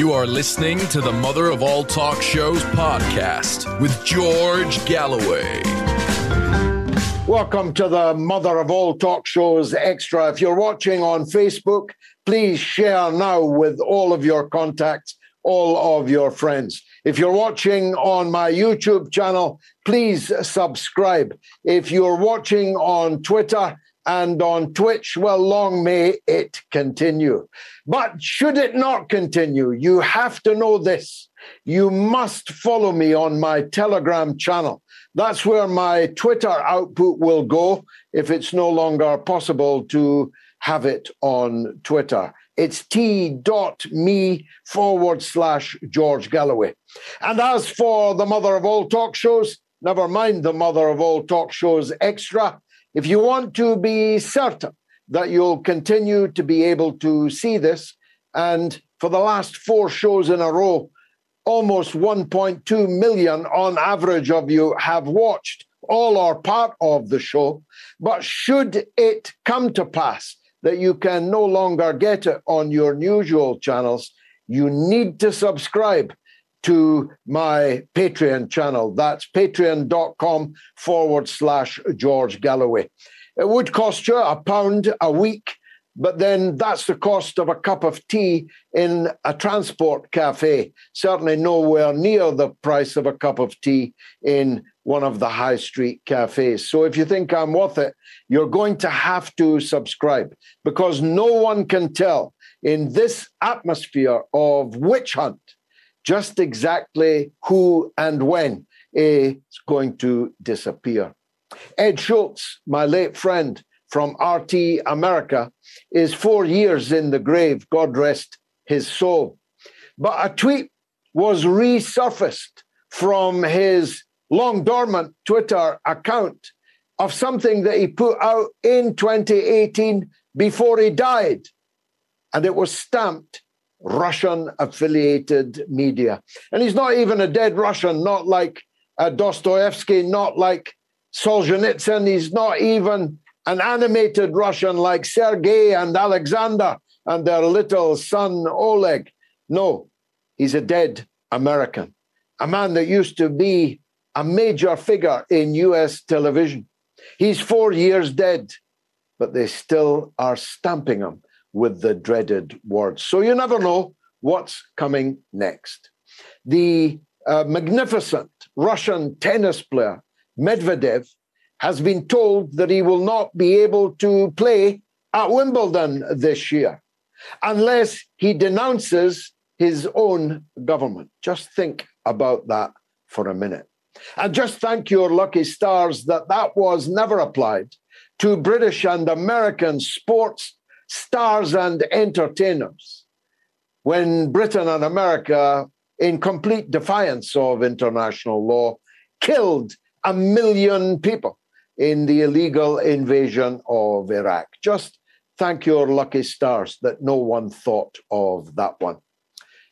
You are listening to the Mother of All Talk Shows podcast with George Galloway. Welcome to the Mother of All Talk Shows Extra. If you're watching on Facebook, please share now with all of your contacts, all of your friends. If you're watching on my YouTube channel, please subscribe. If you're watching on Twitter, and on Twitch, well, long may it continue. But should it not continue, you have to know this. You must follow me on my Telegram channel. That's where my Twitter output will go if it's no longer possible to have it on Twitter. It's t.me forward slash George Galloway. And as for the mother of all talk shows, never mind the mother of all talk shows extra. If you want to be certain that you'll continue to be able to see this, and for the last four shows in a row, almost 1.2 million on average of you have watched all or part of the show. But should it come to pass that you can no longer get it on your usual channels, you need to subscribe to my Patreon channel. That's patreon.com forward slash George Galloway. It would cost you a pound a week, but then that's the cost of a cup of tea in a transport cafe. Certainly nowhere near the price of a cup of tea in one of the high street cafes. So if you think I'm worth it, you're going to have to subscribe because no one can tell in this atmosphere of witch hunt just exactly who and when is going to disappear. Ed Schultz, my late friend from RT America, is four years in the grave, God rest his soul. But a tweet was resurfaced from his long dormant Twitter account of something that he put out in 2018 before he died. And it was stamped Russian affiliated media. And he's not even a dead Russian, not like uh, Dostoevsky, not like Solzhenitsyn. He's not even an animated Russian like Sergei and Alexander and their little son Oleg. No, he's a dead American, a man that used to be a major figure in US television. He's four years dead, but they still are stamping him with the dreaded words. So you never know what's coming next. The uh, magnificent Russian tennis player Medvedev has been told that he will not be able to play at Wimbledon this year unless he denounces his own government. Just think about that for a minute. And just thank your lucky stars that that was never applied to British and American sports stars and entertainers when Britain and America, in complete defiance of international law, killed a million people in the illegal invasion of Iraq. Just thank your lucky stars that no one thought of that one.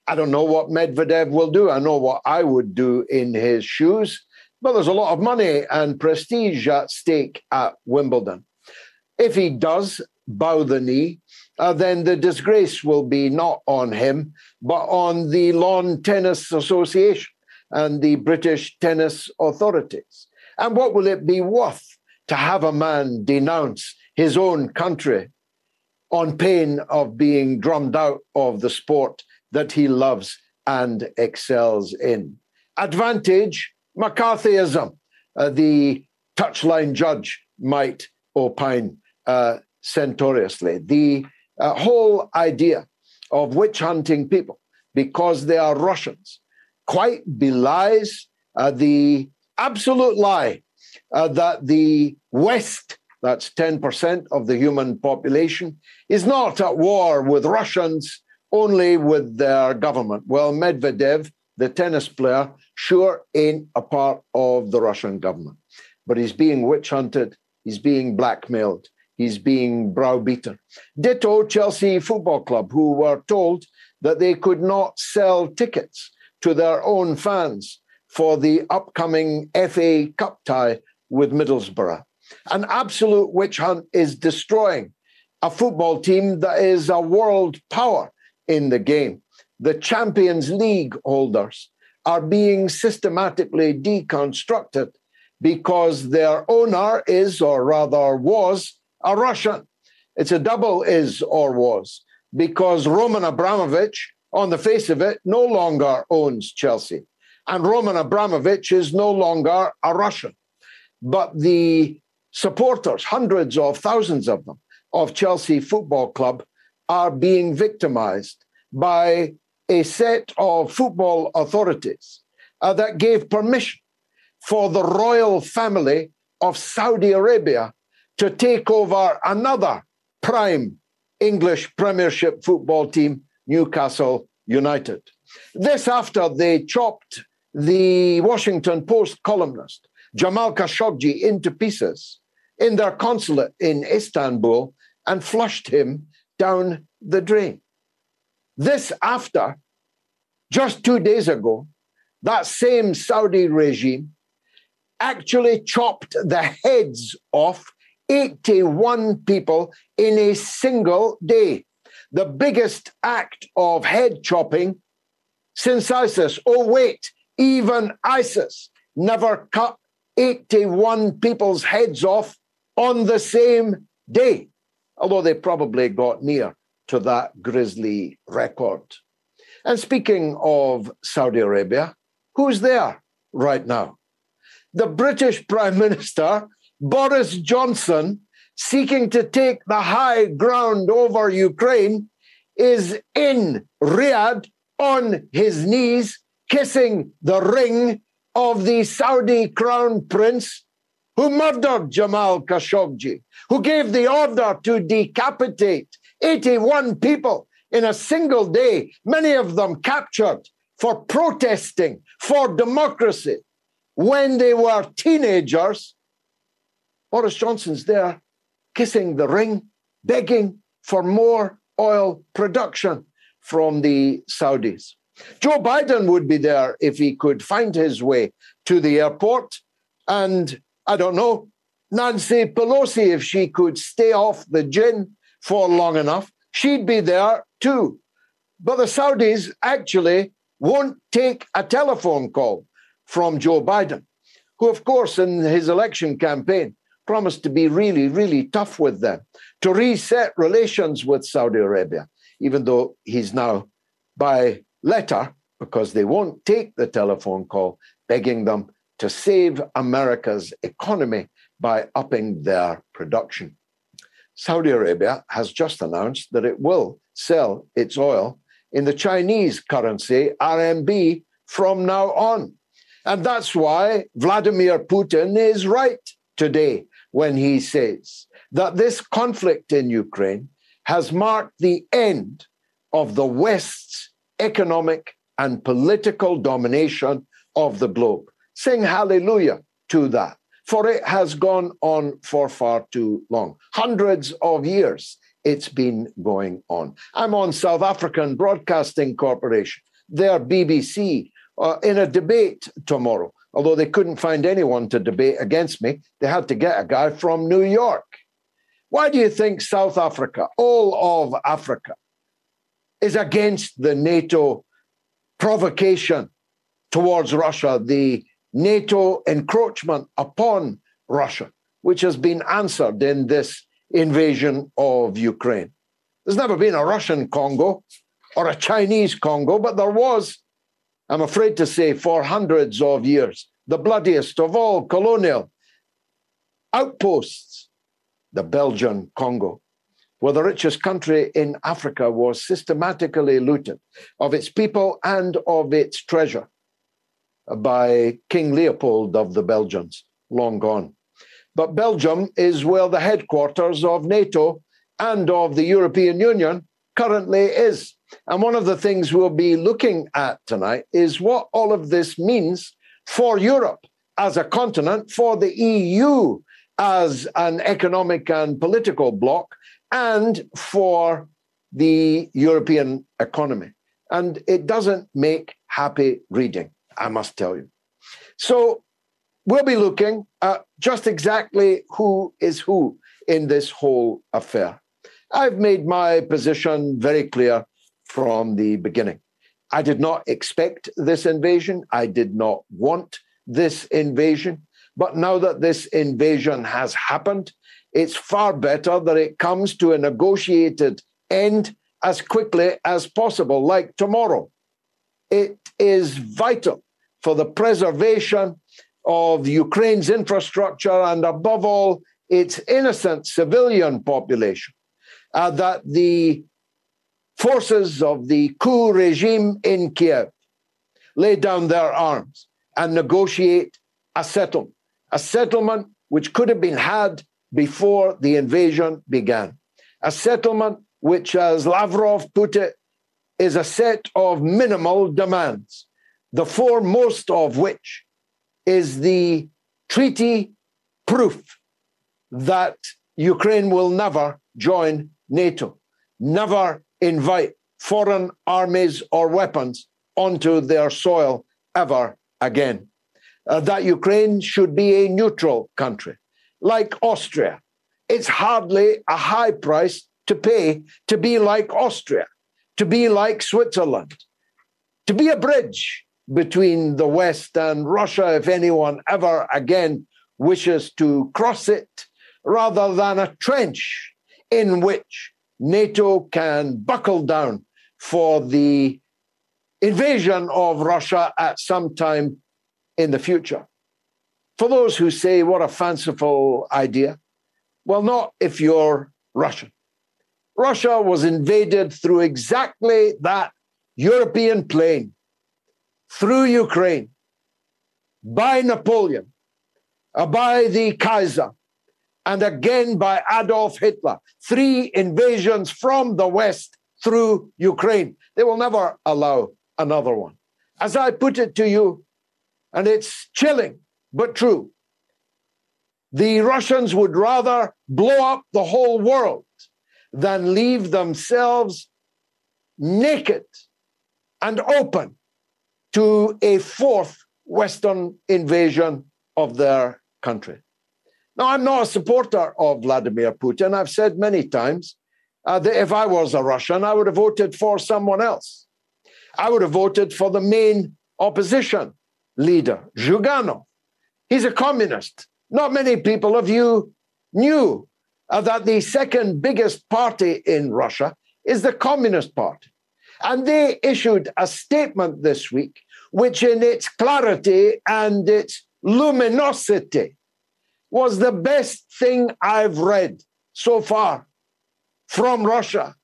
I don't know what Medvedev will do. I know what I would do in his shoes, but there's a lot of money and prestige at stake at Wimbledon. If he does bow the knee, uh, then the disgrace will be not on him, but on the Lawn Tennis Association and the British tennis authorities. And what will it be worth to have a man denounce his own country on pain of being drummed out of the sport that he loves and excels in? Advantage McCarthyism, uh, the touchline judge might opine. Uh, centauriously. The uh, whole idea of witch hunting people because they are Russians quite belies uh, the absolute lie uh, that the West that's 10% of the human population, is not at war with Russians, only with their government. Well, Medvedev, the tennis player, sure ain't a part of the Russian government, but he's being witch hunted, he's being blackmailed, he's being browbeaten. Ditto Chelsea Football Club, who were told that they could not sell tickets to their own fans for the upcoming FA Cup tie with Middlesbrough. An absolute witch hunt is destroying a football team that is a world power in the game. The Champions League holders are being systematically deconstructed because their owner is, or rather was, a Russian. It's a double is or was, because Roman Abramovich, on the face of it, no longer owns Chelsea. And Roman Abramovich is no longer a Russian. But the supporters, hundreds of thousands of them, of Chelsea Football Club are being victimized by a set of football authorities uh, that gave permission for the royal family of Saudi Arabia to take over another prime English Premiership football team, Newcastle United. This after they chopped the Washington Post columnist Jamal Khashoggi into pieces in their consulate in Istanbul and flushed him down the drain. This after, just two days ago, that same Saudi regime actually chopped the heads off 81 people in a single day. The biggest act of head chopping since ISIS. Oh, wait, even ISIS never cut 81 people's heads off on the same day, although they probably got near to that grisly record. And speaking of Saudi Arabia, who's there right now? The British Prime Minister, Boris Johnson, seeking to take the high ground over Ukraine, is in Riyadh on his knees, kissing the ring of the Saudi crown prince who murdered Jamal Khashoggi, who gave the order to decapitate 81 people in a single day, many of them captured for protesting for democracy when they were teenagers. Boris Johnson's there kissing the ring, begging for more oil production from the Saudis. Joe Biden would be there if he could find his way to the airport. And I don't know, Nancy Pelosi, if she could stay off the gin for long enough, she'd be there too. But the Saudis actually won't take a telephone call from Joe Biden, who, of course, in his election campaign, promised to be really, really tough with them, to reset relations with Saudi Arabia, even though he's now by letter, because they won't take the telephone call, begging them to save America's economy by upping their production. Saudi Arabia has just announced that it will sell its oil in the Chinese currency, RMB, from now on. And that's why Vladimir Putin is right today when he says that this conflict in Ukraine has marked the end of the West's economic and political domination of the globe. Sing hallelujah to that, for it has gone on for far too long. Hundreds of years it's been going on. I'm on South African Broadcasting Corporation, their BBC, uh, in a debate tomorrow. Although they couldn't find anyone to debate against me, they had to get a guy from New York. Why do you think South Africa, all of Africa, is against the NATO provocation towards Russia, the NATO encroachment upon Russia, which has been answered in this invasion of Ukraine. There's never been a Russian Congo or a Chinese Congo, but there was, I'm afraid to say, for hundreds of years, the bloodiest of all colonial outposts, the Belgian Congo where the richest country in Africa was systematically looted of its people and of its treasure by King Leopold of the Belgians, long gone. but Belgium is where the headquarters of NATO and of the European Union currently is. And one of the things we'll be looking at tonight is what all of this means for Europe as a continent, for the EU as an economic and political bloc, and for the European economy. And it doesn't make happy reading, I must tell you. So we'll be looking at just exactly who is who in this whole affair. I've made my position very clear from the beginning. I did not expect this invasion. I did not want this invasion. But now that this invasion has happened, it's far better that it comes to a negotiated end as quickly as possible, like tomorrow. It is vital for the preservation of Ukraine's infrastructure and, above all, its innocent civilian population uh, that the forces of the coup regime in Kiev. Lay down their arms and negotiate a settlement, a settlement which could have been had before the invasion began, a settlement which, as Lavrov put it, is a set of minimal demands, the foremost of which is the treaty proof that Ukraine will never join NATO, never invite foreign armies or weapons onto their soil ever again. Uh, that Ukraine should be a neutral country, like Austria. It's hardly a high price to pay to be like Austria, to be like Switzerland, to be a bridge between the West and Russia if anyone ever again wishes to cross it, rather than a trench in which NATO can buckle down for the invasion of Russia at some time in the future. For those who say, what a fanciful idea, well, not if you're Russian. Russia was invaded through exactly that European plain, through Ukraine, by Napoleon, uh, by the Kaiser, and again by Adolf Hitler. Three invasions from the West through Ukraine. They will never allow another one. As I put it to you, and it's chilling, but true, the Russians would rather blow up the whole world than leave themselves naked and open to a fourth Western invasion of their country. Now, I'm not a supporter of Vladimir Putin. I've said many times uh, that if I was a Russian, I would have voted for someone else. I would have voted for the main opposition leader, Zyuganov. He's a communist. Not many people of you knew uh, that the second biggest party in Russia is the Communist Party. And they issued a statement this week, which, in its clarity and its luminosity, was the best thing I've read so far from Russia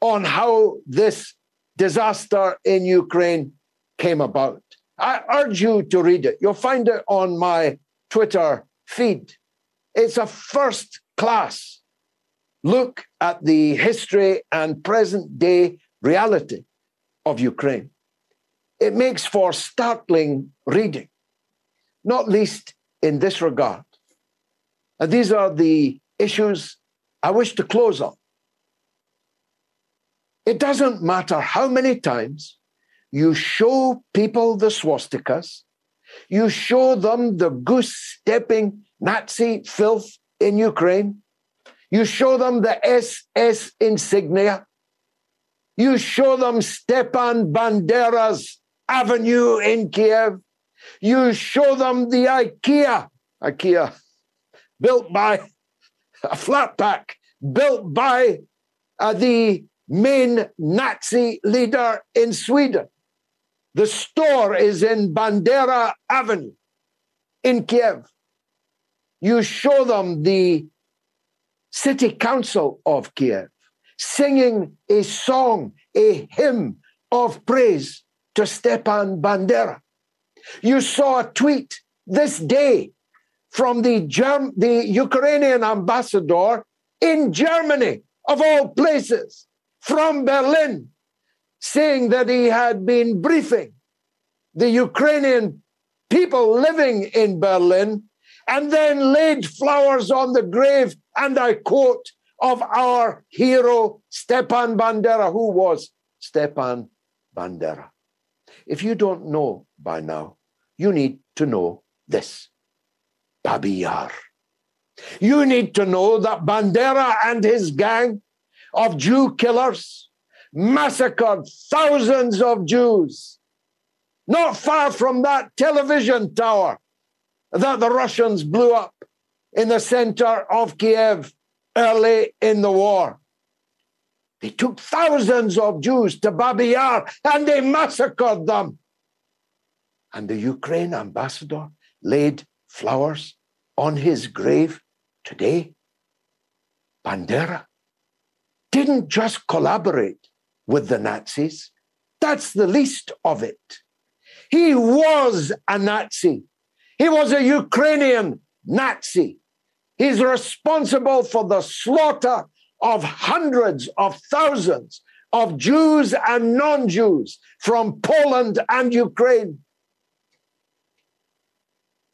on how this disaster in Ukraine came about. I urge you to read it. You'll find it on my Twitter feed. It's a first class look at the history and present day reality of Ukraine. It makes for startling reading, not least in this regard. These are the issues I wish to close on. It doesn't matter how many times you show people the swastikas, you show them the goose stepping Nazi filth in Ukraine, you show them the SS insignia, you show them Stepan Bandera's avenue in Kiev, you show them the IKEA, IKEA built by a flat pack built by uh, the main Nazi leader in Sweden. The store is in Bandera Avenue in Kiev. You show them the city council of Kiev singing a song, a hymn of praise to Stepan Bandera. You saw a tweet this day from the, Germ- the Ukrainian ambassador in Germany, of all places, from Berlin, saying that he had been briefing the Ukrainian people living in Berlin and then laid flowers on the grave, and I quote, of our hero Stepan Bandera. Who was Stepan Bandera? If you don't know by now, you need to know this Babi Yar. You need to know that Bandera and his gang of Jew killers massacred thousands of Jews not far from that television tower that the Russians blew up in the center of Kiev early in the war. They took thousands of Jews to Babi Yar and they massacred them. And the Ukraine ambassador laid flowers on his grave today. Bandera didn't just collaborate with the Nazis, that's the least of it. He was a Nazi. He was a Ukrainian Nazi. He's responsible for the slaughter of hundreds of thousands of Jews and non Jews from Poland and Ukraine.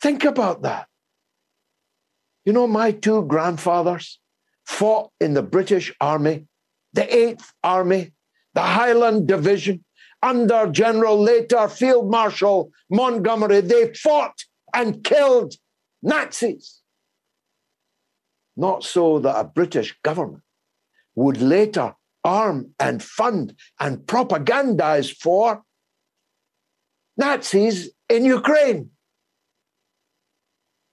Think about that. You know, my two grandfathers fought in the British Army, the 8th Army, the Highland Division, under General later Field Marshal Montgomery. They fought and killed Nazis. Not so that a British government would later arm and fund and propagandize for Nazis in Ukraine.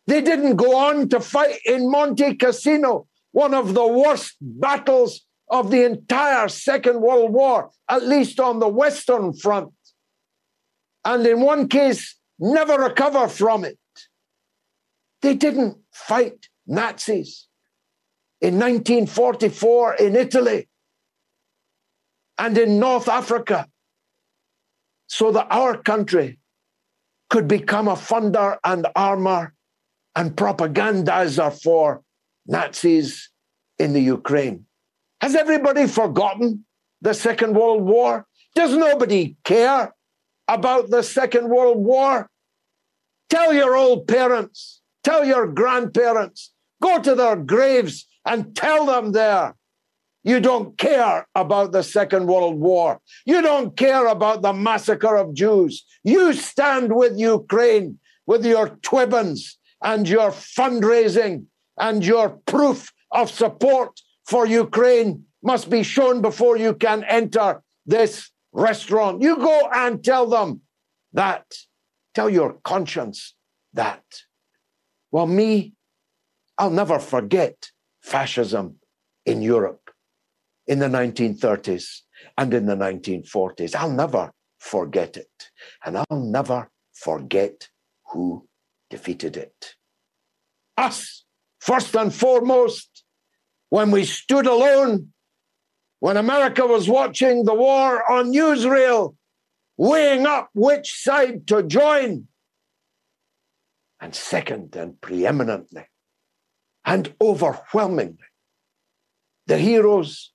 They didn't go on to fight in Monte Cassino, one of the worst battles of the entire Second World War, at least on the Western Front. And in one case, never recover from it. They didn't fight Nazis in 1944 in Italy and in North Africa so that our country could become a funder and armor and propagandizer for Nazis in the Ukraine. Has everybody forgotten the Second World War? Does nobody care about the Second World War? Tell your old parents, tell your grandparents, go to their graves and tell them there you don't care about the Second World War. You don't care about the massacre of Jews. You stand with Ukraine with your twibbons and your fundraising and your proof of support for Ukraine must be shown before you can enter this restaurant. You go and tell them that. Tell your conscience that. Well, me, I'll never forget fascism in Europe in the 1930s and in the 1940s. I'll never forget it. And I'll never forget who defeated it. Us, first and foremost, when we stood alone, when America was watching the war on newsreel, weighing up which side to join. And second and preeminently and overwhelmingly, the heroes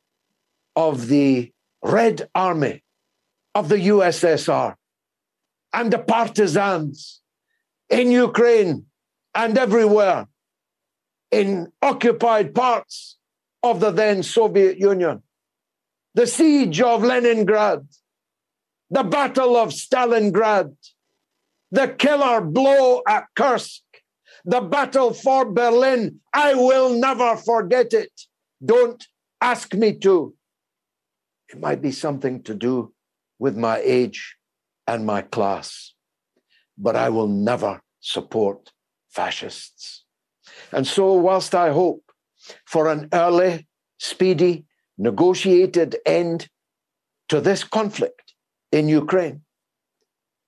of the Red Army of the USSR and the partisans in Ukraine and everywhere in occupied parts of the then Soviet Union. The siege of Leningrad, the Battle of Stalingrad, the killer blow at Kursk, the battle for Berlin. I will never forget it. Don't ask me to. It might be something to do with my age and my class, but I will never support fascists. And so, whilst I hope for an early, speedy, negotiated end to this conflict in Ukraine,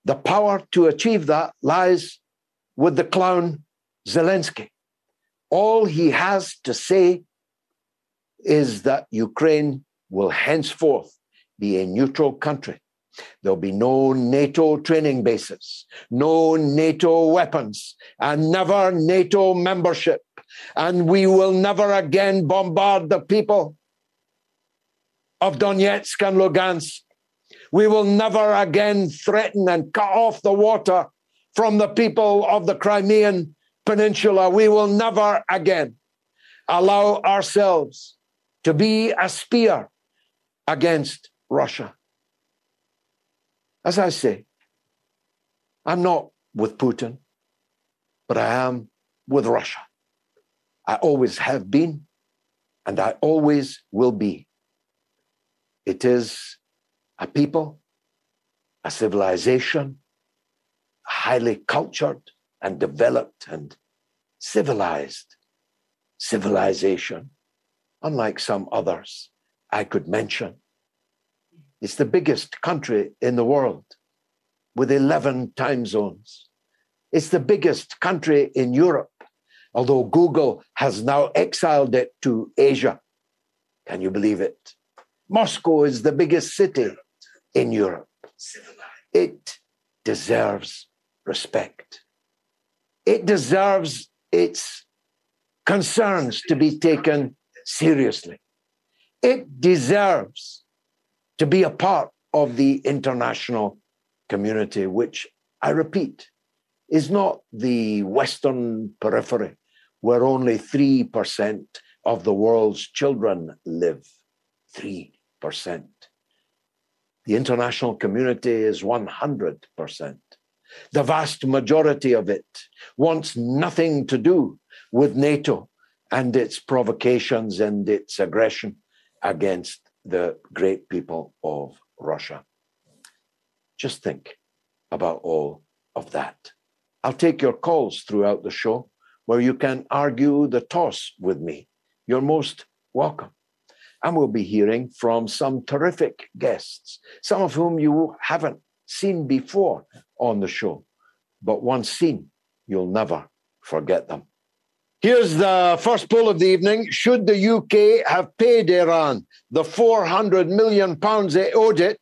the power to achieve that lies with the clown Zelensky. All he has to say is that Ukraine will henceforth be a neutral country There'll be no NATO training bases, no NATO weapons, and never NATO membership. And we will never again bombard the people of Donetsk and Lugansk. We will never again threaten and cut off the water from the people of the Crimean Peninsula. We will never again allow ourselves to be a spear against Russia. As I say, I'm not with Putin, but I am with Russia. I always have been, and I always will be. It is a people, a civilization, highly cultured and developed and civilized civilization, unlike some others I could mention. It's the biggest country in the world with 11 time zones. It's the biggest country in Europe, although Google has now exiled it to Asia. Can you believe it? Moscow is the biggest city in Europe. It deserves respect. It deserves its concerns to be taken seriously. It deserves to be a part of the international community, which I repeat is not the Western periphery where only 3% of the world's children live. 3%. The international community is 100%. The vast majority of it wants nothing to do with NATO and its provocations and its aggression against the great people of Russia. Just think about all of that. I'll take your calls throughout the show where you can argue the toss with me. You're most welcome. And we'll be hearing from some terrific guests, some of whom you haven't seen before on the show. But once seen, you'll never forget them. Here's the first poll of the evening. Should the UK have paid Iran the 400 million pounds they owed it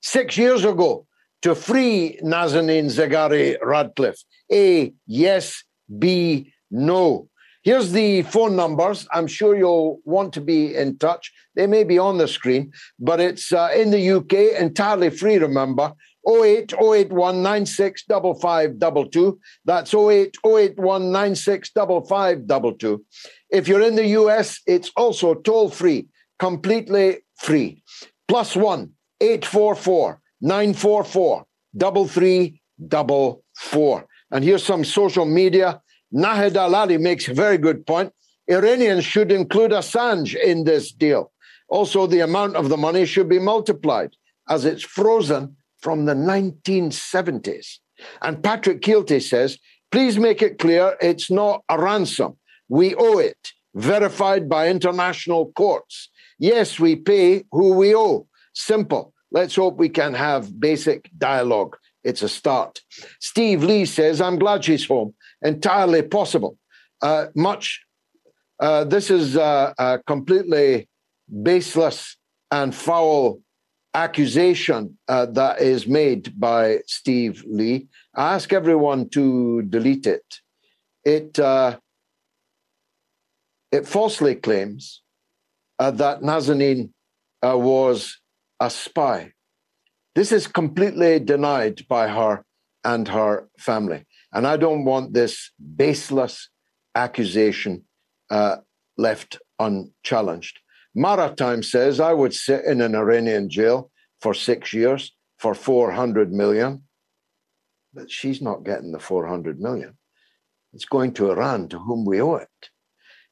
six years ago to free Nazanin Zaghari Ratcliffe? A, yes. B, no. Here's the phone numbers. I'm sure you'll want to be in touch. They may be on the screen, but it's uh, in the UK, entirely free, remember. 08 081 965522. That's 08 081 965522. If you're in the US, it's also toll free, completely free. Plus one 844 944 3344. And here's some social media. Nahid Alali makes a very good point. Iranians should include Assange in this deal. Also, the amount of the money should be multiplied as it's frozen from the 1970s. And Patrick Keelty says, please make it clear it's not a ransom. We owe it, verified by international courts. Yes, we pay who we owe. Simple. Let's hope we can have basic dialogue. It's a start. Steve Lee says, I'm glad she's home. Entirely possible. Uh, much. Uh, this is uh, uh completely baseless and foul accusation uh, that is made by Steve Lee. I ask everyone to delete it. It uh, it falsely claims uh, that Nazanin uh, was a spy. This is completely denied by her and her family, and I don't want this baseless accusation uh, left unchallenged. Maritime says I would sit in an Iranian jail for six years for 400 million. But she's not getting the 400 million. It's going to Iran, to whom we owe it.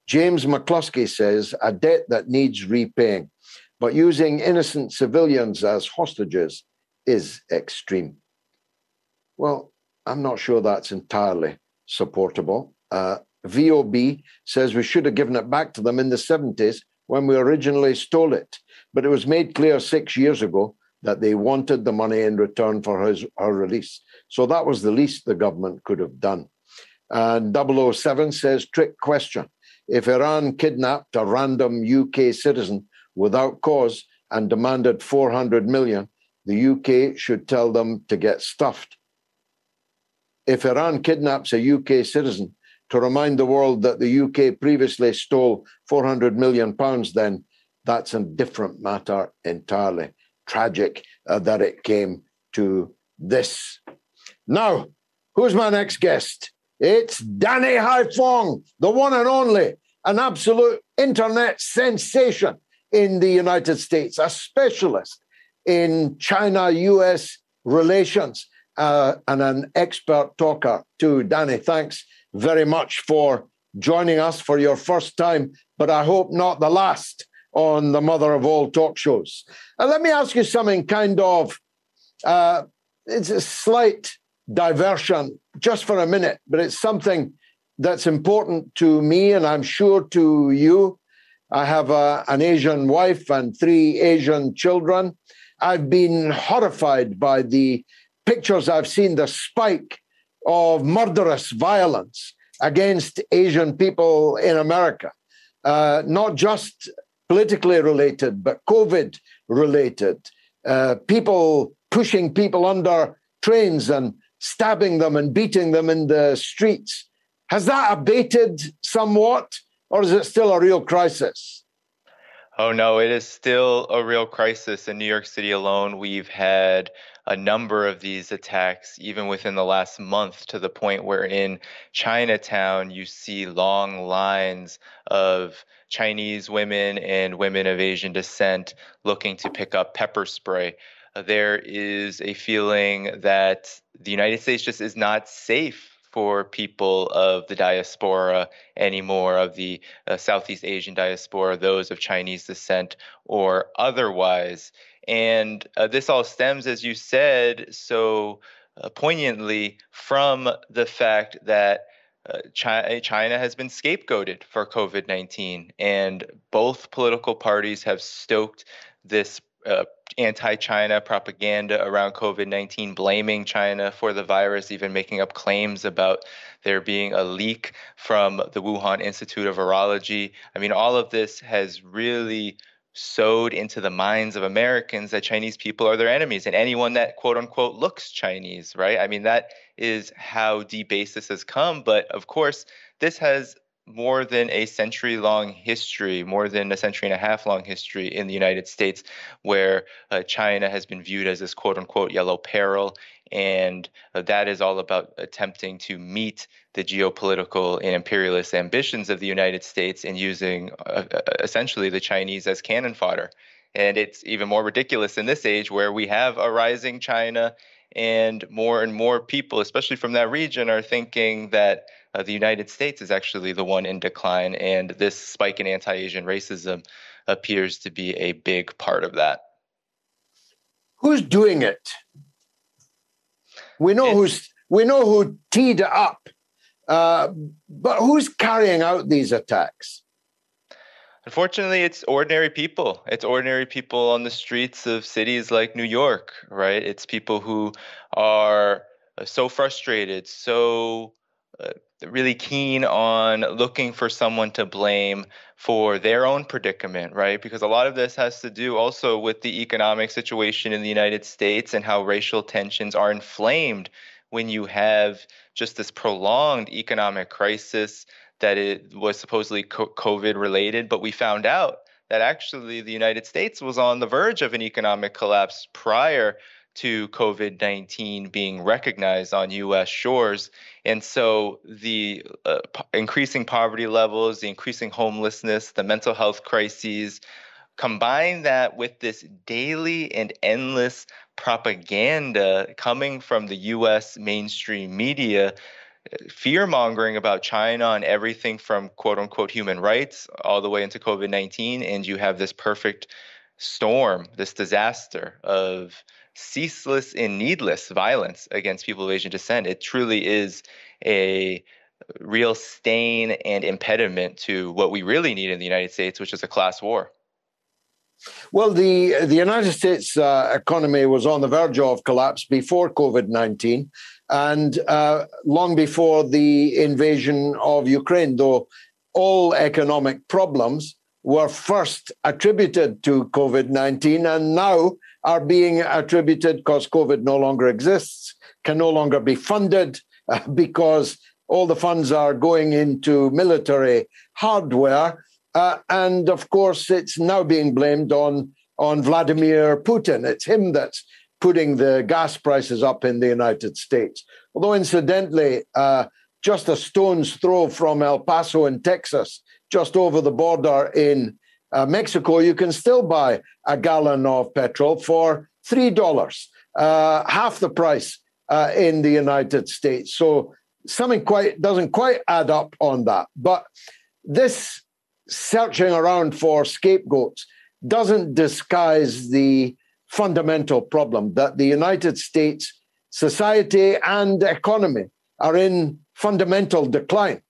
James McCluskey says a debt that needs repaying, but using innocent civilians as hostages is extreme. Well, I'm not sure that's entirely supportable. Uh, VOB says we should have given it back to them in the 70s when we originally stole it. But it was made clear six years ago that they wanted the money in return for his, her release. So that was the least the government could have done. And 007 says, trick question. If Iran kidnapped a random UK citizen without cause and demanded 400 million, the UK should tell them to get stuffed. If Iran kidnaps a UK citizen to remind the world that the UK previously stole 400 million pounds, then that's a different matter entirely. Tragic uh, that it came to this. Now, who's my next guest? It's Danny Haifong, the one and only, an absolute internet sensation in the United States, a specialist in China US relations, uh, and an expert talker too. Danny, thanks very much for joining us for your first time, but I hope not the last on the mother of all talk shows. Uh, let me ask you something kind of, uh, it's a slight diversion just for a minute, but it's something that's important to me and I'm sure to you. I have a, an Asian wife and three Asian children. I've been horrified by the pictures I've seen, the spike of murderous violence against Asian people in America, uh, not just politically related, but COVID related. Uh, people pushing people under trains and stabbing them and beating them in the streets. Has that abated somewhat, or is it still a real crisis? Oh, no, it is still a real crisis. In New York City alone, we've had a number of these attacks, even within the last month, to the point where in Chinatown, you see long lines of Chinese women and women of Asian descent looking to pick up pepper spray. Uh, there is a feeling that the United States just is not safe for people of the diaspora anymore, of the uh, Southeast Asian diaspora, those of Chinese descent or otherwise. And uh, this all stems, as you said so uh, poignantly, from the fact that uh, China, China, has been scapegoated for COVID 19, and both political parties have stoked this uh, anti China propaganda around COVID 19, blaming China for the virus, even making up claims about there being a leak from the Wuhan Institute of Virology. I mean, all of this has really sowed into the minds of Americans that Chinese people are their enemies and anyone that quote unquote looks Chinese, right? I mean, that is how deep base this has come. But of course, this has more than a century long history, more than a century and a half long history in the United States, where uh, China has been viewed as this quote unquote yellow peril. And uh, that is all about attempting to meet the geopolitical and imperialist ambitions of the United States and using uh, uh essentially the Chinese as cannon fodder. And it's even more ridiculous in this age where we have a rising China and more and more people, especially from that region, are thinking that uh, the United States is actually the one in decline, and this spike in anti Asian racism appears to be a big part of that. Who's doing it? We know it's, who's we know who teed it up, uh, but who's carrying out these attacks? Unfortunately, it's ordinary people. It's ordinary people on the streets of cities like New York, right? It's people who are uh, so frustrated, so uh, really keen on looking for someone to blame for their own predicament, right? Because a lot of this has to do also with the economic situation in the United States and how racial tensions are inflamed when you have just this prolonged economic crisis that it was supposedly COVID related, but we found out that actually the United States was on the verge of an economic collapse prior to COVID 19 being recognized on US shores. And so the uh, p- increasing poverty levels, the increasing homelessness, the mental health crises, combine that with this daily and endless propaganda coming from the US mainstream media fear mongering about China and everything from quote unquote human rights all the way into COVID 19. And you have this perfect storm, this disaster of ceaseless and needless violence against people of Asian descent. It truly is a real stain and impediment to what we really need in the United States, which is a class war. Well, the the United States uh, economy was on the verge of collapse before COVID nineteen, and uh, long before the invasion of Ukraine. Though all economic problems were first attributed to COVID 19 and now are being attributed because COVID no longer exists, can no longer be funded uh, because all the funds are going into military hardware. Uh, and of course, it's now being blamed on, on Vladimir Putin. It's him that's putting the gas prices up in the United States. Although, incidentally, uh, just a stone's throw from El Paso in Texas, just over the border in uh, Mexico, you can still buy a gallon of petrol for $3, uh, half the price uh, in the United States. So something quite doesn't quite add up on that. But this searching around for scapegoats doesn't disguise the fundamental problem that the United States society and economy are in fundamental decline.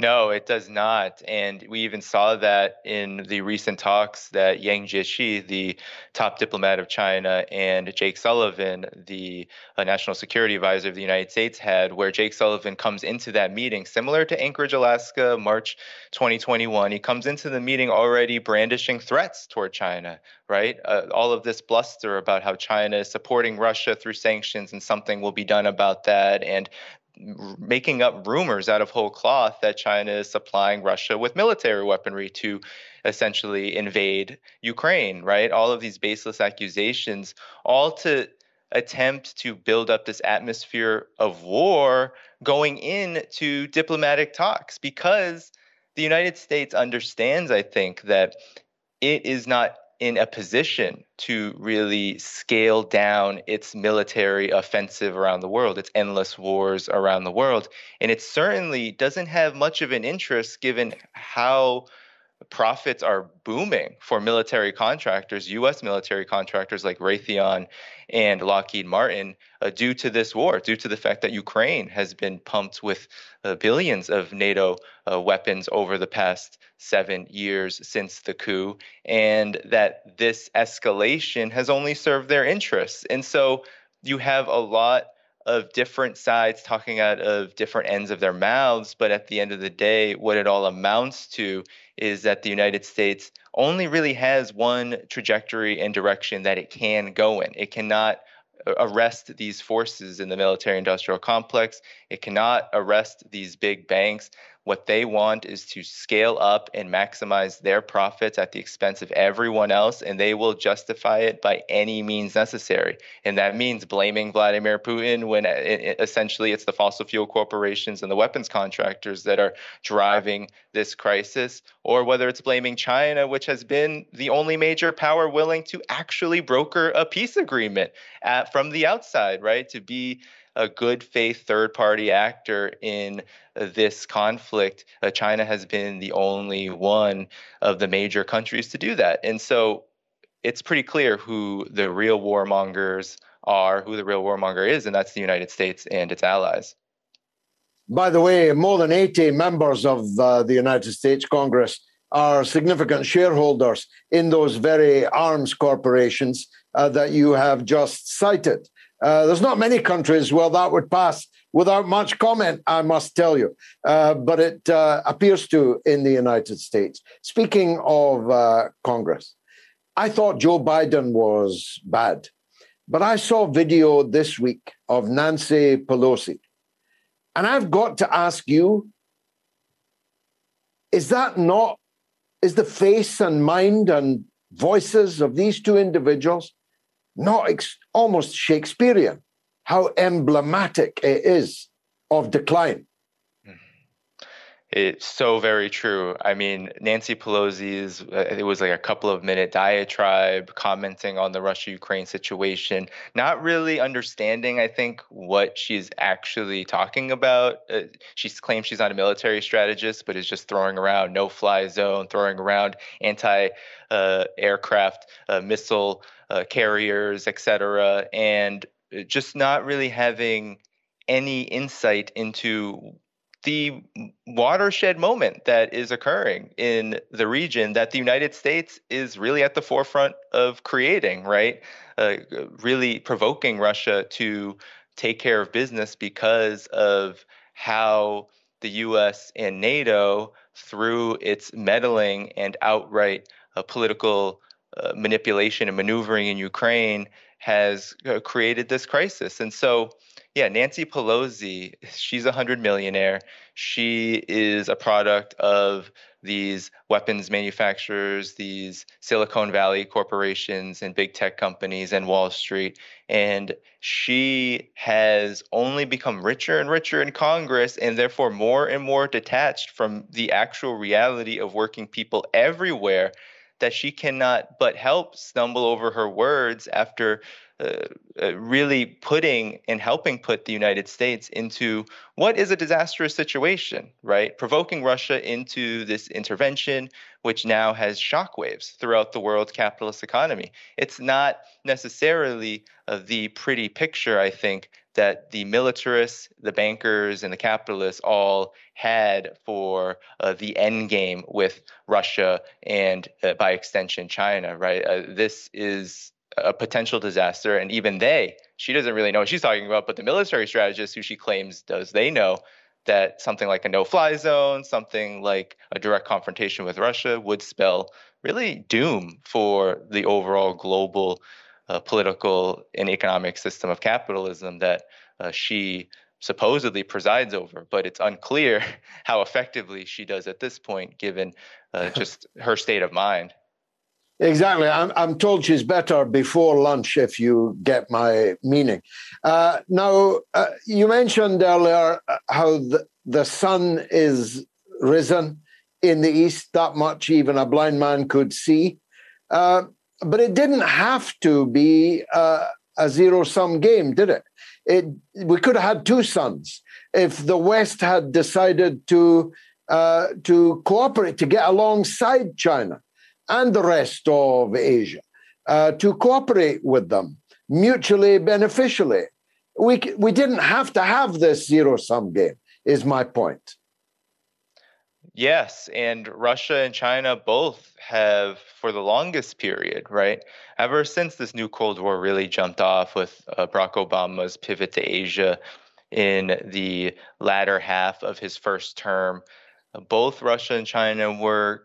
No, it does not. And we even saw that in the recent talks that Yang Jiechi, the top diplomat of China, and Jake Sullivan, the uh, national security advisor of the United States, had, where Jake Sullivan comes into that meeting, similar to Anchorage, Alaska, March 2021. He comes into the meeting already brandishing threats toward China, right? Uh, all of this bluster about how China is supporting Russia through sanctions and something will be done about that. And making up rumors out of whole cloth that China is supplying Russia with military weaponry to essentially invade Ukraine, right? All of these baseless accusations, all to attempt to build up this atmosphere of war going into diplomatic talks because the United States understands, I think, that it is not in a position to really scale down its military offensive around the world, its endless wars around the world. And it certainly doesn't have much of an interest given how profits are booming for military contractors, U.S. military contractors like Raytheon and Lockheed Martin, uh, due to this war, due to the fact that Ukraine has been pumped with uh, billions of NATO uh, weapons over the past seven years since the coup, and that this escalation has only served their interests. And so you have a lot of different sides talking out of different ends of their mouths. But at the end of the day, what it all amounts to is that the United States only really has one trajectory and direction that it can go in. It cannot uh, arrest these forces in the military industrial complex. It cannot arrest these big banks. What they want is to scale up and maximize their profits at the expense of everyone else, and they will justify it by any means necessary. And that means blaming Vladimir Putin when uh, it, essentially it's the fossil fuel corporations and the weapons contractors that are driving this crisis, or whether it's blaming China, which has been the only major power willing to actually broker a peace agreement at, from the outside, right? To be a good faith third party actor in this conflict. Uh, China has been the only one of the major countries to do that. And so it's pretty clear who the real warmongers are, who the real warmonger is, and that's the United States and its allies. By the way, more than 80 members of uh, the United States Congress are significant shareholders in those very arms corporations uh, that you have just cited. Uh, there's not many countries where that would pass without much comment, I must tell you. Uh, but it uh, appears to in the United States. Speaking of uh, Congress, I thought Joe Biden was bad. But I saw video this week of Nancy Pelosi. And I've got to ask you is that not, is the face and mind and voices of these two individuals not ex- almost Shakespearean, how emblematic it is of decline. It's so very true. I mean, Nancy Pelosi's, uh, it was like a couple of minute diatribe commenting on the Russia Ukraine situation, not really understanding, I think, what she's actually talking about. Uh, she claims she's not a military strategist, but is just throwing around no fly zone, throwing around anti uh, aircraft uh, missile uh, carriers, et cetera, and just not really having any insight into the watershed moment that is occurring in the region that the United States is really at the forefront of creating, right? Uh, really provoking Russia to take care of business because of how the US and NATO, through its meddling and outright uh, political uh, manipulation and maneuvering in Ukraine, has uh, created this crisis. And so, yeah, Nancy Pelosi, she's a hundred millionaire. She is a product of these weapons manufacturers, these Silicon Valley corporations and big tech companies and Wall Street. And she has only become richer and richer in Congress and therefore more and more detached from the actual reality of working people everywhere that she cannot but help stumble over her words after uh, uh, really putting and helping put the United States into what is a disastrous situation, right? Provoking Russia into this intervention, which now has shockwaves throughout the world capitalist economy. It's not necessarily uh, the pretty picture, I think, that the militarists, the bankers, and the capitalists all had for uh, the end game with Russia and, uh, by extension, China, right? Uh, this is a potential disaster. And even they, she doesn't really know what she's talking about, but the military strategist who she claims does, they know that something like a no fly zone, something like a direct confrontation with Russia would spell really doom for the overall global political and economic system of capitalism that uh, she supposedly presides over, but it's unclear how effectively she does at this point, given uh, just her state of mind. Exactly. I'm, I'm told she's better before lunch, if you get my meaning. Uh, now, uh, you mentioned earlier uh, how the, the sun is risen in the east, that much even a blind man could see. But it didn't have to be uh, a zero sum game, did it? it? We could have had two suns if the West had decided to, uh, to cooperate, to get alongside China and the rest of Asia uh, to cooperate with them mutually beneficially. We, we didn't have to have this zero sum game, is my point. Yes, and Russia and China both have, for the longest period, right? Ever since this new Cold War really jumped off with uh, Barack Obama's pivot to Asia in the latter half of his first term, both Russia and China were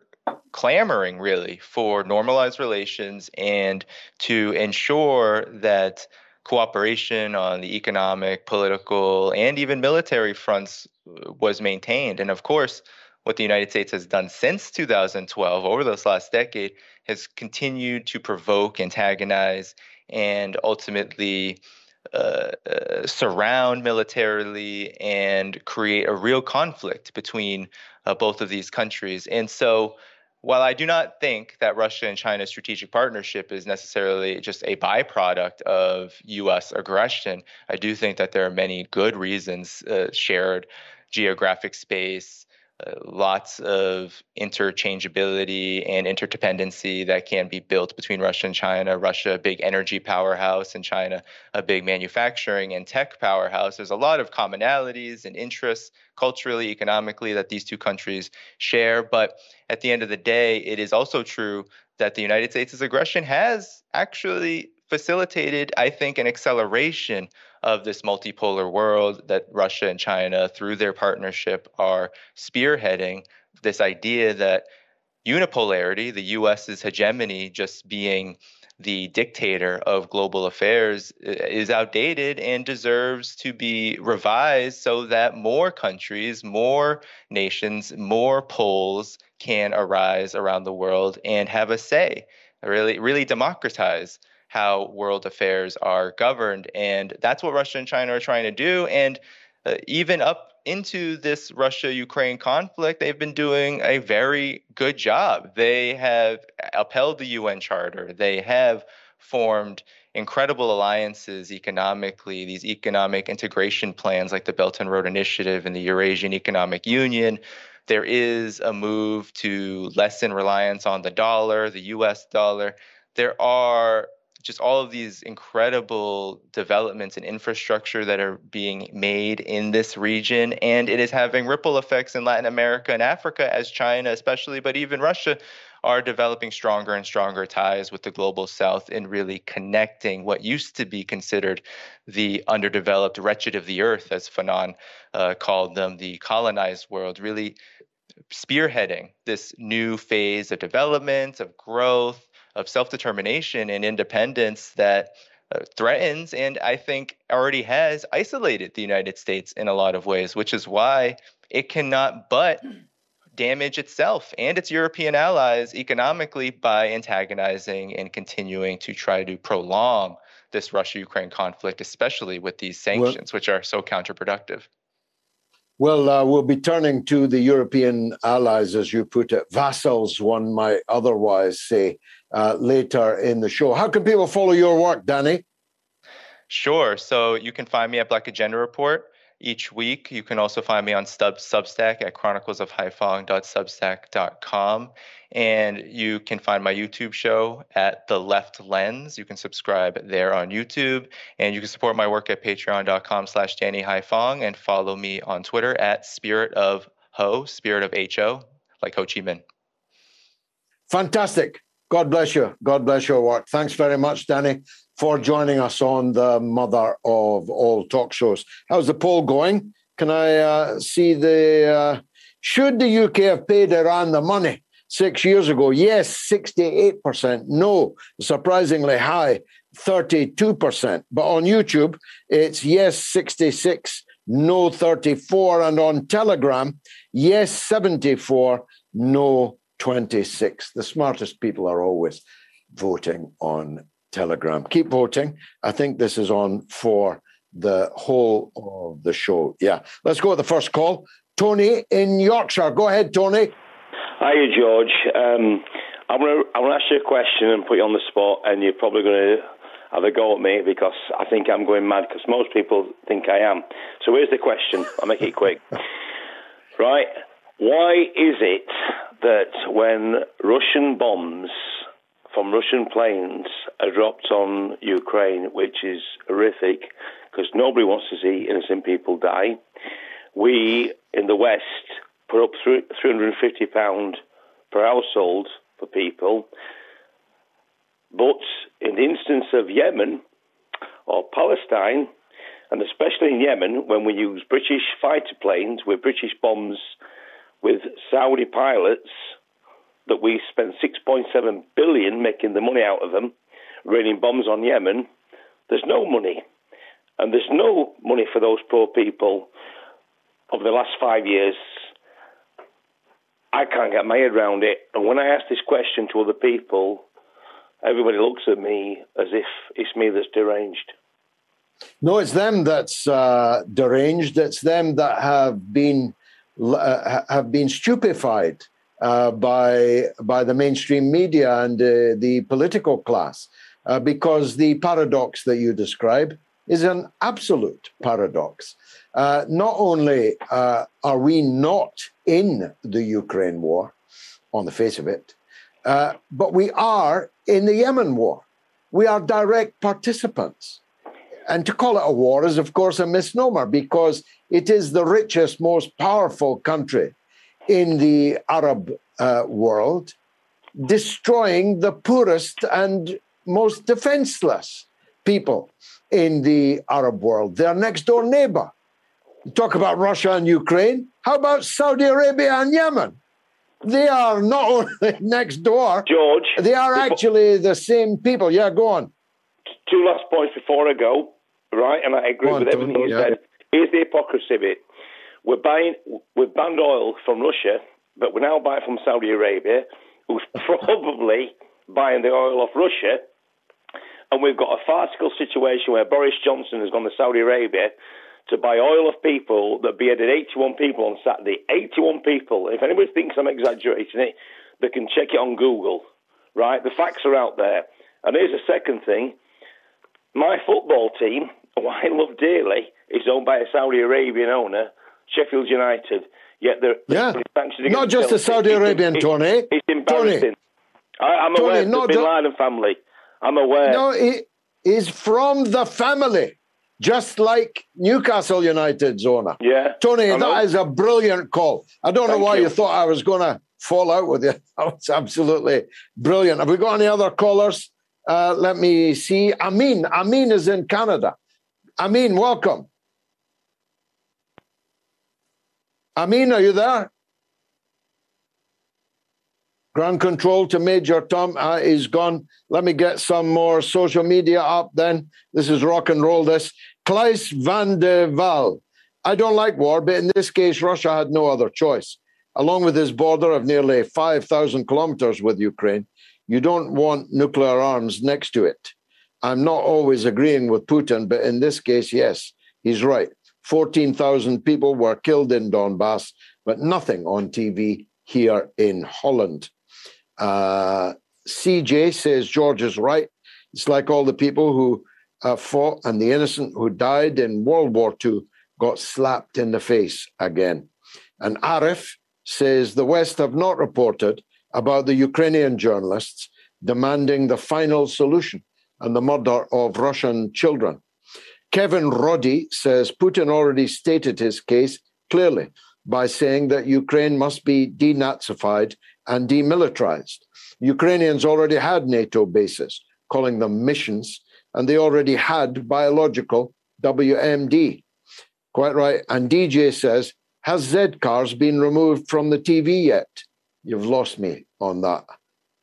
clamoring really for normalized relations and to ensure that cooperation on the economic, political, and even military fronts uh, was maintained. And of course, what the United States has done since 2012, over this last decade, has continued to provoke, antagonize, and ultimately uh, uh, surround militarily and create a real conflict between uh, both of these countries. And so, while I do not think that Russia and China's strategic partnership is necessarily just a byproduct of U.S. aggression, I do think that there are many good reasons uh, shared geographic space, lots of interchangeability and interdependency that can be built between Russia and China. Russia, a big energy powerhouse, and China, a big manufacturing and tech powerhouse. There's a lot of commonalities and interests culturally, economically that these two countries share. But at the end of the day, it is also true that the United States' aggression has actually facilitated, I think, an acceleration of this multipolar world that Russia and China, through their partnership, are spearheading. This idea that unipolarity, the US's hegemony just being the dictator of global affairs, is outdated and deserves to be revised so that more countries, more nations, more poles can arise around the world and have a say, really, really democratize how world affairs are governed. And that's what Russia and China are trying to do. And uh, even up into this Russia Ukraine conflict, they've been doing a very good job. They have upheld the UN Charter, they have formed incredible alliances economically, these economic integration plans like the Belt and Road Initiative and the Eurasian Economic Union. There is a move to lessen reliance on the dollar, the US dollar. There are just all of these incredible developments and infrastructure that are being made in this region. And it is having ripple effects in Latin America and Africa as China, especially, but even Russia are developing stronger and stronger ties with the global south in really connecting what used to be considered the underdeveloped wretched of the earth, as Fanon uh, called them, the colonized world, really spearheading this new phase of development, of growth, of self determination and independence that uh, threatens and I think already has isolated the United States in a lot of ways, which is why it cannot but damage itself and its European allies economically by antagonizing and continuing to try to prolong this Russia Ukraine conflict, especially with these sanctions, well, which are so counterproductive. Well, uh, we'll be turning to the European allies, as you put it, vassals, one might otherwise say, uh, later in the show. How can people follow your work, Danny? Sure. So you can find me at Black Agenda Report each week. You can also find me on Stub, Substack at chroniclesofhaiphong.substack.com. And you can find my YouTube show at The Left Lens. You can subscribe there on YouTube. And you can support my work at patreon.com slash Danny Haiphong and follow me on Twitter at Spirit of Ho, Spirit of H-O, like Ho Chi Minh. Fantastic. God bless you. God bless your work. Thanks very much, Danny for joining us on the mother of all talk shows. How's the poll going? Can I uh, see the. Uh, should the UK have paid Iran the money six years ago? Yes, 68%. No, surprisingly high, 32%. But on YouTube, it's yes, 66, no, 34. And on Telegram, yes, 74, no, 26. The smartest people are always voting on Telegram. Keep voting. I think this is on for the whole of the show. Yeah. Let's go with the first call. Tony in Yorkshire. Go ahead, Tony. Hiya, George. Um, I'm going to ask you a question and put you on the spot, and you're probably going to have a go at me because I think I'm going mad because most people think I am. So here's the question. I'll make it quick. right. Why is it that when Russian bombs from Russian planes are dropped on Ukraine, which is horrific because nobody wants to see innocent people die. We in the West put up £350 per household for people. But in the instance of Yemen or Palestine, and especially in Yemen, when we use British fighter planes with British bombs with Saudi pilots, that we spent 6.7 billion making the money out of them, raining bombs on Yemen, there's no money. And there's no money for those poor people over the last five years. I can't get my head around it. And when I ask this question to other people, everybody looks at me as if it's me that's deranged. No, it's them that's uh, deranged. It's them that have been uh, have been stupefied uh, by by the mainstream media and uh, the political class, uh, because the paradox that you describe is an absolute paradox. Uh, not only are we not in the Ukraine war, on the face of it, but we are in the Yemen war. We are direct participants. And to call it a war is, of course, a misnomer because it is the richest, most powerful country in the Arab uh, world, destroying the poorest and most defenseless people in the Arab world, their next door neighbor. You talk about Russia and Ukraine. How about Saudi Arabia and Yemen? They are not only next door, George. They are actually the same people. Yeah, go on. Two last points before I go, right? And I agree with everything you yeah. said. Here's the hypocrisy of it. We're buying, we've banned oil from Russia, but we're now buying from Saudi Arabia, who's probably buying the oil off Russia. And we've got a farcical situation where Boris Johnson has gone to Saudi Arabia to buy oil of people that beheaded 81 people on Saturday. 81 people. If anybody thinks I'm exaggerating it, they can check it on Google, right? The facts are out there. And here's a second thing. My football team, who I love dearly, is owned by a Saudi Arabian owner Sheffield United. Yet they're, yeah. not just the Saudi Arabian, it, Tony. It's embarrassing. Tony. I, am aware Tony, of the Bin Laden family. I'm aware. No, he is from the family, just like Newcastle United's owner. Yeah. Tony, that is a brilliant call. I don't Thank know why you. you thought I was going to fall out with you. That's absolutely brilliant. Have we got any other callers? Uh, let me see. Amin. Amin is in Canada. Amin, welcome. Amin, are you there? Ground control to Major Tom uh, is gone. Let me get some more social media up then. This is rock and roll. This Klaes van de Waal. I don't like war, but in this case, Russia had no other choice. Along with his border of nearly 5,000 kilometers with Ukraine, you don't want nuclear arms next to it. I'm not always agreeing with Putin, but in this case, yes, he's right. 14,000 people were killed in Donbass, but nothing on TV here in Holland. Uh, CJ says George is right. It's like all the people who uh, fought and the innocent who died in World War II got slapped in the face again. And Arif says the West have not reported about the Ukrainian journalists demanding the final solution and the murder of Russian children. Kevin Roddy says Putin already stated his case clearly by saying that Ukraine must be denazified and demilitarized. Ukrainians already had NATO bases, calling them missions, and they already had biological WMD. Quite right. And DJ says, Has Z cars been removed from the TV yet? You've lost me on that.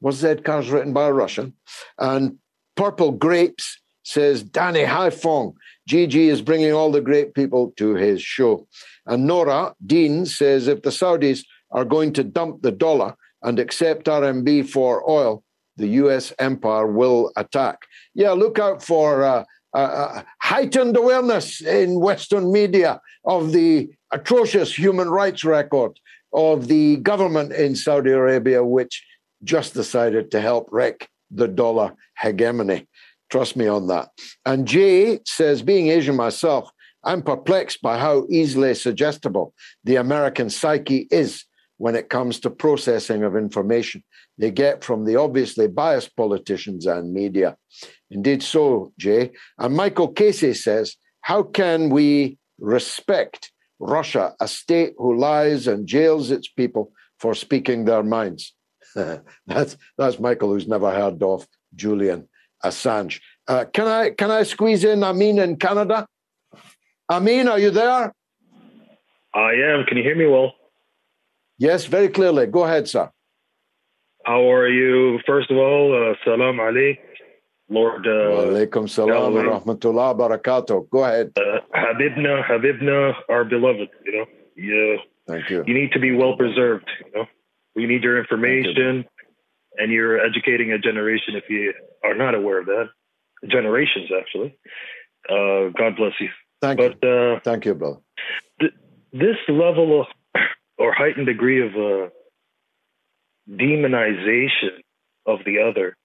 Was Z cars written by a Russian? And Purple Grapes says, Danny Haiphong, GG is bringing all the great people to his show. And Nora Dean says, If the Saudis are going to dump the dollar and accept RMB for oil, the US empire will attack. Yeah, look out for uh, uh, heightened awareness in Western media of the atrocious human rights record of the government in Saudi Arabia, which just decided to help wreck the dollar hegemony. Trust me on that. And Jay says, being Asian myself, I'm perplexed by how easily suggestible the American psyche is when it comes to processing of information they get from the obviously biased politicians and media. Indeed, so, Jay. And Michael Casey says, How can we respect Russia, a state who lies and jails its people for speaking their minds? that's, that's Michael, who's never heard of Julian Assange. Uh, can I can I squeeze in Amin in Canada? Amin, are you there? I am. Can you hear me well? Yes, very clearly. Go ahead, sir. How are you? First of all, uh, salam alaik, Lord. Uh, Walaikum salam wa rahmatullah barakatuh. Go ahead. Uh, Habibna, Habibna, our beloved. You know, Yeah. Thank you. You need to be well preserved. You know, we need your information, and you're educating a generation if you are not aware of that. Generations, actually. Uh, God bless you. Thank but, you. Uh, Thank you, brother. Th- this level of or heightened degree of uh, demonization of the other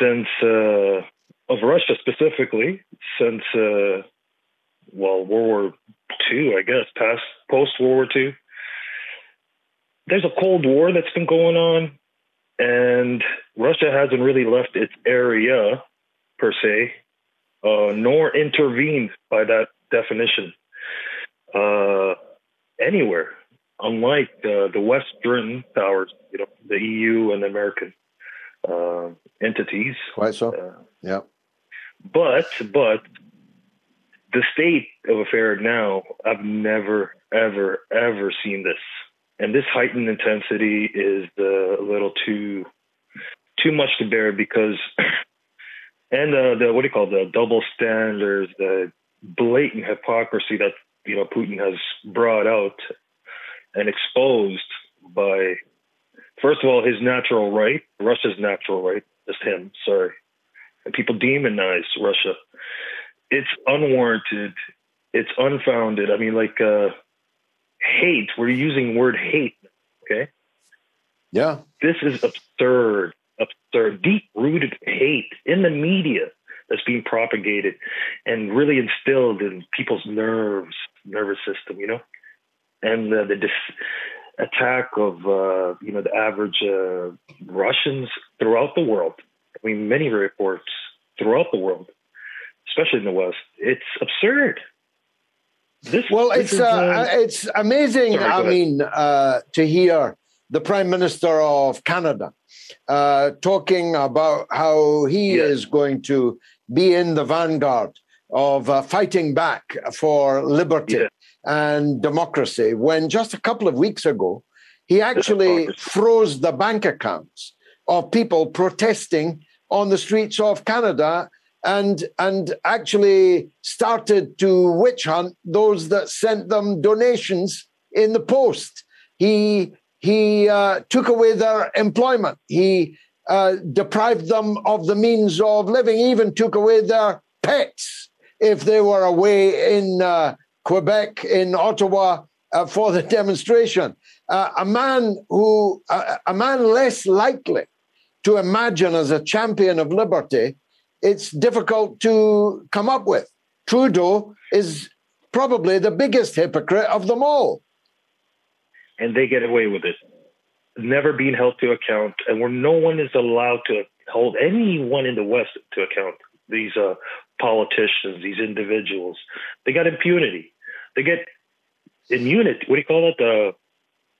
since uh, of Russia specifically since uh, well World War II, I guess, past post World War II. There's a Cold War that's been going on, and Russia hasn't really left its area per se, uh, nor intervened by that definition uh, anywhere unlike uh, the Western powers, you know, the EU and the American uh, entities. Quite so. Uh, yeah. But but the state of affairs now, I've never ever ever seen this, and this heightened intensity is uh, a little too too much to bear because. And uh, the what do you call it, the double standards, the blatant hypocrisy that you know Putin has brought out and exposed by, first of all, his natural right, Russia's natural right, just him, sorry. And people demonize Russia. It's unwarranted. It's unfounded. I mean, like uh, hate. We're using word hate. Okay. Yeah. This is absurd. Absurd. Deep-rooted hate in the media that's being propagated and really instilled in people's nerves, nervous system. You know and uh, the dis- attack of uh, you know the average uh, Russians throughout the world, I mean, many reports throughout the world, especially in the West. It's absurd. This, well, this it's uh, uh, it's amazing. Sorry, I mean, uh, to hear the Prime Minister of Canada uh, talking about how he yes. is going to be in the vanguard of uh, fighting back for liberty and democracy. When just a couple of weeks ago, he actually froze the bank accounts of people protesting on the streets of Canada and and actually started to witch hunt those that sent them donations in the post. He he uh, took away their employment. He uh, deprived them of the means of living. even took away their pets if they were away in uh, Quebec, in Ottawa uh, for the demonstration. Uh, a man who a man less likely to imagine as a champion of liberty it's difficult to come up with. Trudeau is probably the biggest hypocrite of them all. And they get away with it. Never being held to account, and where no one is allowed to hold anyone in the West to account. These uh, politicians, these individuals, they got impunity. They get immunity. What do you call it? The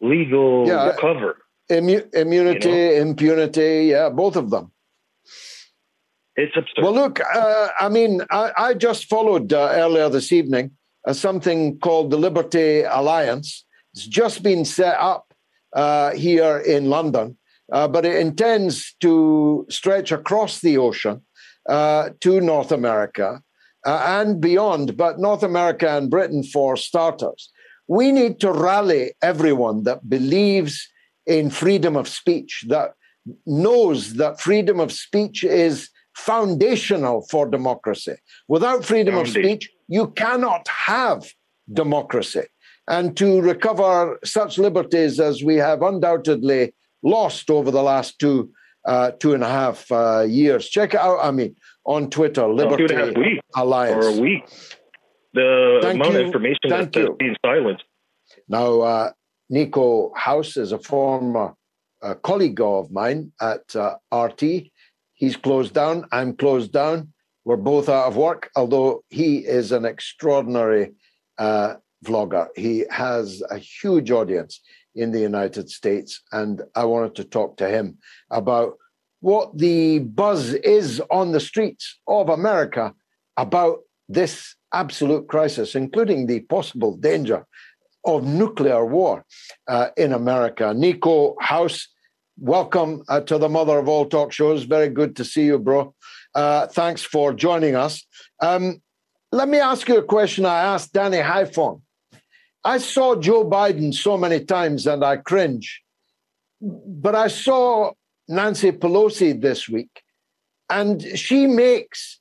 legal yeah, cover. Immu- immunity, you know? impunity. Yeah, both of them. It's absurd. Well, look, uh, I mean, I, I just followed uh, earlier this evening uh, something called the Liberty Alliance. It's just been set up uh, here in London, uh, but it intends to stretch across the ocean uh, to North America and beyond, but North America and Britain for starters. We need to rally everyone that believes in freedom of speech, that knows that freedom of speech is foundational for democracy. Without freedom of speech, you cannot have democracy. And to recover such liberties as we have undoubtedly lost over the last two uh, two and a half uh, years. Check it out. I mean, on Twitter, Liberty two and a half weeks, Alliance or a week. The Thank amount you. of information Thank that's being silenced. Now, uh, Niko House is a former uh, colleague of mine at uh, RT. He's closed down. I'm closed down. We're both out of work, although he is an extraordinary uh, vlogger. He has a huge audience in the United States. And I wanted to talk to him about what the buzz is on the streets of America about this absolute crisis, including the possible danger of nuclear war uh, in America. Niko House welcome uh, to the mother of all talk shows. Very good to see you, bro. Uh, thanks for joining us. Um, let me ask you a question I asked Danny Haiphong. I saw Joe Biden so many times and I cringe, but I saw Nancy Pelosi this week, and she makes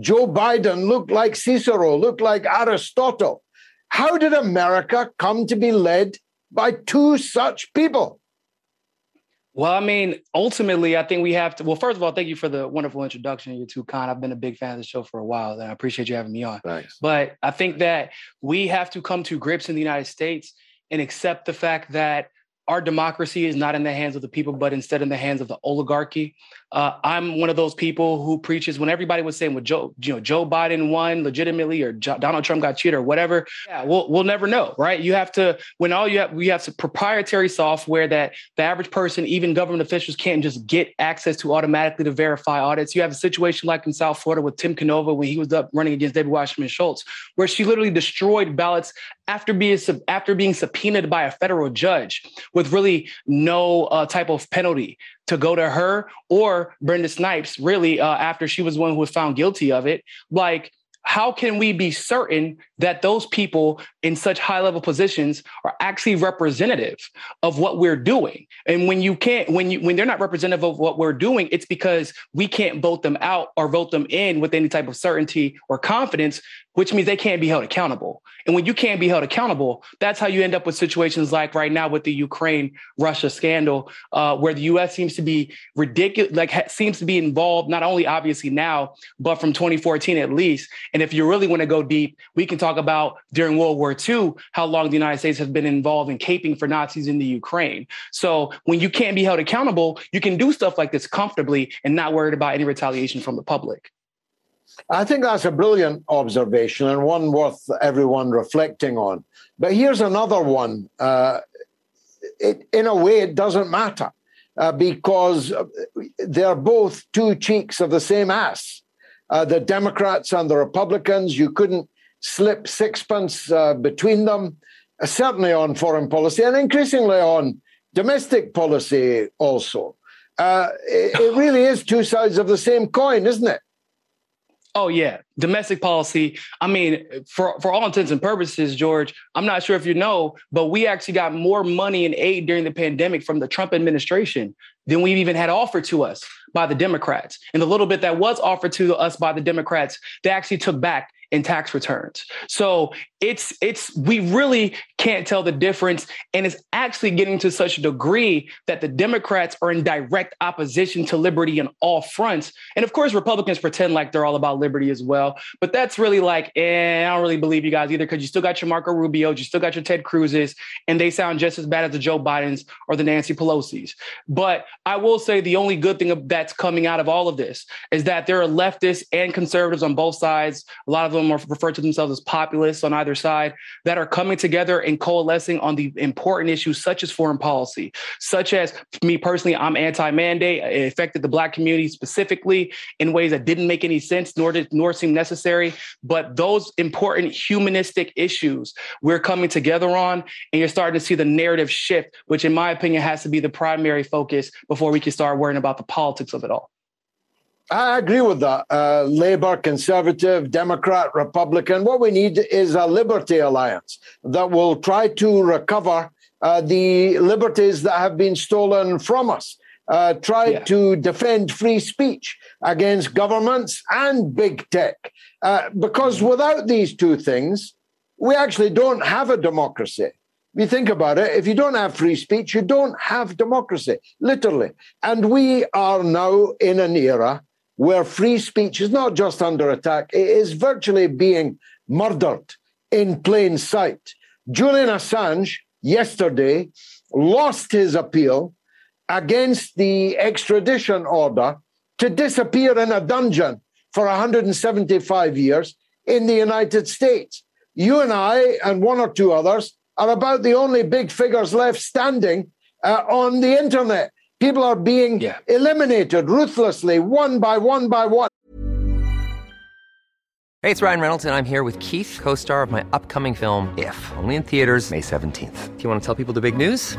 Joe Biden look like Cicero, look like Aristotle. How did America come to be led by two such people? Well, I mean, ultimately, I think we have to. Well, first of all, thank you for the wonderful introduction. You're too kind. I've been a big fan of the show for a while, and I appreciate you having me on. Thanks. But I think that we have to come to grips in the United States and accept the fact that our democracy is not in the hands of the people, but instead in the hands of the oligarchy. Uh, I'm one of those people who preaches when everybody was saying, "Well, Joe, you know, Joe Biden won legitimately, or jo- Donald Trump got cheated, or whatever." Yeah, we'll we'll never know, right? You have to when all you have we have some proprietary software that the average person, even government officials, can't just get access to automatically to verify audits. You have a situation like in South Florida with Tim Canova when he was up running against Debbie Wasserman Schultz, where she literally destroyed ballots after being after being subpoenaed by a federal judge with really no uh, type of penalty to go to her or Brenda Snipes, really, uh, after she was one who was found guilty of it. Like, how can we be certain that those people in such high level positions are actually representative of what we're doing and when you can't when you when they're not representative of what we're doing it's because we can't vote them out or vote them in with any type of certainty or confidence which means they can't be held accountable. And when you can't be held accountable, that's how you end up with situations like right now with the Ukraine Russia scandal, uh, where the U.S. seems to be ridiculous, like ha- seems to be involved not only obviously now, but from 2014 at least, And if you really want to go deep, we can talk about during World War II how long the United States has been involved in caping for Nazis in the Ukraine. So when you can't be held accountable, you can do stuff like this comfortably and not worried about any retaliation from the public. I think that's a brilliant observation and one worth everyone reflecting on. But here's another one. Uh, it, in a way, it doesn't matter uh, because they're both two cheeks of the same ass. Uh, the Democrats and the Republicans, you couldn't slip sixpence uh, between them, uh, certainly on foreign policy and increasingly on domestic policy also. Uh, it, it really is two sides of the same coin, isn't it? Oh yeah, domestic policy. I mean, for for all intents and purposes, George, I'm not sure if you know, but we actually got more money and aid during the pandemic from the Trump administration than we've even had offered to us by the Democrats. And the little bit that was offered to us by the Democrats, they actually took back in tax returns. So it's it's we really can't tell the difference. And it's actually getting to such a degree that the democrats are in direct opposition to liberty on all fronts. And of course republicans pretend like they're all about liberty as well. But that's really like eh, i don't really believe you guys either because you still got your marco rubio you still got your ted cruz's and they sound just as bad as the joe bidens or the nancy pelosi's. But i will say the only good thing that's coming out of all of this is that there are leftists and conservatives on both sides. A lot of them are referred to themselves as populists on either side that are coming together and coalescing on the important issues such as foreign policy, such as me personally, I'm anti-mandate. It affected the black community specifically in ways that didn't make any sense nor did nor seem necessary. But those important humanistic issues we're coming together on, and you're starting to see the narrative shift, which in my opinion has to be the primary focus before we can start worrying about the politics of it all. I agree with that. Uh, Labor, Conservative, Democrat, Republican. What we need is a liberty alliance that will try to recover uh, the liberties that have been stolen from us. Uh, try yeah. to defend free speech against governments and big tech. Uh, because without these two things, we actually don't have a democracy. If you think about it, if you don't have free speech, you don't have democracy, literally. And we are now in an era where free speech is not just under attack, it is virtually being murdered in plain sight. Julian Assange yesterday lost his appeal against the extradition order to disappear in a dungeon for 175 years in the United States. You and I, and one or two others, are about the only big figures left standing uh, on the internet. People are being yeah. eliminated ruthlessly, one by one by one. Hey, it's Ryan Reynolds, and I'm here with Keith, co star of my upcoming film, If, only in theaters, May 17th. Do you want to tell people the big news?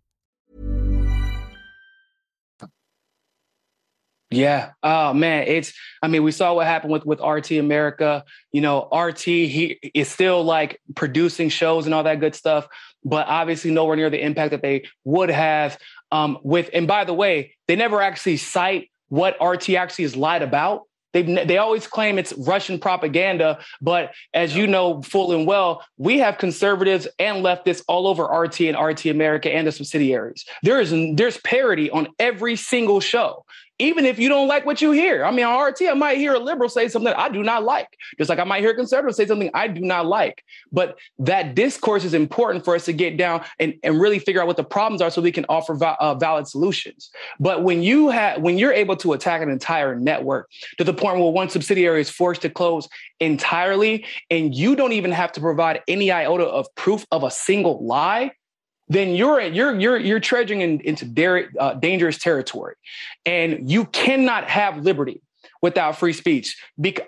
Yeah. Oh man, it's I mean, we saw what happened with with RT America. You know, RT he is still like producing shows and all that good stuff, but obviously nowhere near the impact that they would have um with and by the way, they never actually cite what RT actually is lied about. They they always claim it's Russian propaganda, but as you know full and well, we have conservatives and leftists all over RT and RT America and the subsidiaries. There is there's parody on every single show even if you don't like what you hear. I mean, on RT, I might hear a liberal say something I do not like, just like I might hear a conservative say something I do not like. But that discourse is important for us to get down and, and really figure out what the problems are so we can offer uh, valid solutions. But when you have when you're able to attack an entire network to the point where one subsidiary is forced to close entirely, and you don't even have to provide any iota of proof of a single lie, then you're you're you're you're treading in, into der- uh, dangerous territory, and you cannot have liberty without free speech.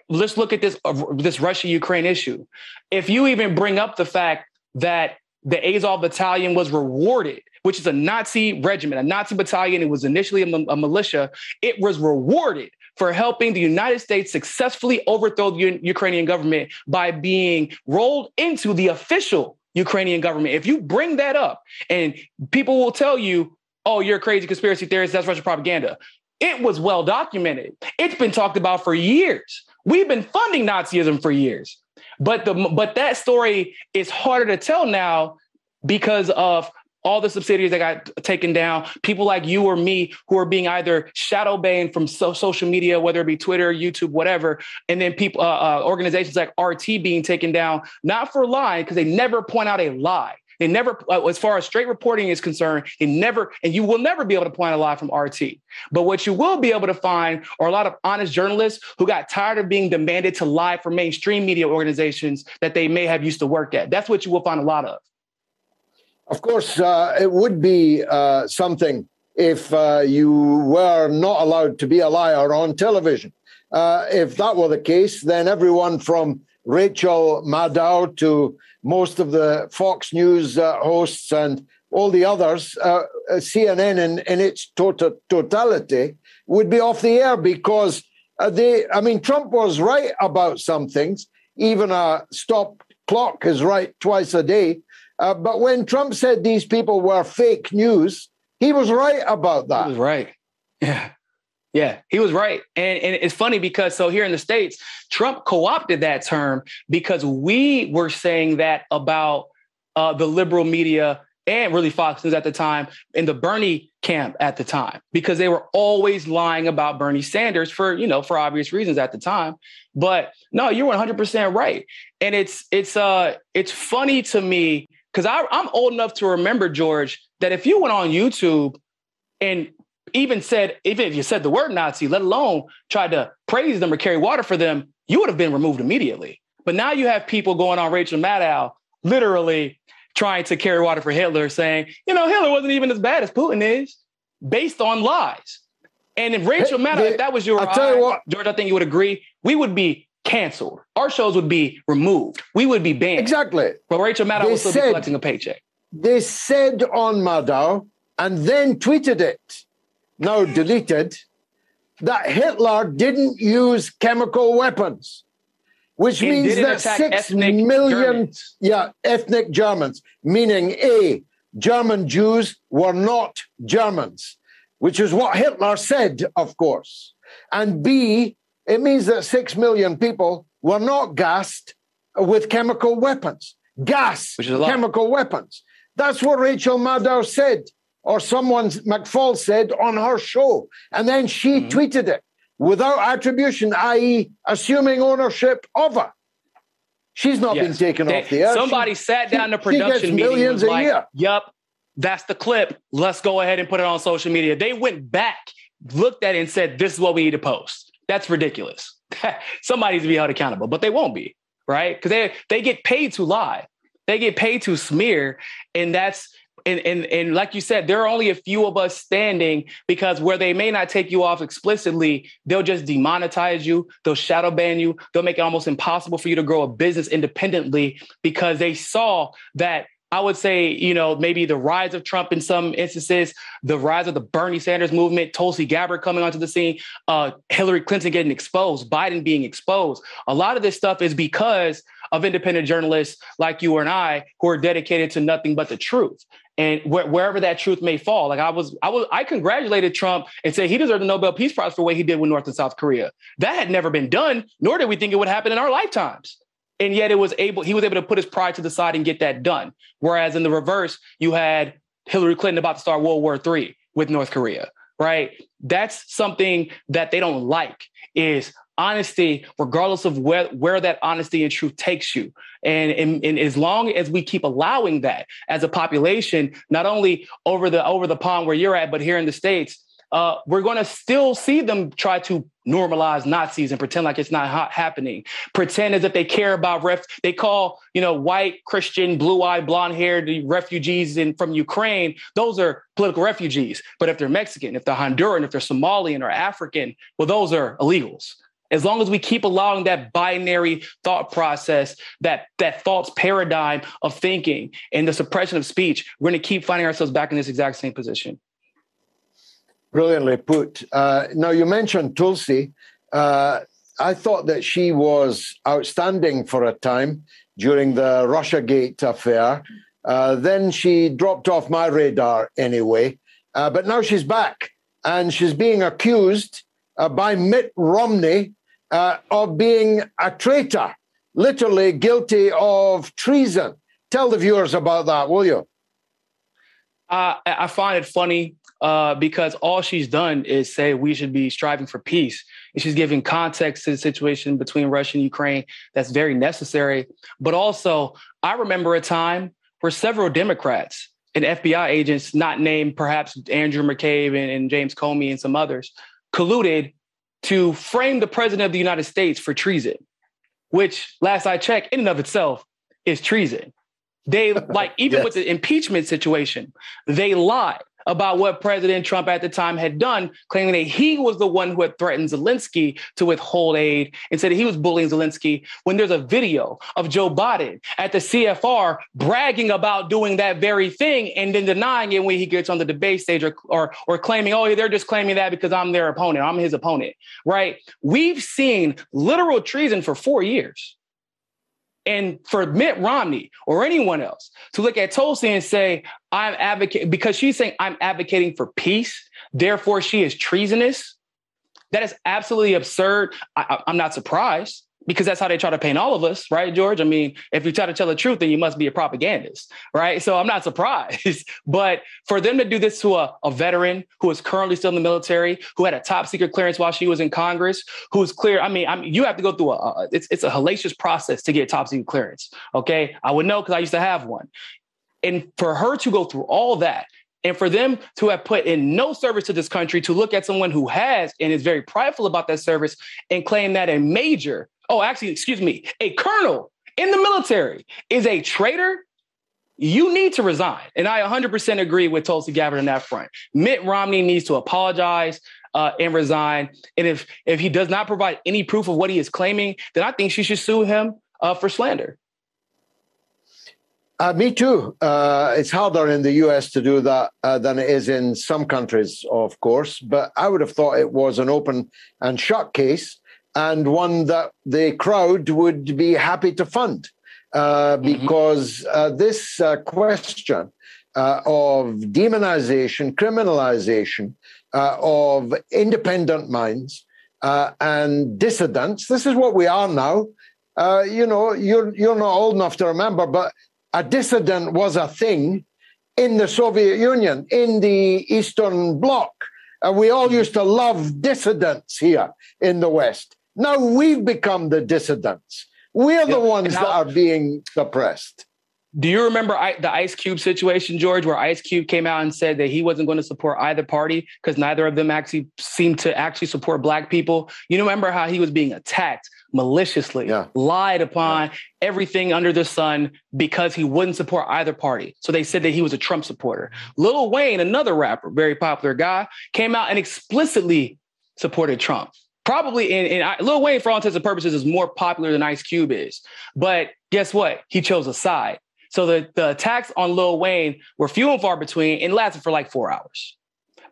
let's look at this uh, this Russia Ukraine issue. If you even bring up the fact that the Azov battalion was rewarded, which is a Nazi regiment, a Nazi battalion, it was initially a, a militia, it was rewarded for helping the United States successfully overthrow the U- Ukrainian government by being rolled into the official Ukrainian government. If you bring that up and people will tell you, oh, you're a crazy conspiracy theorist, that's Russian propaganda. It was well documented. It's been talked about for years. We've been funding Nazism for years. But the but that story is harder to tell now because of all the subsidiaries that got taken down, people like you or me who are being either shadow banned from so- social media, whether it be Twitter, YouTube, whatever, and then people, uh, uh, organizations like RT being taken down, not for lying, because they never point out a lie. They never, uh, as far as straight reporting is concerned, they never, and you will never be able to point a lie from RT. But what you will be able to find are a lot of honest journalists who got tired of being demanded to lie for mainstream media organizations that they may have used to work at. That's what you will find a lot of. Of course, uh, it would be uh, something if uh, you were not allowed to be a liar on television. Uh, if that were the case, then everyone from Rachel Maddow to most of the Fox News uh, hosts and all the others, CNN in, in its tota-, totality, would be off the air because they, I mean, Trump was right about some things. Even a stop clock is right twice a day. Uh, but when Trump said these people were fake news, he was right about that. He was right. Yeah. Yeah, he was right. And, and it's funny because so here in the States, Trump co opted that term because we were saying that about uh, the liberal media and really Fox News at the time in the Bernie camp at the time because they were always lying about Bernie Sanders for, you know, for obvious reasons at the time. But no, you're 100% right. And it's it's uh it's funny to me because I'm old enough to remember, George, that if you went on YouTube and even said, even if you said the word Nazi, let alone tried to praise them or carry water for them, you would have been removed immediately. But now you have people going on Rachel Maddow, literally trying to carry water for Hitler, saying, you know, Hitler wasn't even as bad as Putin is, based on lies. And if Rachel Maddow, if that was your I'll tell you what, George, I think you would agree, we would be canceled. Our shows would be removed. We would be banned. Exactly. But Rachel Maddow would still said, be collecting a paycheck. They said on Maddow and then tweeted it, now deleted, that Hitler didn't use chemical weapons, which It means that six million, Germans. yeah, ethnic Germans, meaning A, German Jews were not Germans, which is what Hitler said, of course. And B, it means that six million people were not gassed with chemical weapons. Gas, Which is a lot. chemical weapons. That's what Rachel Maddow said, or someone, McFaul said on her show. And then she Mm-hmm. tweeted it without attribution, i.e., assuming ownership of it. She's not Yes. been taken They- off the air. Somebody She- sat down in the she gets production meeting and millions was a like, year. "Yep, that's the clip. Let's go ahead and put it on social media." They went back, looked at it, and said, "This is what we need to post." That's ridiculous. Somebody needs to be held accountable, but they won't be, right? Because they they get paid to lie, they get paid to smear, and that's. And, and, and like you said, there are only a few of us standing because where they may not take you off explicitly, they'll just demonetize you, they'll shadow ban you, they'll make it almost impossible for you to grow a business independently because they saw that I would say, you know, maybe the rise of Trump in some instances, the rise of the Bernie Sanders movement, Tulsi Gabbard coming onto the scene, uh, Hillary Clinton getting exposed, Biden being exposed. A lot of this stuff is because of independent journalists like you and I who are dedicated to nothing but the truth. And wh- wherever that truth may fall, like I was, I was, I congratulated Trump and said he deserved the Nobel Peace Prize for what he did with North and South Korea. That had never been done, nor did we think it would happen in our lifetimes and yet it was able he was able to put his pride to the side and get that done. Whereas in the reverse you had hillary clinton about to start world war iii with north korea right? That's something that they don't like is honesty regardless of where, where that honesty and truth takes you. And, and, and as long as we keep allowing that as a population not only over the over the pond where you're at but here in the states uh, we're going to still see them try to normalize Nazis and pretend like it's not ha- happening. Pretend as if they care about ref. They call you know white Christian, blue-eyed, blonde-haired refugees in from Ukraine. Those are political refugees. But if they're Mexican, if they're Honduran, if they're Somalian or African, well, those are illegals. As long as we keep allowing that binary thought process, that that false paradigm of thinking and the suppression of speech, we're going to keep finding ourselves back in this exact same position. Brilliantly put. Uh, now, you mentioned Tulsi. Uh, I thought that she was outstanding for a time during the Russiagate affair. Uh, then she dropped off my radar anyway. Uh, but now she's back and she's being accused uh, by Mitt Romney uh, of being a traitor, literally guilty of treason. Tell the viewers about that, will you? I find it funny uh, because all she's done is say we should be striving for peace. And she's giving context to the situation between Russia and Ukraine that's very necessary. But also, I remember a time where several Democrats and FBI agents, not named perhaps Andrew McCabe and, and James Comey and some others, colluded to frame the president of the United States for treason, which, last I checked, in and of itself is treason. They like even yes. with the impeachment situation, they lied about what President Trump at the time had done, claiming that he was the one who had threatened Zelensky to withhold aid and said he was bullying Zelensky. When there's a video of Joe Biden at the CFR bragging about doing that very thing and then denying it when he gets on the debate stage or, or, or claiming, oh, they're just claiming that because I'm their opponent, I'm his opponent, right? We've seen literal treason for four years. And for Mitt Romney or anyone else to look at Tulsi and say, I'm advocating, because she's saying I'm advocating for peace, therefore she is treasonous, that is absolutely absurd. I, am not surprised because that's how they try to paint all of us, right, George? I mean, if you try to tell the truth, then you must be a propagandist, right? So I'm not surprised. but for them to do this to a, a veteran who is currently still in the military, who had a top secret clearance while she was in Congress, who is clear, I mean, I mean you have to go through a, a it's, it's a hellacious process to get top secret clearance. Okay. I would know because I used to have one. And for her to go through all that and for them to have put in no service to this country to look at someone who has and is very prideful about that service and claim that a major oh, actually, excuse me, a colonel in the military is a traitor, you need to resign. And I 100% agree with Tulsi Gabbard on that front. Mitt Romney needs to apologize uh, and resign. And if if he does not provide any proof of what he is claiming, then I think she should sue him uh, for slander. Uh, me too. Uh, it's harder in the US to do that uh, than it is in some countries, of course. But I would have thought it was an open and shut case and one that the crowd would be happy to fund uh, mm-hmm. because uh, this uh, question uh, of demonization, criminalization uh, of independent minds uh, and dissidents, this is what we are now. you know, you're, you're not old enough to remember, but a dissident was a thing in the Soviet Union, in the Eastern Bloc. we all used to love dissidents here in the West. Now we've become the dissidents. We're the ones that are being suppressed. Do you remember the Ice Cube situation, George, where Ice Cube came out and said that he wasn't going to support either party because neither of them actually seemed to actually support Black people? You remember how he was being attacked maliciously, yeah. lied upon yeah. everything under the sun because he wouldn't support either party. So they said that he was a Trump supporter. Lil Wayne, another rapper, very popular guy, came out and explicitly supported Trump probably in, in Lil Wayne, for all intents and purposes, is more popular than Ice Cube is. But guess what? He chose a side. So the, the attacks on Lil Wayne were few and far between and lasted for like four hours.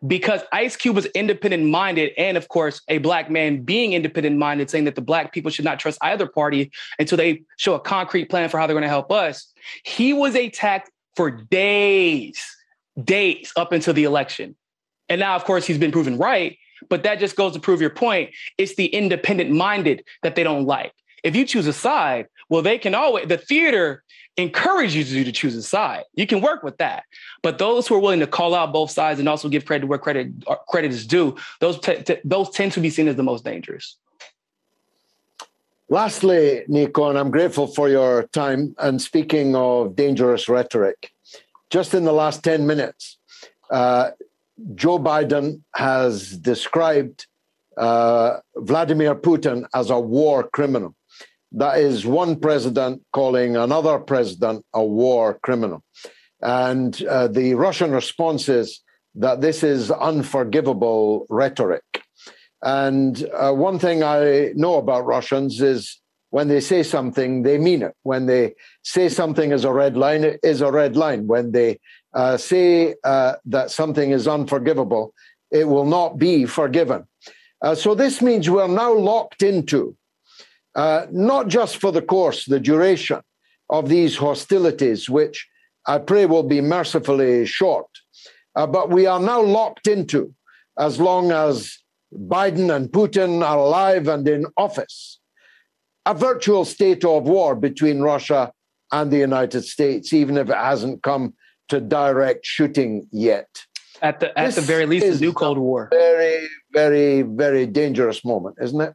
Because Ice Cube was independent minded, and of course, a black man being independent minded, saying that the black people should not trust either party until they show a concrete plan for how they're going to help us. He was attacked for days, days up until the election. And now, of course, he's been proven right. But that just goes to prove your point. It's the independent minded that they don't like. If you choose a side, well, they can always, the theater encourages you to choose a side. You can work with that. But those who are willing to call out both sides and also give credit where credit, uh, credit is due, those, t- t- those tend to be seen as the most dangerous. Lastly, Niko, and I'm grateful for your time. And speaking of dangerous rhetoric, just in the last 10 minutes, uh, Joe Biden has described uh, Vladimir Putin as a war criminal. That is one president calling another president a war criminal. And uh, the Russian response is that this is unforgivable rhetoric. And uh, one thing I know about Russians is when they say something, they mean it. When they say something is a red line, it is a red line. When they uh, say uh, that something is unforgivable, it will not be forgiven. Uh, so this means we're now locked into, uh, not just for the course, the duration of these hostilities, which I pray will be mercifully short, uh, but we are now locked into as long as Biden and Putin are alive and in office, a virtual state of war between Russia and the United States, even if it hasn't come to direct shooting yet. At the at this the very least, a new Cold War. Very, very, very dangerous moment, isn't it?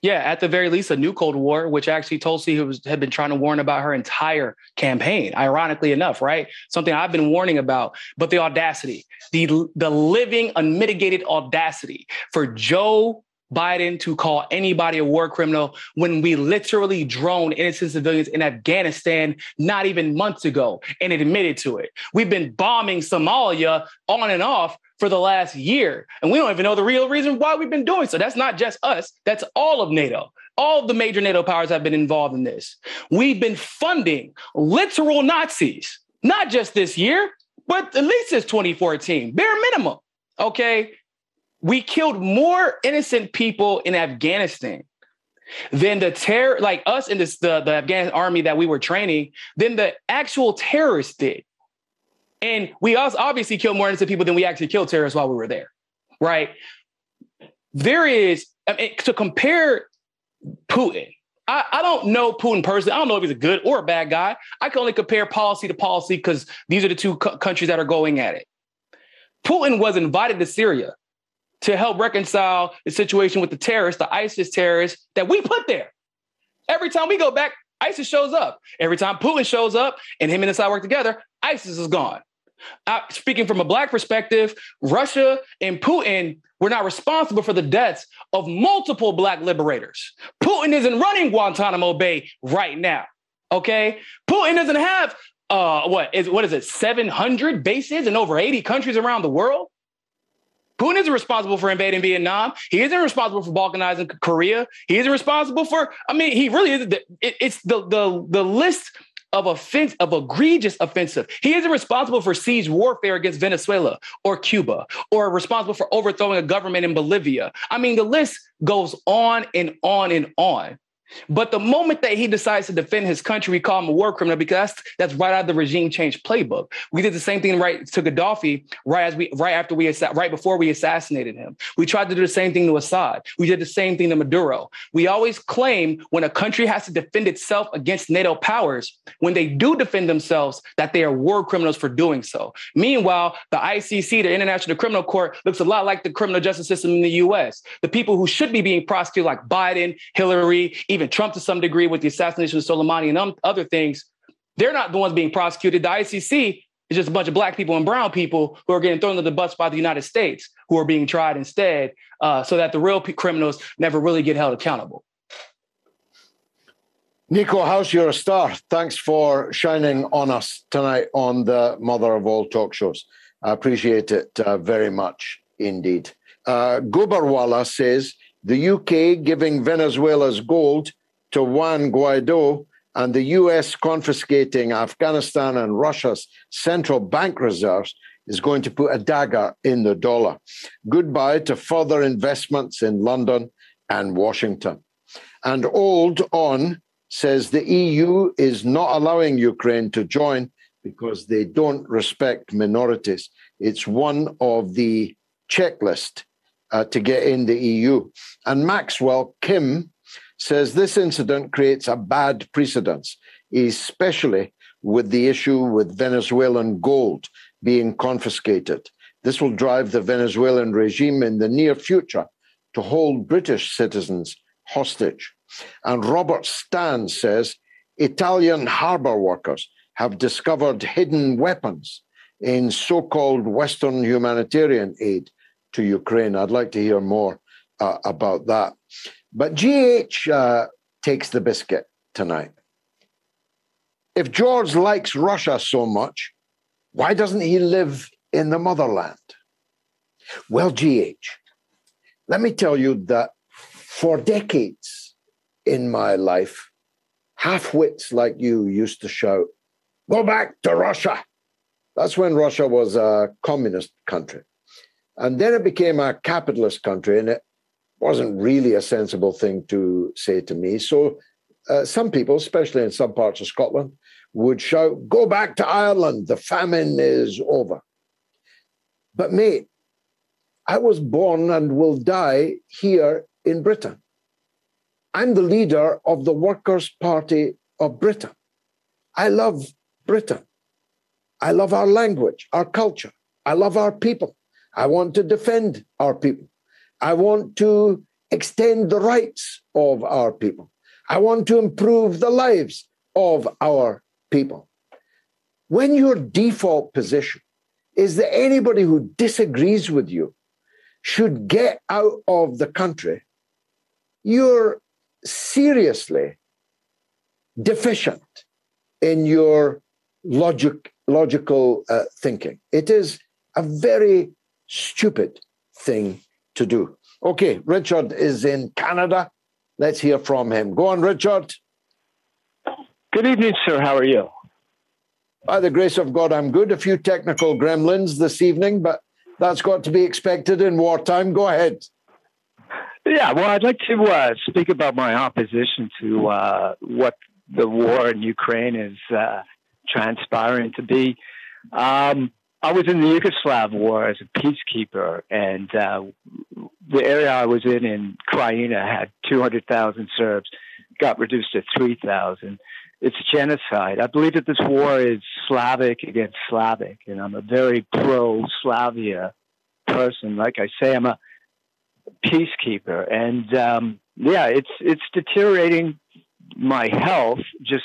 Yeah, at the very least, a new Cold War, which actually Tulsi was, had been trying to warn about her entire campaign. Ironically enough, right? Something I've been warning about. But the audacity, the the living, unmitigated audacity for Joe Biden to call anybody a war criminal when we literally droned innocent civilians in Afghanistan not even months ago and admitted to it. We've been bombing Somalia on and off for the last year, and we don't even know the real reason why we've been doing so. That's not just us, that's all of NATO. All of the major NATO powers have been involved in this. We've been funding literal Nazis, not just this year, but at least since 2014, bare minimum. Okay we killed more innocent people in Afghanistan than the terror, like us in this the, the Afghan army that we were training, than the actual terrorists did. And we also obviously killed more innocent people than we actually killed terrorists while we were there. Right. There is I mean, to compare Putin. I, I don't know Putin personally. I don't know if he's a good or a bad guy. I can only compare policy to policy because these are the two co- countries that are going at it. Putin was invited to Syria to help reconcile the situation with the terrorists, the ISIS terrorists that we put there. Every time we go back, ISIS shows up. Every time Putin shows up and him and Assad work together, ISIS is gone. Uh, speaking from a black perspective, Russia and Putin were not responsible for the deaths of multiple black liberators. Putin isn't running Guantanamo Bay right now. Okay, Putin doesn't have uh, what is what is it, 700 bases in over 80 countries around the world. Putin isn't responsible for invading Vietnam. He isn't responsible for balkanizing Korea. He isn't responsible for. I mean, he really isn't. It's the the the list of offense of egregious offensive. He isn't responsible for siege warfare against Venezuela or Cuba or responsible for overthrowing a government in Bolivia. I mean, the list goes on and on and on. But the moment that he decides to defend his country, we call him a war criminal because that's that's right out of the regime change playbook. We did the same thing right to Gaddafi right as we right after we right before we assassinated him. We tried to do the same thing to Assad. We did the same thing to Maduro. We always claim when a country has to defend itself against NATO powers, when they do defend themselves, that they are war criminals for doing so. Meanwhile, the ICC, the International Criminal Court, looks a lot like the criminal justice system in the U.S. The people who should be being prosecuted, like Biden, Hillary, even even Trump to some degree with the assassination of Soleimani and um, other things, they're not the ones being prosecuted. The ICC is just a bunch of black people and brown people who are getting thrown to the bus by the United States who are being tried instead, uh, so that the real p- criminals never really get held accountable. Niko, how's your star? Thanks for shining on us tonight on the mother of all talk shows. I appreciate it uh, very much indeed. Uh, Gobarwala says the UK giving Venezuela's gold to Juan Guaido, and the US confiscating Afghanistan and Russia's central bank reserves is going to put a dagger in the dollar. Goodbye to further investments in London and Washington. And Old On says the EU is not allowing Ukraine to join because they don't respect minorities. It's one of the checklist uh, to get in the EU. And Maxwell Kim says this incident creates a bad precedence, especially with the issue with Venezuelan gold being confiscated. This will drive the Venezuelan regime in the near future to hold British citizens hostage. And Robert Stan says Italian harbor workers have discovered hidden weapons in so called Western humanitarian aid to Ukraine. I'd like to hear more uh, about that. But GH uh, takes the biscuit tonight. If George likes Russia so much, why doesn't he live in the motherland? Well, GH, let me tell you that for decades in my life, half wits like you used to shout, Go back to Russia. That's when Russia was a communist country. And then it became a capitalist country, and it wasn't really a sensible thing to say to me. So uh, some people, especially in some parts of Scotland, would shout, Go back to Ireland, the famine is over. But, mate, I was born and will die here in Britain. I'm the leader of the Workers' Party of Britain. I love Britain. I love our language, our culture. I love our people. I want to defend our people. I want to extend the rights of our people. I want to improve the lives of our people. When your default position is that anybody who disagrees with you should get out of the country, you're seriously deficient in your logic, logical uh, thinking. It is a very stupid thing to do. Okay, Richard is in Canada. Let's hear from him. Go on, Richard. Good evening, sir. How are you? By the grace of God, I'm good. A few technical gremlins this evening, but that's got to be expected in wartime. Go ahead. Yeah, well, I'd like to uh, speak about my opposition to uh, what the war in Ukraine is uh, transpiring to be. Um, I was in the Yugoslav war as a peacekeeper, and uh, the area I was in in Krajina had 200,000 Serbs, got reduced to 3,000. It's genocide. I believe that this war is Slavic against Slavic, and I'm a very pro Slavia person. Like I say, I'm a peacekeeper, and um, yeah, it's it's deteriorating my health just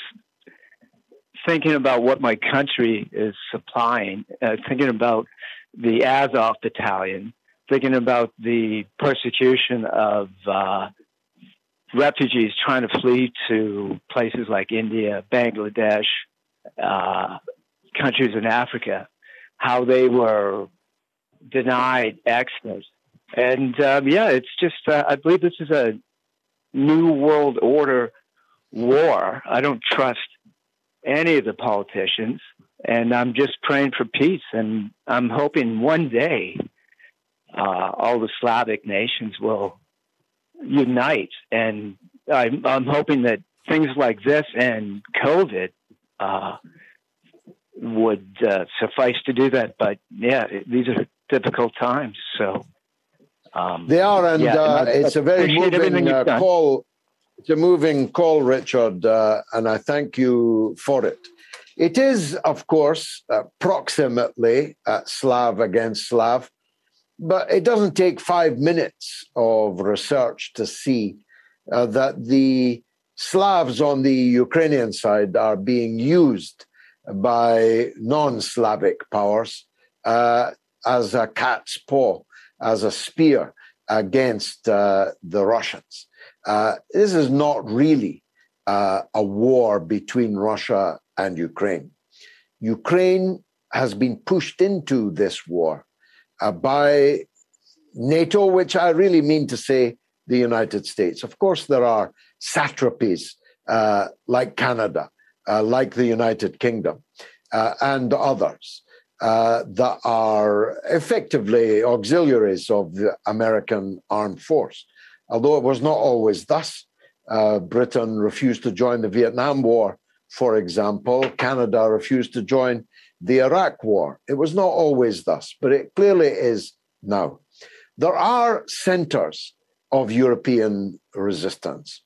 thinking about what my country is supplying, uh, thinking about the Azov battalion, thinking about the persecution of uh, refugees trying to flee to places like India, Bangladesh, uh, countries in Africa, how they were denied access. And um, yeah, it's just, uh, I believe this is a new world order war. I don't trust any of the politicians, and I'm just praying for peace. And I'm hoping one day uh, all the Slavic nations will unite. And I'm, I'm hoping that things like this and COVID uh, would uh, suffice to do that. But yeah, these are difficult times. So um, they are, and yeah, uh, it's a very moving uh, call it's a moving call, Richard, uh, and I thank you for it. It is, of course, uh, proximately uh, Slav against Slav, but it doesn't take five minutes of research to see uh, that the Slavs on the Ukrainian side are being used by non Slavic powers uh, as a cat's paw, as a spear against uh, the Russians. Uh, this is not really uh, a war between Russia and Ukraine. Ukraine has been pushed into this war uh, by NATO, which I really mean to say the United States. Of course, there are satrapies uh, like Canada, uh, like the United Kingdom, and others. That are effectively auxiliaries of the American armed force although it was not always thus. Uh, Britain refused to join the Vietnam War, for example. Canada refused to join the Iraq War. It was not always thus, but it clearly is now. There are centers of European resistance.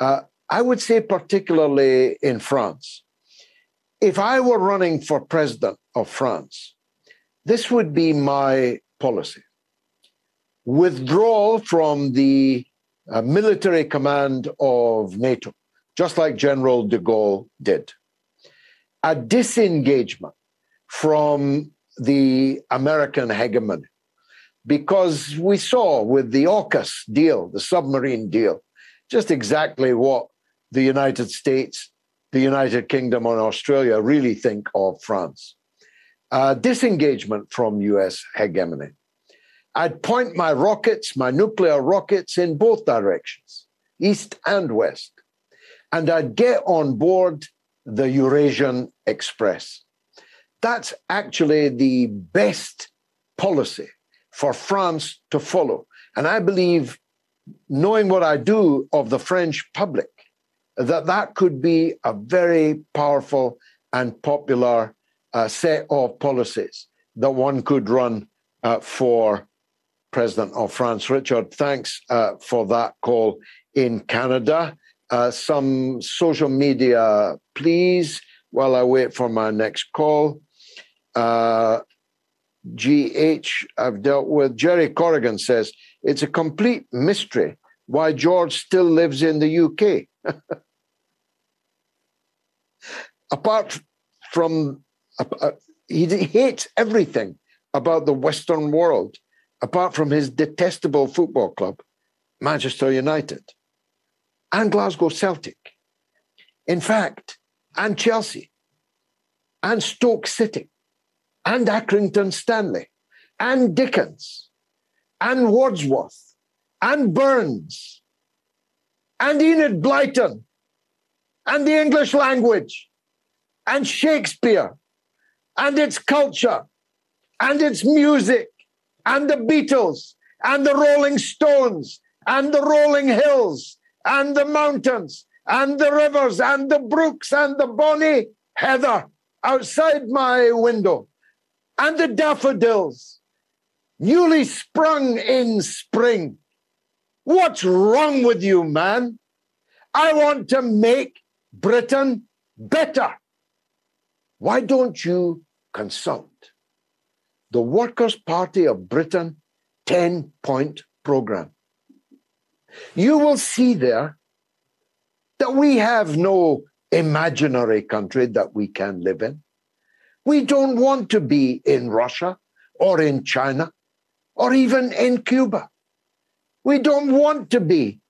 Uh, I would say, particularly in France. If I were running for president of France, this would be my policy withdrawal from the uh, military command of NATO, just like General de Gaulle did. A disengagement from the American hegemony. Because we saw with the AUKUS deal, the submarine deal, just exactly what the United States, the United Kingdom, and Australia really think of France. Uh, disengagement from US hegemony. I'd point my rockets, my nuclear rockets, in both directions, east and west. And I'd get on board the Eurasian Express. That's actually the best policy for France to follow. And I believe, knowing what I do of the French public, that that could be a very powerful and popular uh, set of policies that one could run uh, for President of France. Richard, thanks uh, for that call in Canada. Uh, some social media, please, while I wait for my next call. Uh, GH, I've dealt with. Jerry Corrigan says it's a complete mystery why George still lives in the UK. Apart from, uh, Uh, he hates everything about the Western world, apart from his detestable football club, Manchester United and Glasgow Celtic. In fact, and Chelsea, and Stoke City, and Accrington Stanley, and Dickens, and Wordsworth, and Burns, and Enid Blyton, and the English language, and Shakespeare, and its culture, and its music, and the Beatles, and the Rolling Stones, and the Rolling Hills, and the mountains and the rivers and the brooks and the bonny heather outside my window and the daffodils newly sprung in spring. What's wrong with you, man? I want to make Britain better. Why don't you consult the Workers' Party of Britain 10 point program? you will see there that we have no imaginary country that we can live in. We don't want to be in Russia or in China or even in Cuba. We don't want to be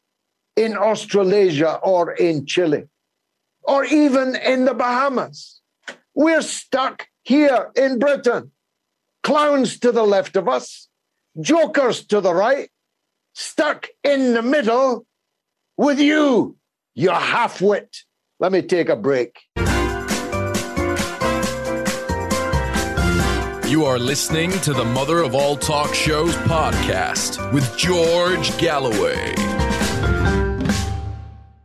in Australasia or in Chile or even in the Bahamas. We're stuck here in Britain. Clowns to the left of us, jokers to the right, stuck in the middle with you, you half-wit. Let me take a break. You are listening to the Mother of All Talk Shows podcast with George Galloway.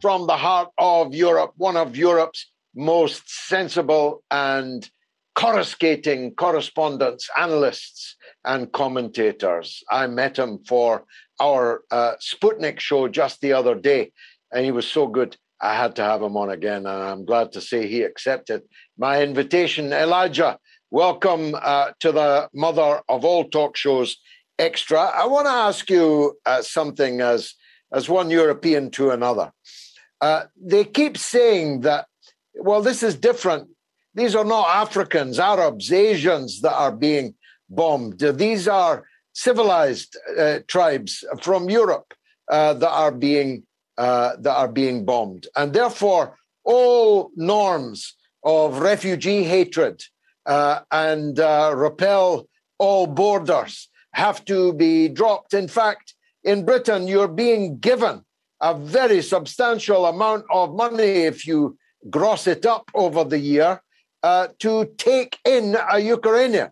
From the heart of Europe, one of Europe's most sensible and coruscating correspondents, analysts, and commentators. I met him for our uh, Sputnik show just the other day, and he was so good. I had to have him on again, and I'm glad to say he accepted my invitation. Elijah, welcome uh, to the mother of all talk shows, Extra. I want to ask you uh, something as as one European to another. Uh, they keep saying that, well, this is different. These are not Africans, Arabs, Asians that are being bombed. These are civilized uh, tribes from Europe uh, that are being uh, that are being bombed, and therefore all norms of refugee hatred uh, and uh, repel all borders have to be dropped. In fact, in Britain, you're being given a very substantial amount of money if you gross it up over the year uh, to take in a Ukrainian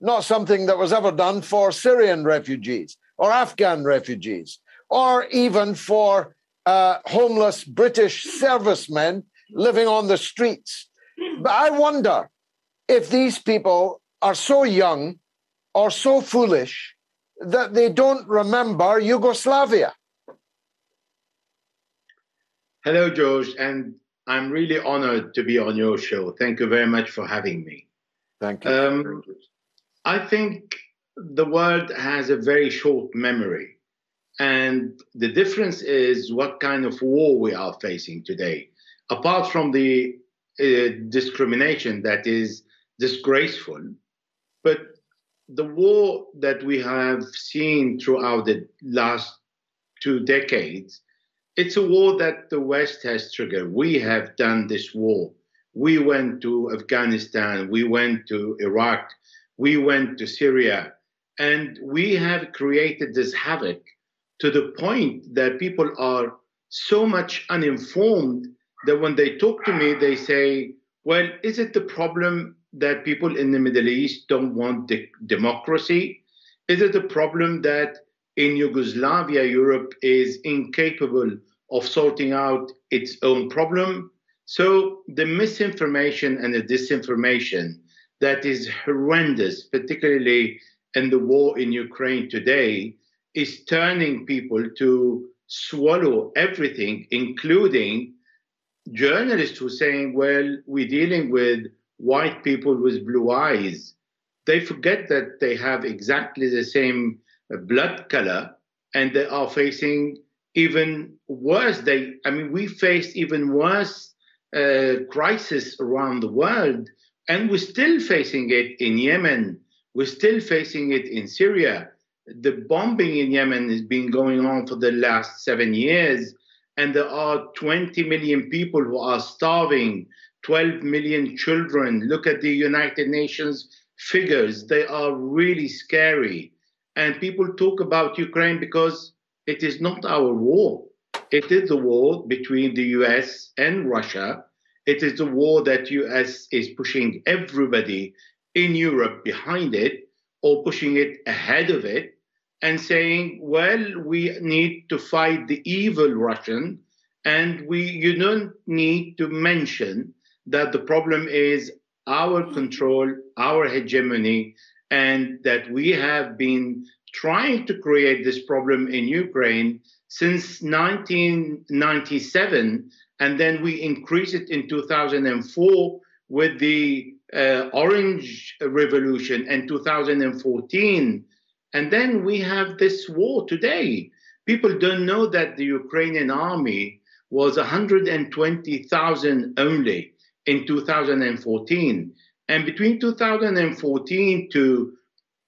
not something that was ever done for Syrian refugees or Afghan refugees, or even for uh, homeless British servicemen living on the streets. But I wonder if these people are so young or so foolish that they don't remember Yugoslavia. Hello, George, and I'm really honored to be on your show. Thank you very much for having me. Thank you. Um, I think the world has a very short memory. And the difference is what kind of war we are facing today. Apart from the uh, discrimination that is disgraceful, But the war that we have seen throughout the last two decades, it's a war that the West has triggered. We have done this war. We went to Afghanistan, we went to Iraq, we went to Syria, and we have created this havoc to the point that people are so much uninformed that when they talk to me, they say, Well, is it the problem that people in the Middle East don't want de- democracy? Is it a problem that in Yugoslavia, Europe is incapable of sorting out its own problem? So the misinformation and the disinformation that is horrendous, particularly in the war in Ukraine today, is turning people to swallow everything, including journalists who are saying, well, we're dealing with white people with blue eyes. They forget that they have exactly the same blood color and they are facing even worse. They, I mean, we faced even worse uh, crisis around the world, and we're still facing it in Yemen. We're still facing it in Syria. The bombing in Yemen has been going on for the last seven years, and there are 20 million people who are starving, 12 million children. Look at the United Nations figures, they are really scary. And people talk about Ukraine because it is not our war. It is the war between the US and Russia. It is the war that US is pushing everybody in Europe behind it or pushing it ahead of it and saying, well, we need to fight the evil Russian and we you don't need to mention that the problem is our control, our hegemony, and that we have been trying to create this problem in Ukraine since 1997, and then we increased it in 2004 with the uh, Orange Revolution and 2014. And then we have this war today. People don't know that the Ukrainian army was 120,000 only in 2014. And between 2014 to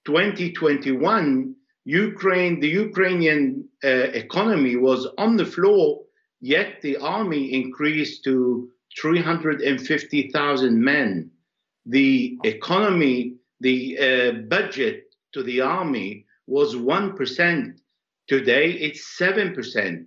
2021, Ukraine, the Ukrainian uh, economy was on the floor, yet the army increased to 350,000 men. The economy, the uh, budget to the army was 1%. Today, it's 7%.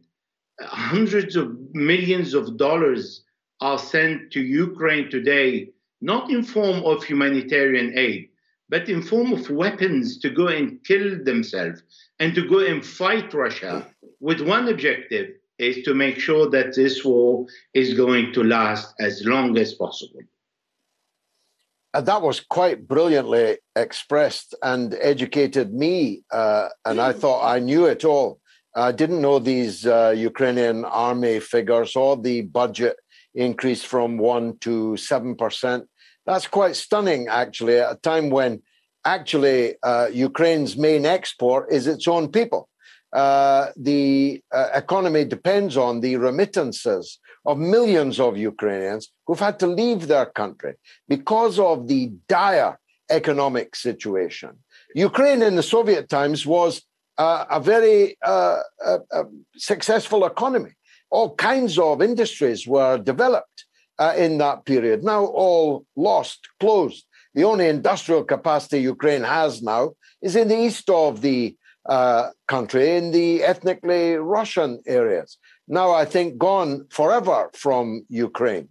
Hundreds of millions of dollars are sent to Ukraine today, not in form of humanitarian aid, but in form of weapons to go and kill themselves and to go and fight Russia with one objective is to make sure that this war is going to last as long as possible. Uh, that was quite brilliantly expressed and educated me, uh, and I thought I knew it all. I didn't know these uh, Ukrainian army figures or the budget increase from 1 to 7%. That's quite stunning, actually, at a time when actually uh, Ukraine's main export is its own people. Uh, the uh, economy depends on the remittances of millions of Ukrainians who've had to leave their country because of the dire economic situation. Ukraine in the Soviet times was uh, a very uh, successful economy. All kinds of industries were developed uh, in that period. Now, all lost, closed. The only industrial capacity Ukraine has now is in the east of the uh, country, in the ethnically Russian areas. Now, I think, gone forever from Ukraine.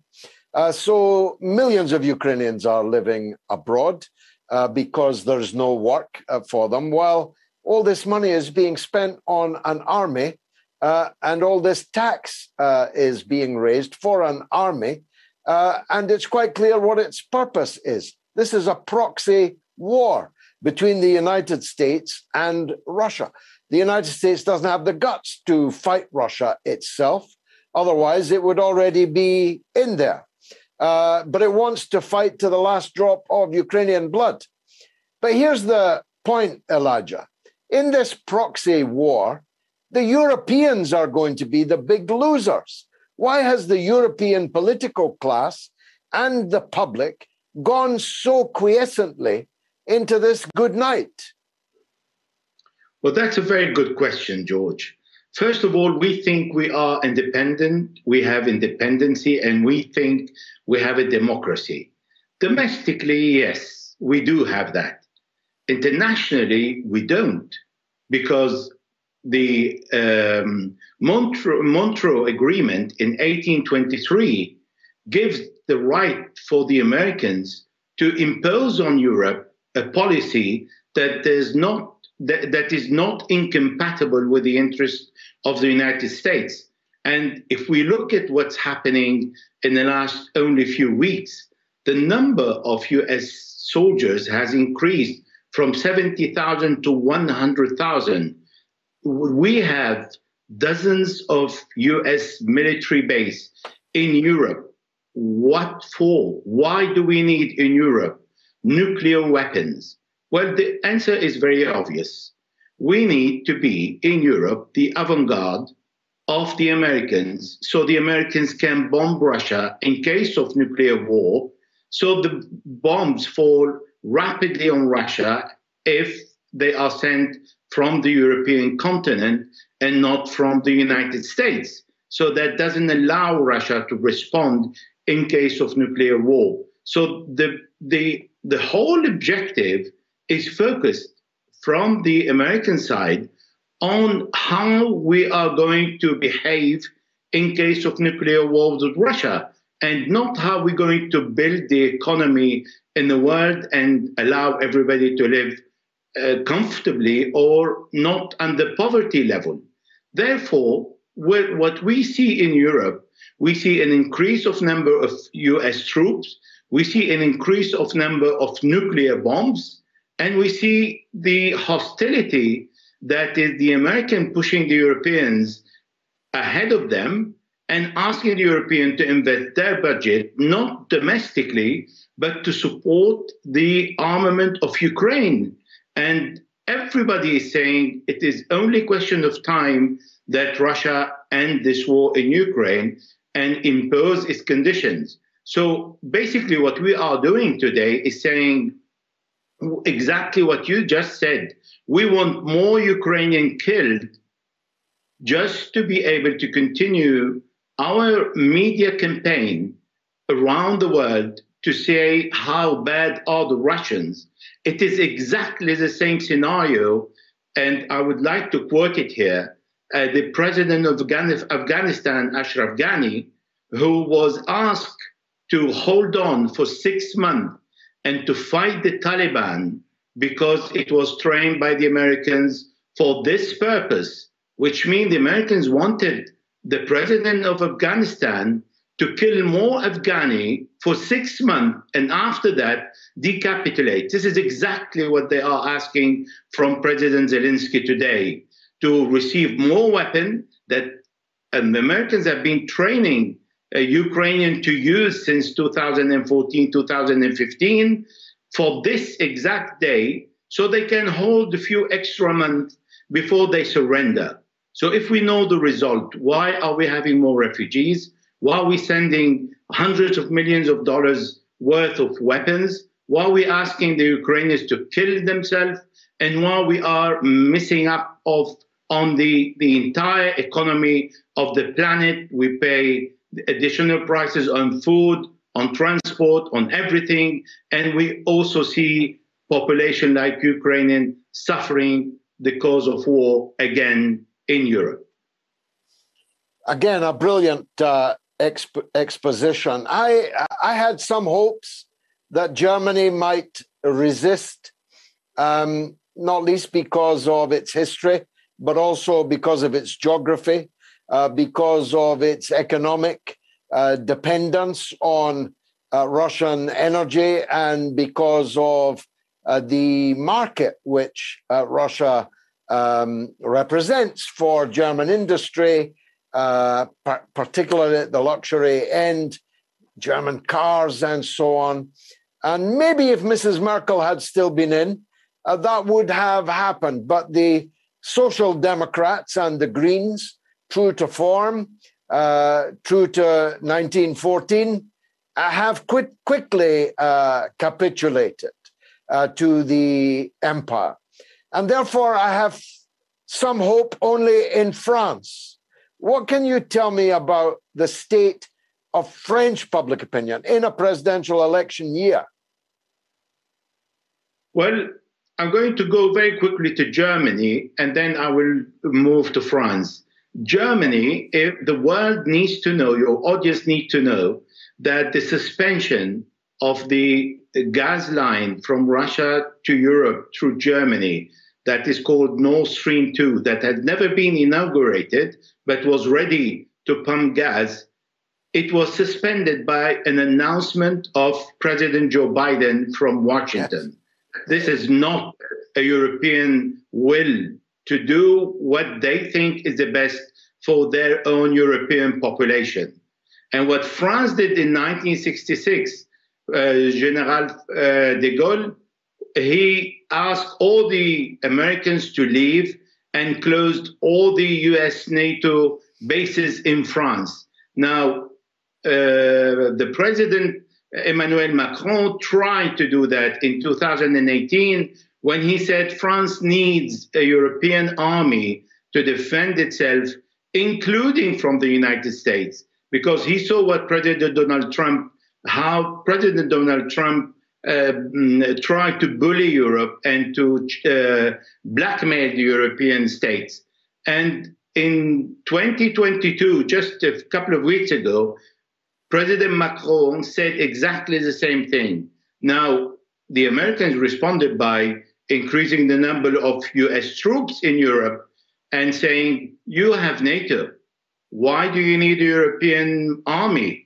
Uh, so, millions of Ukrainians are living abroad uh, because there's no work uh, for them, while all this money is being spent on an army uh, and all this tax uh, is being raised for an army uh, and it's quite clear what its purpose is. This is a proxy war between the United States and Russia. The United States doesn't have the guts to fight Russia itself. Otherwise, it would already be in there. Uh, but it wants to fight to the last drop of Ukrainian blood. But here's the point, Elijah. In this proxy war, the Europeans are going to be the big losers why has the European political class and the public gone so quiescently into this good night? Well, that's a very good question, George. First of all, we think we are independent, we have independency, and we think we have a democracy. Domestically, yes, we do have that. Internationally, we don't, because the um, Montreux, Montreux Agreement in 1823 gives the right for the Americans to impose on Europe a policy that is not that, that is not incompatible with the interests of the United States. And if we look at what's happening in the last only few weeks, the number of US soldiers has increased from 70,000 to 100,000. We have dozens of US military base in Europe. What for? Why do we need in Europe nuclear weapons? Well, the answer is very obvious. We need to be in Europe the avant garde of the Americans so the Americans can bomb Russia in case of nuclear war. So the bombs fall rapidly on Russia if they are sent from the European continent and not from the United States. So that doesn't allow Russia to respond in case of nuclear war. So the the the whole objective is focused from the American side on how we are going to behave in case of nuclear war with Russia and not how we're going to build the economy in the world and allow everybody to live uh, comfortably or not under poverty level. Therefore, what we see in Europe, we see an increase of number of US troops, we see an increase of number of nuclear bombs, and we see the hostility that is the American pushing the Europeans ahead of them and asking the European to invest their budget, not domestically, but to support the armament of Ukraine. And everybody is saying it is only a question of time that Russia end this war in Ukraine and impose its conditions. So basically, what we are doing today is saying exactly what you just said. We want more Ukrainian killed just to be able to continue our media campaign around the world to say how bad are the Russians. It is exactly the same scenario, and I would like to quote it here. Uh, the president of Afghanistan, Ashraf Ghani, who was asked to hold on for six months and to fight the Taliban because it was trained by the Americans for this purpose, which means the Americans wanted the president of Afghanistan to kill more Afghani for six months and after that decapitulate. This is exactly what they are asking from President Zelensky today to receive more weapons that um, the Americans have been training uh, Ukrainian to use since 2014, 2015 for this exact day so they can hold a few extra months before they surrender. So if we know the result, why are we having more refugees? Why are we sending hundreds of millions of dollars worth of weapons? Why are we asking the Ukrainians to kill themselves? And why we are missing up of on the, the entire economy of the planet. We pay additional prices on food, on transport, on everything. And we also see population like Ukrainian suffering the cause of war again in Europe. Again, a brilliant uh, exp- exposition. I I had some hopes that Germany might resist, um, not least because of its history, but also because of its geography uh, because of its economic uh, dependence on uh, Russian energy and because of uh, the market which uh, Russia um, represents for German industry, uh, par- particularly at the luxury end, German cars and so on. And maybe if Mrs. Merkel had still been in, that would have happened. But the Social Democrats and the Greens true to form, uh, true to 1914, uh, have quit, quickly uh, capitulated. uh, to the empire. And therefore, I have some hope only in France. What can you tell me about the state of French public opinion in a presidential election year? Well, I'm going to go very quickly to Germany and then I will move to France. Germany, if the world needs to know, your audience needs to know that the suspension of the gas line from Russia to Europe through Germany that is called Nord Stream 2 that had never been inaugurated but was ready to pump gas it was suspended by an announcement of President Joe Biden from Washington. Yes. This is not a European will to do what they think is the best for their own European population. And what France did in 1966, uh, General uh, de Gaulle, he asked all the Americans to leave and closed all the US NATO bases in France. Now, uh, the president Emmanuel Macron tried to do that in 2018 when he said France needs a European army to defend itself, including from the United States, because he saw what President Donald Trump, how President Donald Trump uh, mm, tried to bully Europe and to uh, blackmail the European states. And in 2022, just a couple of weeks ago, President Macron said exactly the same thing. Now, the Americans responded by increasing the number of US troops in Europe and saying, You have NATO. Why do you need a European army?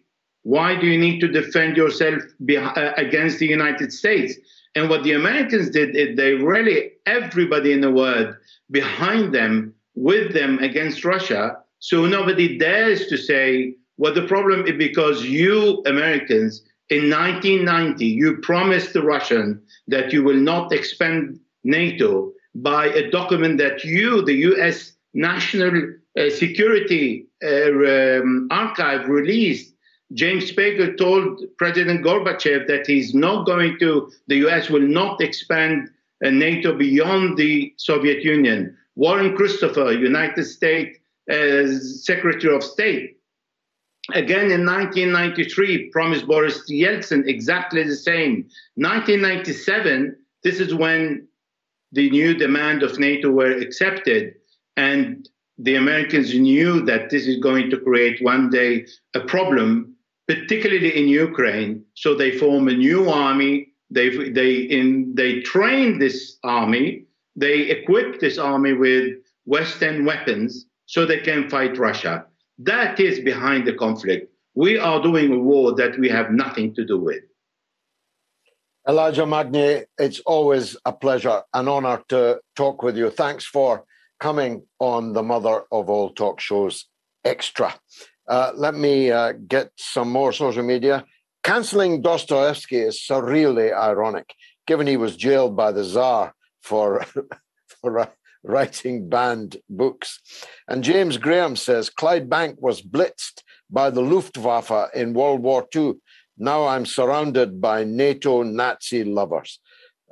Why do you need to defend yourself uh, against the United States? And what the Americans did is they rally everybody in the world behind them, with them against Russia. So nobody dares to say, well, the problem is because you Americans in 1990, you promised the Russian that you will not expand NATO by a document that you, the US National uh, Security uh, um, Archive, released. James Baker told President Gorbachev that he's not going to, the US will not expand uh, NATO beyond the Soviet Union. Warren Christopher, United States uh, Secretary of State, Again in 1993, promised Boris Yeltsin exactly the same. 1997, this is when the new demand of NATO were accepted, and the Americans knew that this is going to create one day a problem, particularly in Ukraine. So they form a new army. They they in they train this army. They equip this army with Western weapons so they can fight Russia. That is behind the conflict. We are doing a war that we have nothing to do with. Elijah Magnier, it's always a pleasure, an honor to talk with you. Thanks for coming on the mother of all talk shows, Extra. Uh, let me uh, get some more social media. Canceling Dostoevsky is surreally ironic, given he was jailed by the Tsar for, for writing banned books. And James Graham says Clydebank was blitzed by the Luftwaffe in World War II. Now I'm surrounded by NATO Nazi lovers.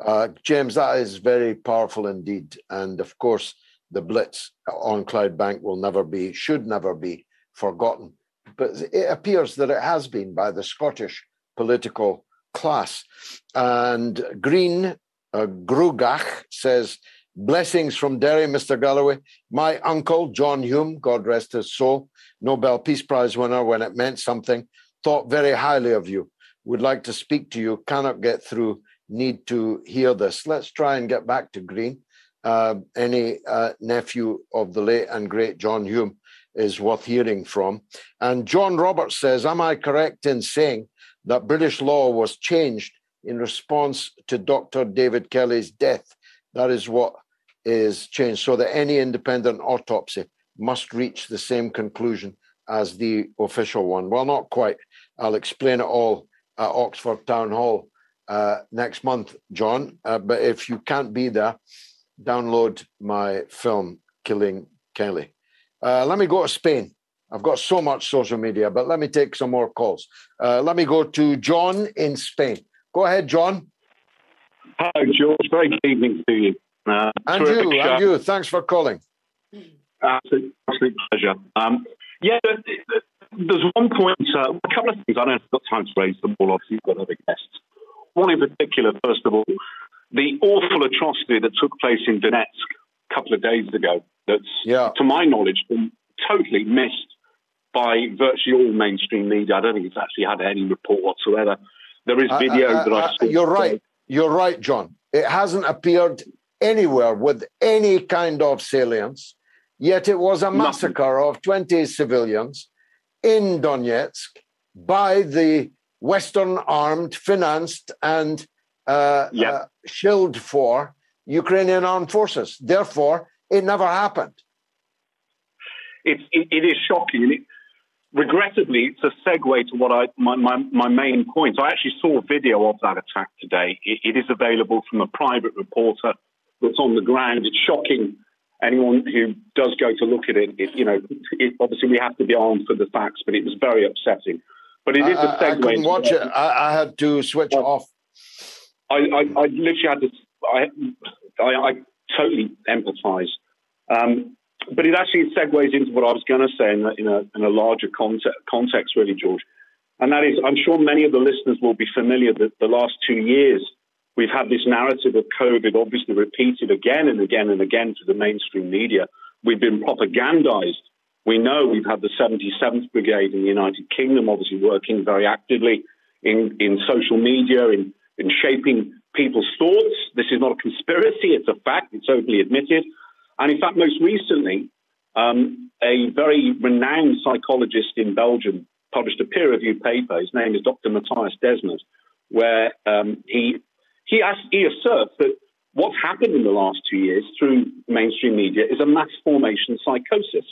Uh, James, that is very powerful indeed. And of course, the blitz on Clydebank will never be, should never be forgotten. But it appears that it has been by the Scottish political class. And Green uh, Grugach says Blessings from Derry, Mr. Galloway. My uncle, John Hume, God rest his soul, Nobel Peace Prize winner when it meant something, thought very highly of you. Would like to speak to you, cannot get through, need to hear this. Let's try and get back to Green. Uh, any uh, nephew of the late and great John Hume is worth hearing from. And John Roberts says, Am I correct in saying that British law was changed in response to Dr. David Kelly's death? That is what is changed so that any independent autopsy must reach the same conclusion as the official one. Well, not quite. I'll explain it all at Oxford Town Hall uh, next month, John. Uh, but if you can't be there, download my film, Killing Kelly. Uh, let me go to Spain. I've got so much social media, but let me take some more calls. Uh, let me go to John in Spain. Go ahead, John. Hello, George. Very good evening to you. Uh, and you, show. and you. Thanks for calling. Absolute, absolute pleasure. Um, yeah, there's one point, uh, a couple of things. I don't have got time to raise them all. Obviously, you've got other guests. One in particular, first of all, the awful atrocity that took place in Donetsk couple of days ago. That's, yeah. to my knowledge, been totally missed by virtually all mainstream media. I don't think it's actually had any report whatsoever. There is video uh, uh, that I saw. You're right. You're right, John. It hasn't appeared anywhere with any kind of salience, yet it was a massacre Nothing. of 20 civilians in Donetsk by the Western armed, financed, and uh, yep. uh, shilled for Ukrainian armed forces. Therefore, it never happened. It, it, it is shocking. It, regrettably, it's a segue to what I my, my, my, main point. I actually saw a video of that attack today. It, it is available from a private reporter that's on the ground. It's shocking. Anyone who does go to look at it, it you know, obviously we have to be armed for the facts, but it was very upsetting. But it is a segue. I, I couldn't watch it. I, I, had to switch well, off. I, I, I, literally had to. I, I, totally empathise. Um, but it actually segues into what I was going to say in a, in a, in a larger context, context, really, George. And that is, I'm sure many of the listeners will be familiar that the last two years we've had this narrative of COVID obviously repeated again and again and again to the mainstream media. We've been propagandized. We know we've had the 77th Brigade in the United Kingdom obviously working very actively in, in social media, in, in shaping people's thoughts. This is not a conspiracy, it's a fact, it's openly admitted. And in fact, most recently, um, a very renowned psychologist in Belgium published a peer reviewed paper. His name is Dr. Mattias Desmet, where um, he, he, he asserts that what's happened in the last two years through mainstream media is a mass formation psychosis.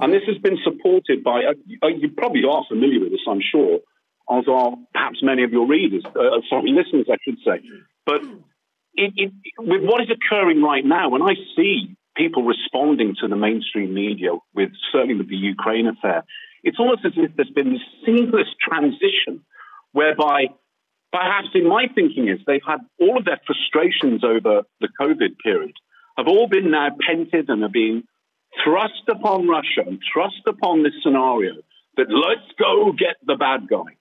And this has been supported by, uh, you probably are familiar with this, I'm sure, as are perhaps many of your readers, uh, sorry, listeners, I should say. But it, it, with what is occurring right now, when I see people responding to the mainstream media, with certainly with the Ukraine affair, it's almost as if there's been this seamless transition whereby perhaps in my thinking is they've had all of their frustrations over the COVID period have all been now pented and are being thrust upon Russia and thrust upon this scenario that let's go get the bad guy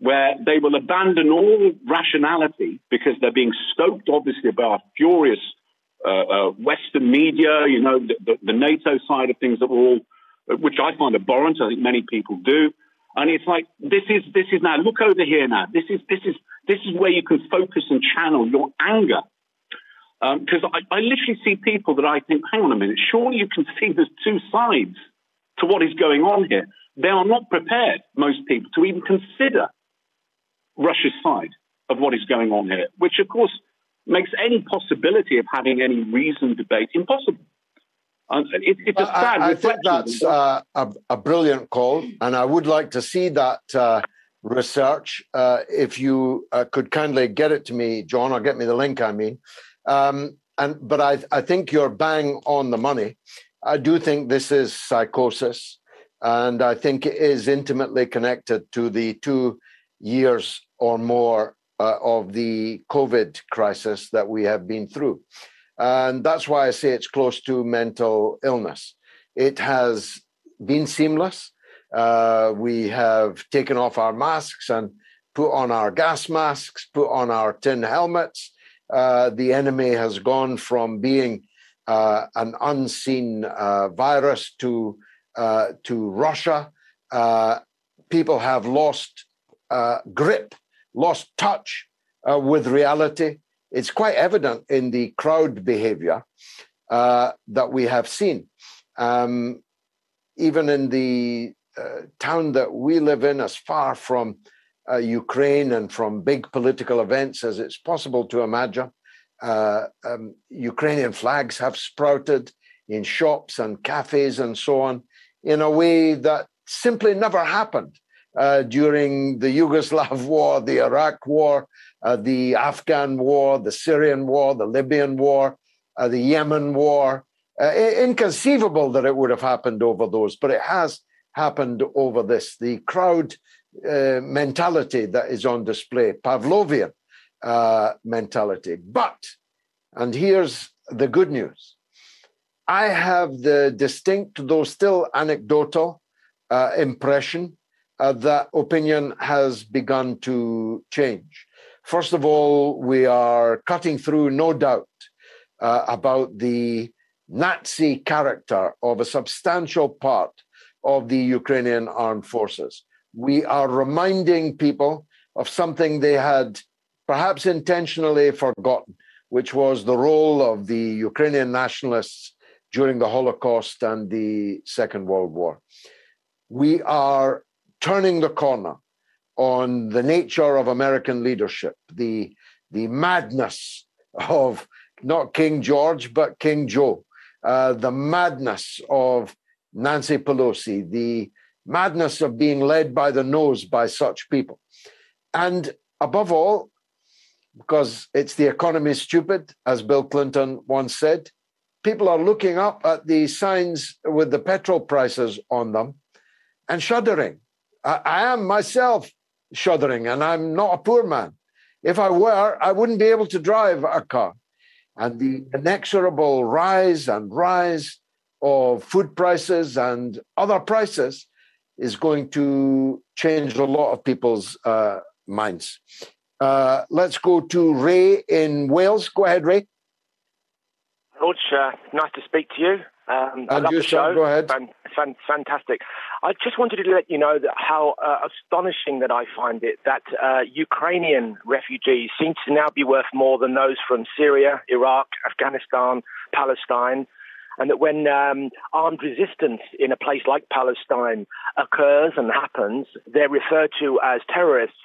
where they will abandon all rationality because they're being stoked, obviously, by our furious uh, uh, Western media, you know, the, the, the, NATO side of things that all, which I find abhorrent. I think many people do. And it's like this is this is now look over here now. This is this is this is where you can focus and channel your anger. Because um, I, I literally see people that I think, hang on a minute, surely you can see there's two sides to what is going on here. They are not prepared, most people, to even consider Russia's side of what is going on here, which of course makes any possibility of having any reasoned debate impossible. It, it's a sad I, I think that's uh, a, a, brilliant call, and I would like to see that uh, research. Uh, if you uh, could kindly get it to me, John, or get me the link. I mean, um, and but I, I think you're bang on the money. I do think this is psychosis, and I think it is intimately connected to the two years or more uh, of the COVID crisis that we have been through. And that's why I say it's close to mental illness. It has been seamless. Uh, we have taken off our masks and put on our gas masks, put on our tin helmets. Uh, the enemy has gone from being uh, an unseen uh, virus to uh, to Russia. people have lost grip lost touch uh, with reality. It's quite evident in the crowd behavior uh, that we have seen. Um, even in the uh, town that we live in, as far from uh, Ukraine and from big political events as it's possible to imagine, uh, um, Ukrainian flags have sprouted in shops and cafes and so on in a way that simply never happened uh, during the Yugoslav war, the Iraq war, uh, the Afghan war, the Syrian war, the Libyan war, uh, the Yemen war. Uh, inconceivable that it would have happened over those, but it has happened over this. The crowd uh, mentality that is on display, Pavlovian, uh, mentality. But, and here's the good news I have the distinct, though still anecdotal, impression uh, that opinion has begun to change. First of all, we are cutting through, no doubt, uh, about the Nazi character of a substantial part of the Ukrainian armed forces. We are reminding people of something they had perhaps intentionally forgotten, which was the role of the Ukrainian nationalists during the Holocaust and the Second World War. We are turning the corner on the nature of American leadership, the, the madness of not King George, but King Joe, uh, the madness of Nancy Pelosi, the madness of being led by the nose by such people. And above all, because it's the economy stupid, as Bill Clinton once said, people are looking up at the signs with the petrol prices on them and shuddering. I, I am myself shuddering, and I'm not a poor man. If I were, I wouldn't be able to drive a car. And the inexorable rise and rise of food prices and other prices is going to change a lot of people's uh, minds. Uh, let's go to Ray in Wales. Go ahead, Ray. George, uh, nice to speak to you. Um, I And love you, the show. go ahead. Fan, fan, fantastic. I just wanted to let you know that how uh, astonishing that I find it that uh, Ukrainian refugees seem to now be worth more than those from Syria, Iraq, Afghanistan, Palestine. And that when um, armed resistance in a place like Palestine occurs and happens, they're referred to as terrorists.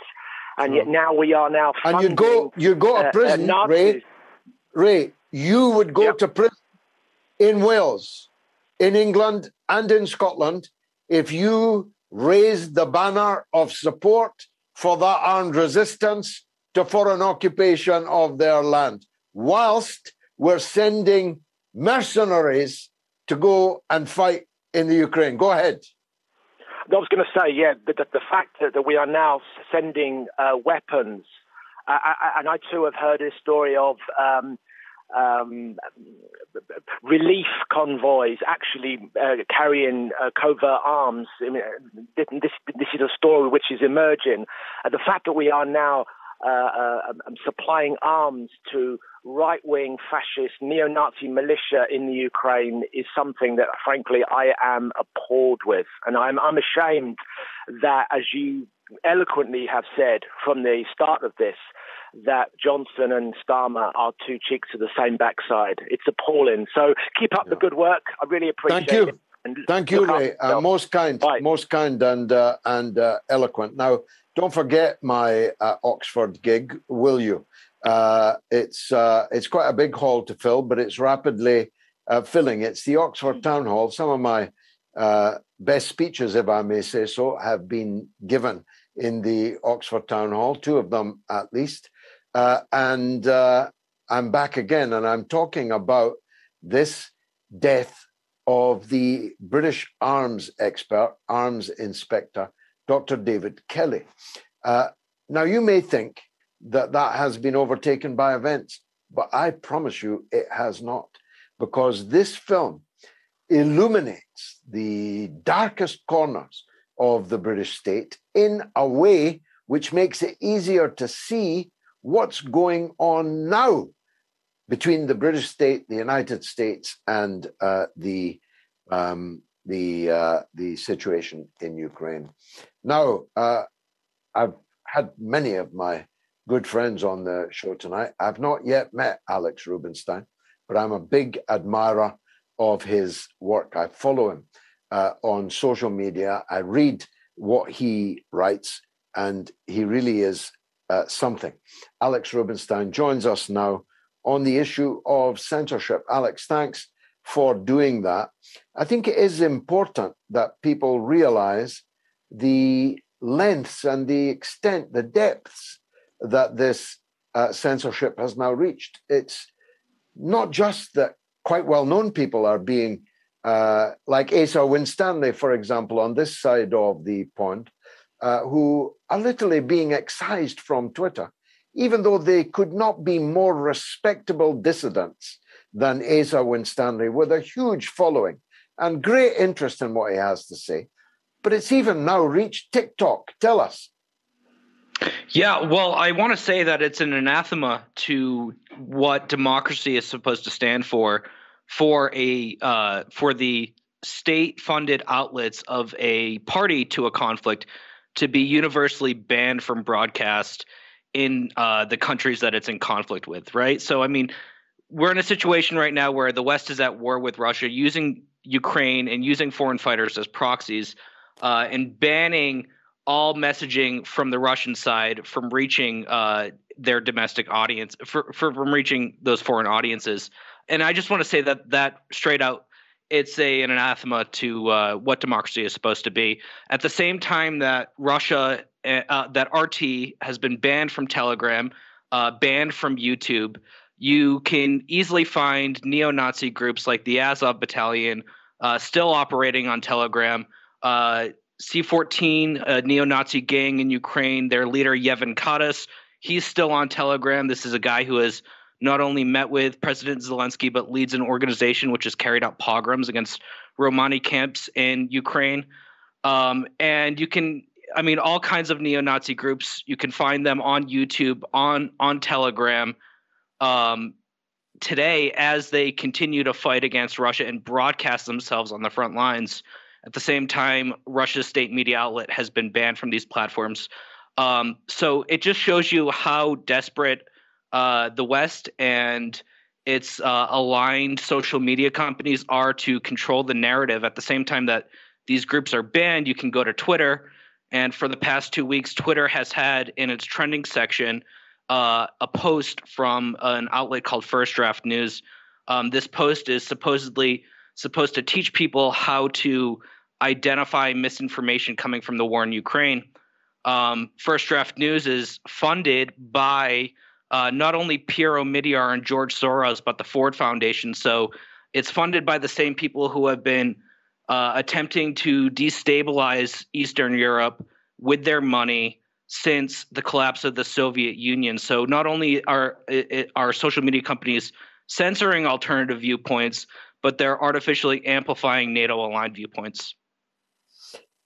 And yet now we are now And you'd go, you'd go uh, to uh, prison, Nazis. Ray. Ray, you would go to prison in Wales, in England, and in Scotland if you raise the banner of support for that armed resistance to foreign occupation of their land, whilst we're sending mercenaries to go and fight in the Ukraine. Go ahead. I was going to say, yeah, the, the, the fact that, that we are now sending uh, weapons, uh, I, and I too have heard a story of um, um, relief convoys actually uh, carrying uh, covert arms. I mean, this, this is a story which is emerging. Uh, the fact that we are now supplying arms to right wing fascist neo Nazi militia in the Ukraine is something that, frankly, I am appalled with. And I'm, I'm ashamed that, as you eloquently have said from the start of this, that Johnson and Starmer are two cheeks of the same backside. It's appalling. So keep up the good work. I really appreciate it. Thank you. it. And Thank you, Ray. Uh, most kind, most kind, and uh, and uh, eloquent. Now, don't forget my uh, Oxford gig, will you? Uh, it's uh, it's quite a big hall to fill, but it's rapidly uh, filling. It's the Oxford Town Hall. Some of my uh, best speeches, if I may say so, have been given in the Oxford Town Hall. Two of them, at least. Uh, and I'm back again, and I'm talking about this death of the British arms expert, arms inspector, Dr. David Kelly. Uh, now, you may think that that has been overtaken by events, but I promise you it has not, because this film illuminates the darkest corners of the British state in a way which makes it easier to see what's going on now between the British state, the United States, and uh, the um, the uh, the situation in Ukraine. Now, uh, I've had many of my good friends on the show tonight. I've not yet met Alex Rubinstein, but I'm a big admirer of his work. I follow him uh, on social media. I read what he writes, and he really is uh, something. Alex Rubinstein joins us now on the issue of censorship. Alex, thanks for doing that. I think it is important that people realize the lengths and the extent, the depths that this uh, censorship has now reached. It's not just that quite well known people are being, uh, like Asa Winstanley, for example, on this side of the pond, uh, who are literally being excised from Twitter even though they could not be more respectable dissidents than Asa Winstanley, with a huge following and great interest in what he has to say. But it's even now reached TikTok. Tell us. Yeah, well, I want to say that it's an anathema to what democracy is supposed to stand for, for a uh, for the state-funded outlets of a party to a conflict to be universally banned from broadcast in uh, the countries that it's in conflict with, right? So, I mean, we're in a situation right now where the West is at war with Russia, using Ukraine and using foreign fighters as proxies, uh, and banning all messaging from the Russian side from reaching uh, their domestic audience, for, for, from reaching those foreign audiences. And I just want to say that that straight out, it's a an anathema to uh, what democracy is supposed to be. At the same time that Russia, uh, uh that RT has been banned from Telegram, uh, banned from YouTube. You can easily find neo-Nazi groups like the Azov Battalion uh, still operating on Telegram. C14, a neo-Nazi gang in Ukraine, their leader Yevhen Karas, he's still on Telegram. This is a guy who has not only met with President Zelensky but leads an organization which has carried out pogroms against Romani camps in Ukraine. Um, and you can, I mean, all kinds of neo-Nazi groups. You can find them on YouTube, on on Telegram. Um, today, as they continue to fight against Russia and broadcast themselves on the front lines at the same time, Russia's state media outlet has been banned from these platforms. Um, so it just shows you how desperate uh, the West and its uh, aligned social media companies are to control the narrative. At the same time that these groups are banned, you can go to Twitter. And for the past two weeks, Twitter has had in its trending section uh, a post from an outlet called First Draft News. Um, this post is supposedly supposed to teach people how to identify misinformation coming from the war in Ukraine. Um, First Draft News is funded by uh, not only Pierre Omidyar and George Soros, but the Ford Foundation. So it's funded by the same people who have been uh, attempting to destabilize Eastern Europe with their money since the collapse of the Soviet Union. So not only are are social media companies censoring alternative viewpoints, but they're artificially amplifying NATO aligned viewpoints.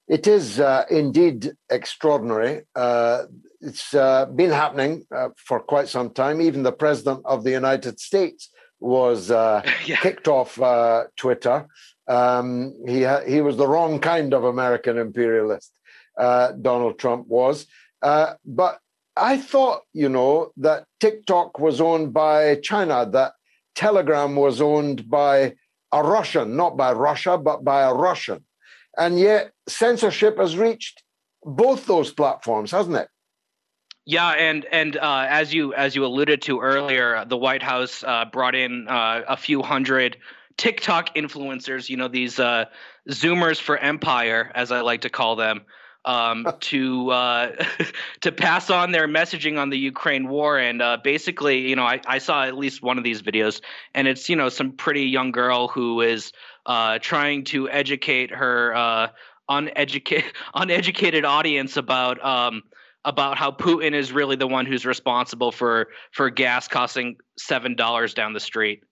It is uh, indeed extraordinary. Uh, it's uh, been happening uh, for quite some time. Even the president of the United States was uh, yeah. kicked off uh, Twitter. Um, he ha- he was the wrong kind of American imperialist. Donald Trump was, but I thought, you know, that TikTok was owned by China, that Telegram was owned by a Russian, not by Russia, but by a Russian. And yet censorship has reached both those platforms, hasn't it? Yeah, and and uh, as you as you alluded to earlier, the White House uh, brought in uh, a few hundred TikTok influencers. You know these uh, Zoomers for Empire, as I like to call them, um, to uh, to pass on their messaging on the Ukraine war. And uh, basically, you know, I, I saw at least one of these videos, and it's you know some pretty young girl who is uh, trying to educate her uh, uneducated uneducated audience about um, about how Putin is really the one who's responsible for for gas costing seven dollars down the street.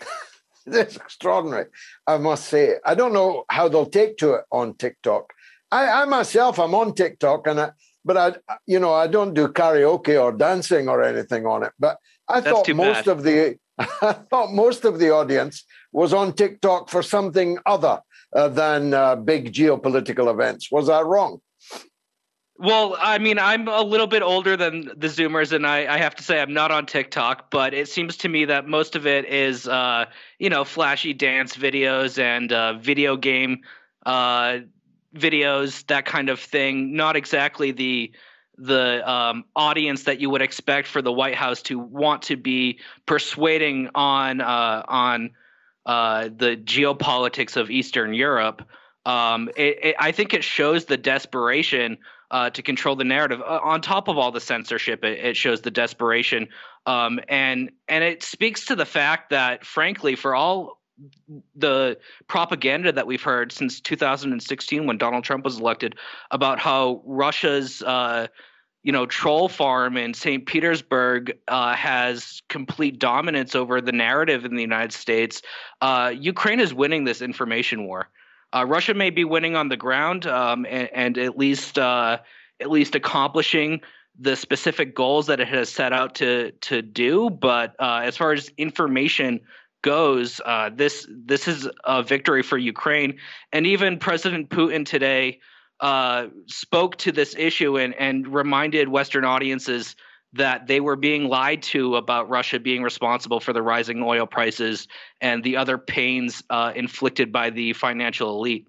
That's extraordinary. I must say, I don't know how they'll take to it on TikTok. I, I myself, I'm on TikTok, and I, but I, you know, I don't do karaoke or dancing or anything on it. But I That's thought most bad. of the, I thought most of the audience was on TikTok for something other uh, than uh, big geopolitical events. Was I wrong? Well, I mean, I'm a little bit older than the Zoomers, and I, I, have to say I'm not on TikTok, but it seems to me that most of it is, uh, you know, flashy dance videos and uh, video game uh, videos, that kind of thing. Not exactly the the um, audience that you would expect for the White House to want to be persuading on uh, on uh, the geopolitics of Eastern Europe. Um, it, it, I think it shows the desperation uh, to control the narrative. Uh, on top of all the censorship, it, it shows the desperation, um, and and it speaks to the fact that, frankly, for all the propaganda that we've heard since 2016 when Donald Trump was elected about how Russia's uh, you know, troll farm in St. Petersburg uh, has complete dominance over the narrative in the United States, uh, Ukraine is winning this information war. Uh, Russia may be winning on the ground um, and, and, at least uh, at least accomplishing the specific goals that it has set out to to do. But uh, as far as information goes, uh, this this is a victory for Ukraine. And even President Putin today uh, spoke to this issue and, and reminded Western audiences that they were being lied to about Russia being responsible for the rising oil prices and the other pains uh, inflicted by the financial elite.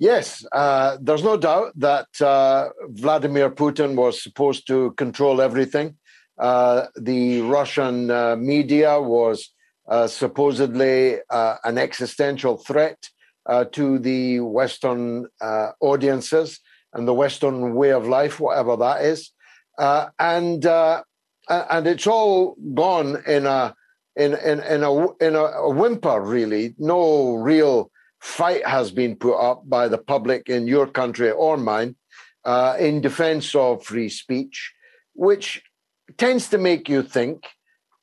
Yes, uh, there's no doubt that uh, Vladimir Putin was supposed to control everything. Uh, the Russian uh, media was supposedly an existential threat uh, to the Western uh, audiences and the Western way of life, whatever that is, uh, and uh, and it's all gone in a in in in a in a, whimper. Really, no real fight has been put up by the public in your country or mine uh, in defense of free speech, which tends to make you think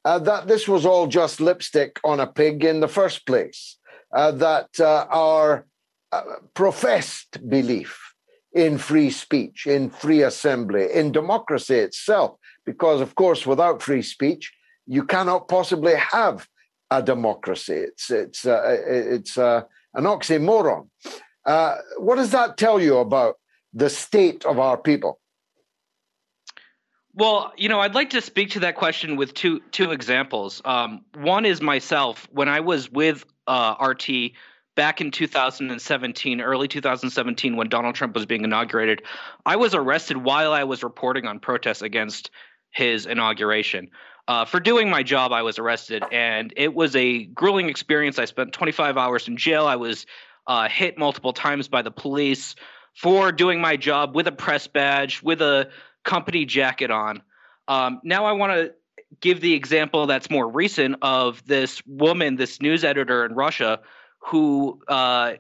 uh, that this was all just lipstick on a pig in the first place uh, that uh, our uh, professed belief in free speech, in free assembly, in democracy itself, because, of course, without free speech, you cannot possibly have a democracy. It's it's uh, it's uh, an oxymoron. What does that tell you about the state of our people? Well, you know, I'd like to speak to that question with two two examples. Um, one is myself when I was with uh, RT back in 2017, early 2017, when Donald Trump was being inaugurated. I was arrested while I was reporting on protests against his inauguration. Uh, for doing my job, I was arrested, and it was a grueling experience. I spent 25 hours in jail. I was uh, hit multiple times by the police for doing my job with a press badge, with a company jacket on. Um, now I want to give the example that's more recent of this woman, this news editor in Russia, who uh,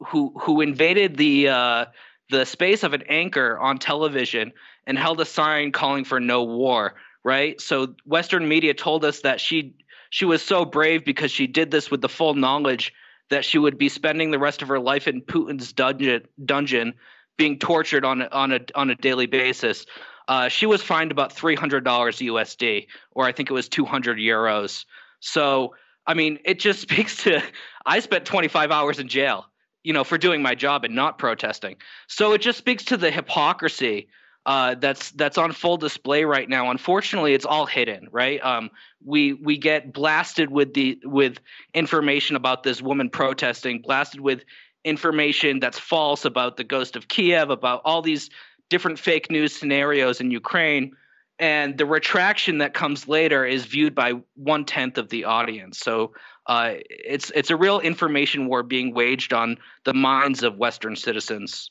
who who invaded the uh, the space of an anchor on television and held a sign calling for no war. Right. So Western media told us that she she was so brave because she did this with the full knowledge that she would be spending the rest of her life in Putin's dungeon dungeon being tortured on on a on a daily basis. Uh, she was fined about three hundred dollars USD, or I think it was two hundred euros. So I mean, it just speaks to. I spent twenty five hours in jail, you know, for doing my job and not protesting. So it just speaks to the hypocrisy uh, that's that's on full display right now. Unfortunately, it's all hidden, right? Um, we we get blasted with the with information about this woman protesting, blasted with information that's false about the ghost of Kiev, about all these different fake news scenarios in Ukraine. And the retraction that comes later is viewed by one tenth of the audience. So uh, it's it's a real information war being waged on the minds of Western citizens.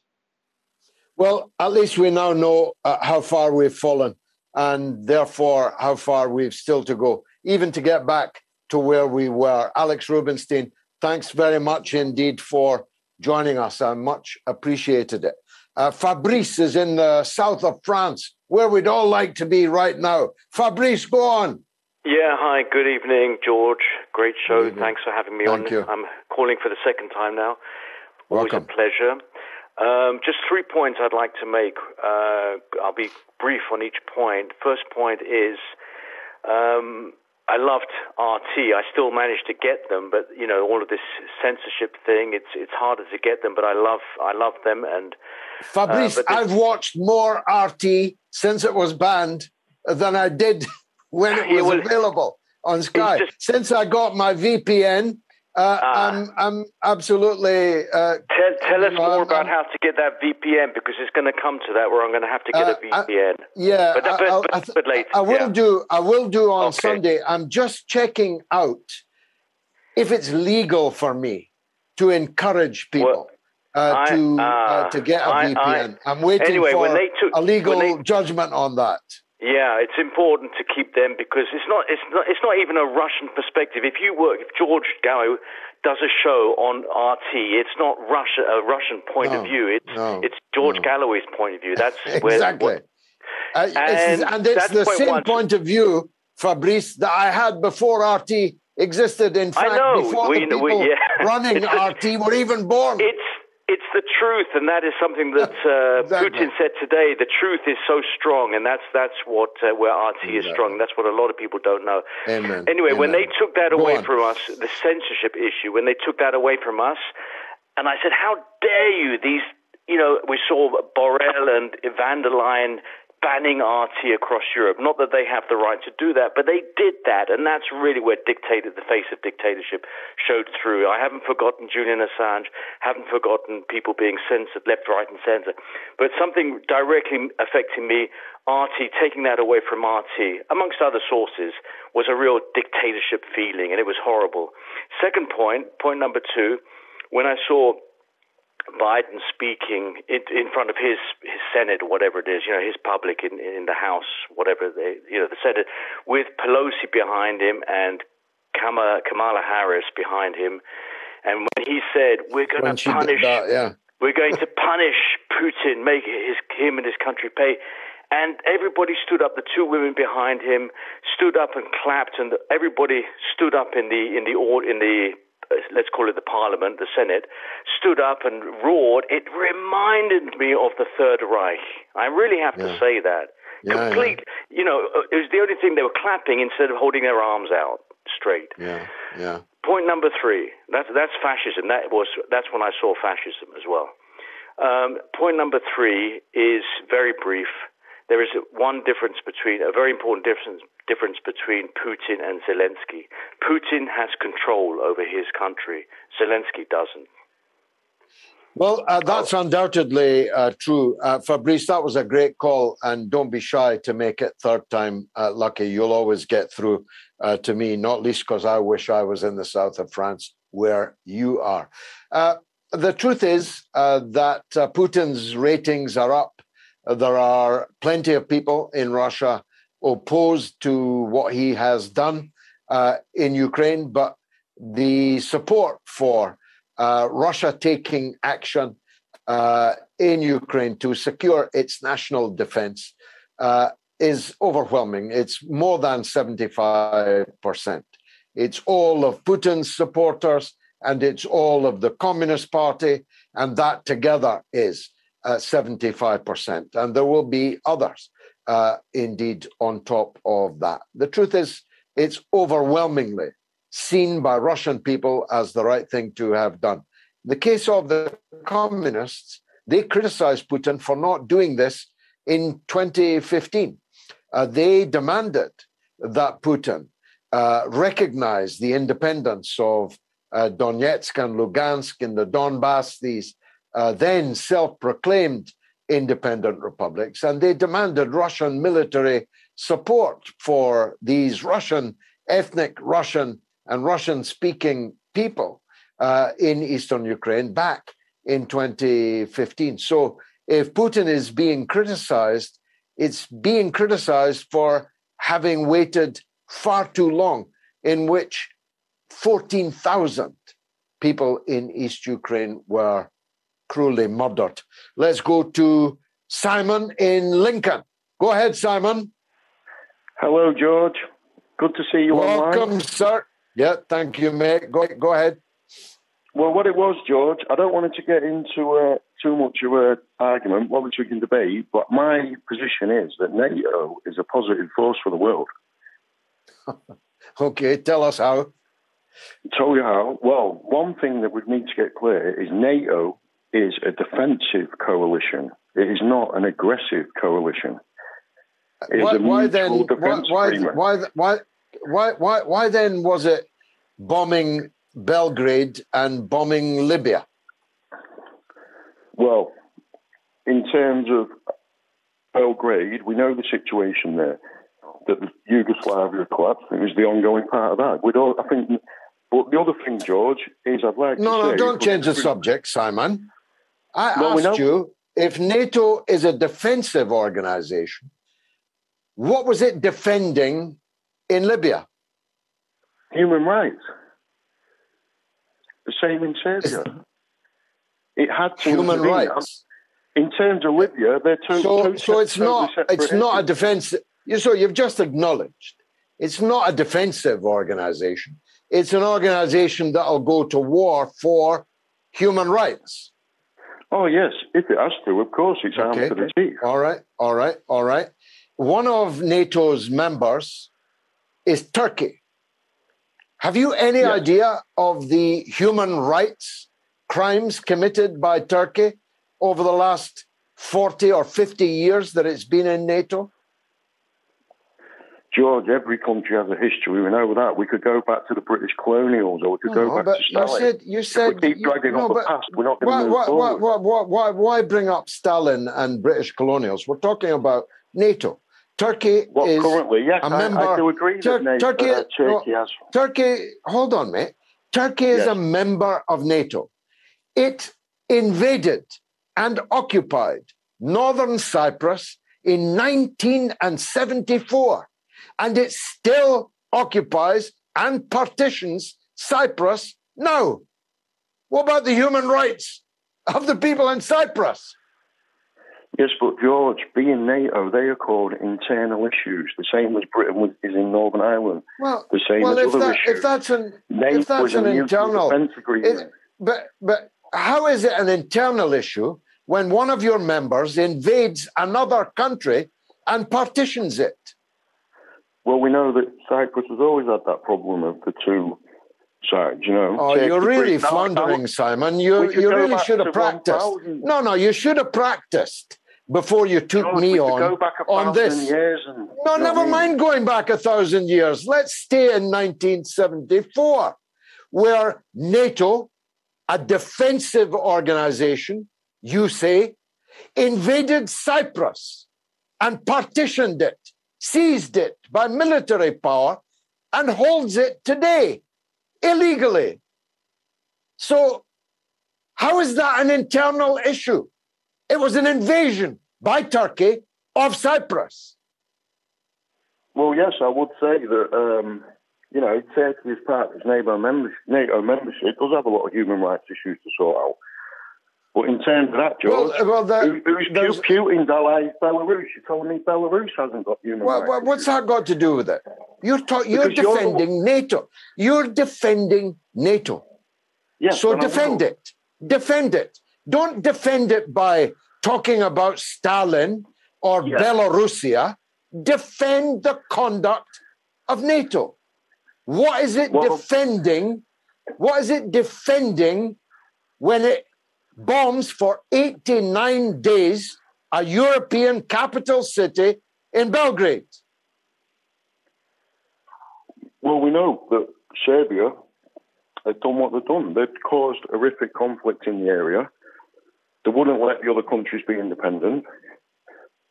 Well, at least we now know uh, how far we've fallen, and therefore how far we've still to go, even to get back to where we were. Alex Rubinstein, thanks very much indeed for joining us. I much appreciated it. Uh, Fabrice is in the south of France, where we'd all like to be right now. Fabrice, go on. Yeah, hi, good evening, George. Great show. Thanks for having me Thank on. you. I'm calling for the second time now. Always Welcome. a pleasure. Um, just three points I'd like to make. Uh, I'll be brief on each point. First point is um, I loved RT. I still managed to get them, but you know all of this censorship thing. It's it's harder to get them, but I love I love them. And Fabrice, uh, I've watched more RT since it was banned than I did when it Yeah, was available on Sky. Since I got my VPN, uh, I'm I'm absolutely. Uh, tell, tell us know, more I'm- about how to get that VPN because it's going to come to that where I'm going to have to get Uh, a VPN. Yeah, but, that- I, but, I th- but later. I will yeah. do. I will do on Sunday. I'm just checking out if it's legal for me to encourage people uh, I- to uh, uh, to get a I- VPN. I, am waiting Anyway, for when they took- a legal they- judgment on that. Yeah, it's important to keep them because it's not it's not it's not even a Russian perspective. If you work, if George Gallo does a show on RT, it's not Russia a Russian point No, of view. It's no, it's George Galloway's point of view. That's where Exactly. what- Uh, and, and it's the point same one. point of view, Fabrice, that I had before RT existed. In fact, before we, the people we, yeah. running RT were even born. It's it's the truth, and that is something that uh, exactly. Putin said today. The truth is so strong, and that's that's what uh, where RT is strong. That's what a lot of people don't know. Amen. Anyway, Amen. when they took that Go away on. from us, the censorship issue, when they took that away from us, and I said, "How dare you?" These, you know, we saw Borrell and van der Leyen banning RT across Europe. Not that they have the right to do that, but they did that, and that's really where the face of dictatorship showed through. I haven't forgotten Julian Assange, haven't forgotten people being censored left, right, and centre, but something directly affecting me. RT taking that away from RT, amongst other sources, was a real dictatorship feeling, and it was horrible. Second point, point number two, when I saw Biden speaking in, in front of his, his Senate or whatever it is, you know, his public in, in the House, whatever they, you know, the Senate, with Pelosi behind him and Kamala, Kamala Harris behind him. And when he said, we're going to punish, that, yeah. we're going to punish Putin, make his, him and his country pay. And everybody stood up. The two women behind him stood up and clapped, and everybody stood up in the in the in the let's call it the Parliament, the Senate, stood up and roared, it reminded me of the Third Reich. I really have yeah. to say that. Yeah, Complete, yeah. you know, it was the only thing they were clapping instead of holding their arms out straight. Yeah, yeah. Point number three. That's that's fascism. That was that's when I saw fascism as well. Um, point number three is very brief. There is one difference between a very important difference difference between Putin and Zelensky. Putin has control over his country. Zelensky doesn't. Well, uh, that's undoubtedly uh, true. Uh, Fabrice, that was a great call, and don't be shy to make it third time uh, lucky. You'll always get through uh, to me, not least because I wish I was in the south of France where you are. Uh, the truth is that Putin's ratings are up. There are plenty of people in Russia opposed to what he has done uh, in Ukraine, but the support for uh, Russia taking action uh, in Ukraine to secure its national defense uh, is overwhelming. It's more than 75%. It's all of Putin's supporters and it's all of the Communist Party, and that together is 75%. Uh, and there will be others uh, indeed on top of that. The truth is, it's overwhelmingly seen by Russian people as the right thing to have done. In the case of the communists, they criticized Putin for not doing this in 2015. Uh, they demanded that Putin uh, recognize the independence of uh, Donetsk and Lugansk in the Donbass, these uh, then self proclaimed independent republics, and they demanded Russian military support for these Russian, ethnic Russian, and Russian speaking people uh, in eastern Ukraine back in 2015. So if Putin is being criticized, it's being criticized for having waited far too long, in which 14,000 people in East Ukraine were cruelly murdered. Let's go to Simon in Lincoln. Go ahead, Simon. Hello, George. Good to see you Welcome, online. sir. Yeah, thank you, mate. Go, go ahead. Well, what it was, George, I don't want to get into uh, too much of an argument, what we can debate, but my position is that NATO is a positive force for the world. okay, tell us how. Tell you how. Well, one thing that we need to get clear is NATO is a defensive coalition. It is not an aggressive coalition. Why, why, then? Why, why, why, why, why, why then was it bombing Belgrade and bombing Libya? Well, in terms of Belgrade, we know the situation there. That the Yugoslavia collapsed. It was the ongoing part of that. We don't. I think. But the other thing, George, is I'd like to no, no, don't change the subject, Simon. I well, asked you if NATO is a defensive organization, what was it defending in Libya? Human rights. The same in Serbia. It had to human rights. in terms of Libya, they're two. So, two so it's totally not it's not a entities. defensive. You so you've just acknowledged it's not a defensive organization. It's an organization that'll go to war for human rights. Oh yes, if it has to, of course, it's armed Okay. to the teeth. All right, all right, all right. One of NATO's members is Turkey. Have you any idea of the human rights crimes committed by Turkey over the last 40 or 50 years that it's been in NATO? George, every country has a history. We know that. We could go back to the British colonials, or we could No, go back to you Stalin. said you If said we keep you- dragging no, on the past. We're not going to move why, forward. why, why, why, why bring up Stalin and British colonials? We're talking about NATO. Turkey Well, is currently, yes, a I- I member. do agree that Tur- NATO- Turkey, uh, Turkey has- Turkey. Hold on, mate. Turkey is Yes. a member of NATO. It invaded and occupied northern Cyprus in 1974, and it still occupies and partitions Cyprus now. What about the human rights of the people in Cyprus? Yes, but George, being NATO, they are called internal issues, the same as Britain is in Northern Ireland. Well, the same well, as if, other that, issues. if that's an NATO if that's an internal, it- but but how is it an internal issue when one of your members invades another country and partitions it? Well, we know that Cyprus has always had that problem of the two sides, you know. Oh, Turkey, you're really Greece. Floundering, now- Simon. You you really should have practiced. 1000. No, no, you should have practiced before you took George, me we on go back a on this. years and- no, you know never I mean? mind going back a thousand years. Let's stay in 1974, where NATO, a defensive organization, you say, invaded Cyprus and partitioned it, seized it by military power, and holds it today illegally. So, how is that an internal issue? It was an invasion by Turkey of Cyprus. Well, yes, I would say that, um, you know, Turkey as part of its NATO membership, NATO membership does have a lot of human rights issues to sort out. But in terms of that, George, Well, well, that- who, who's ally Belarus? You're telling me Belarus hasn't got human Well, rights? well, what's that got to do with it? You're ta- you're Because you're defending NATO. You're defending NATO. Yes, so defend it. Defend it. Don't defend it by talking about Stalin or Belarusia. Defend the conduct of NATO. What is it Well- defending? What is it defending when it bombs for 89 days a European capital city in Belgrade? Well, we know that Serbia have done what they've done. They've caused horrific conflict in the area. They wouldn't let the other countries be independent.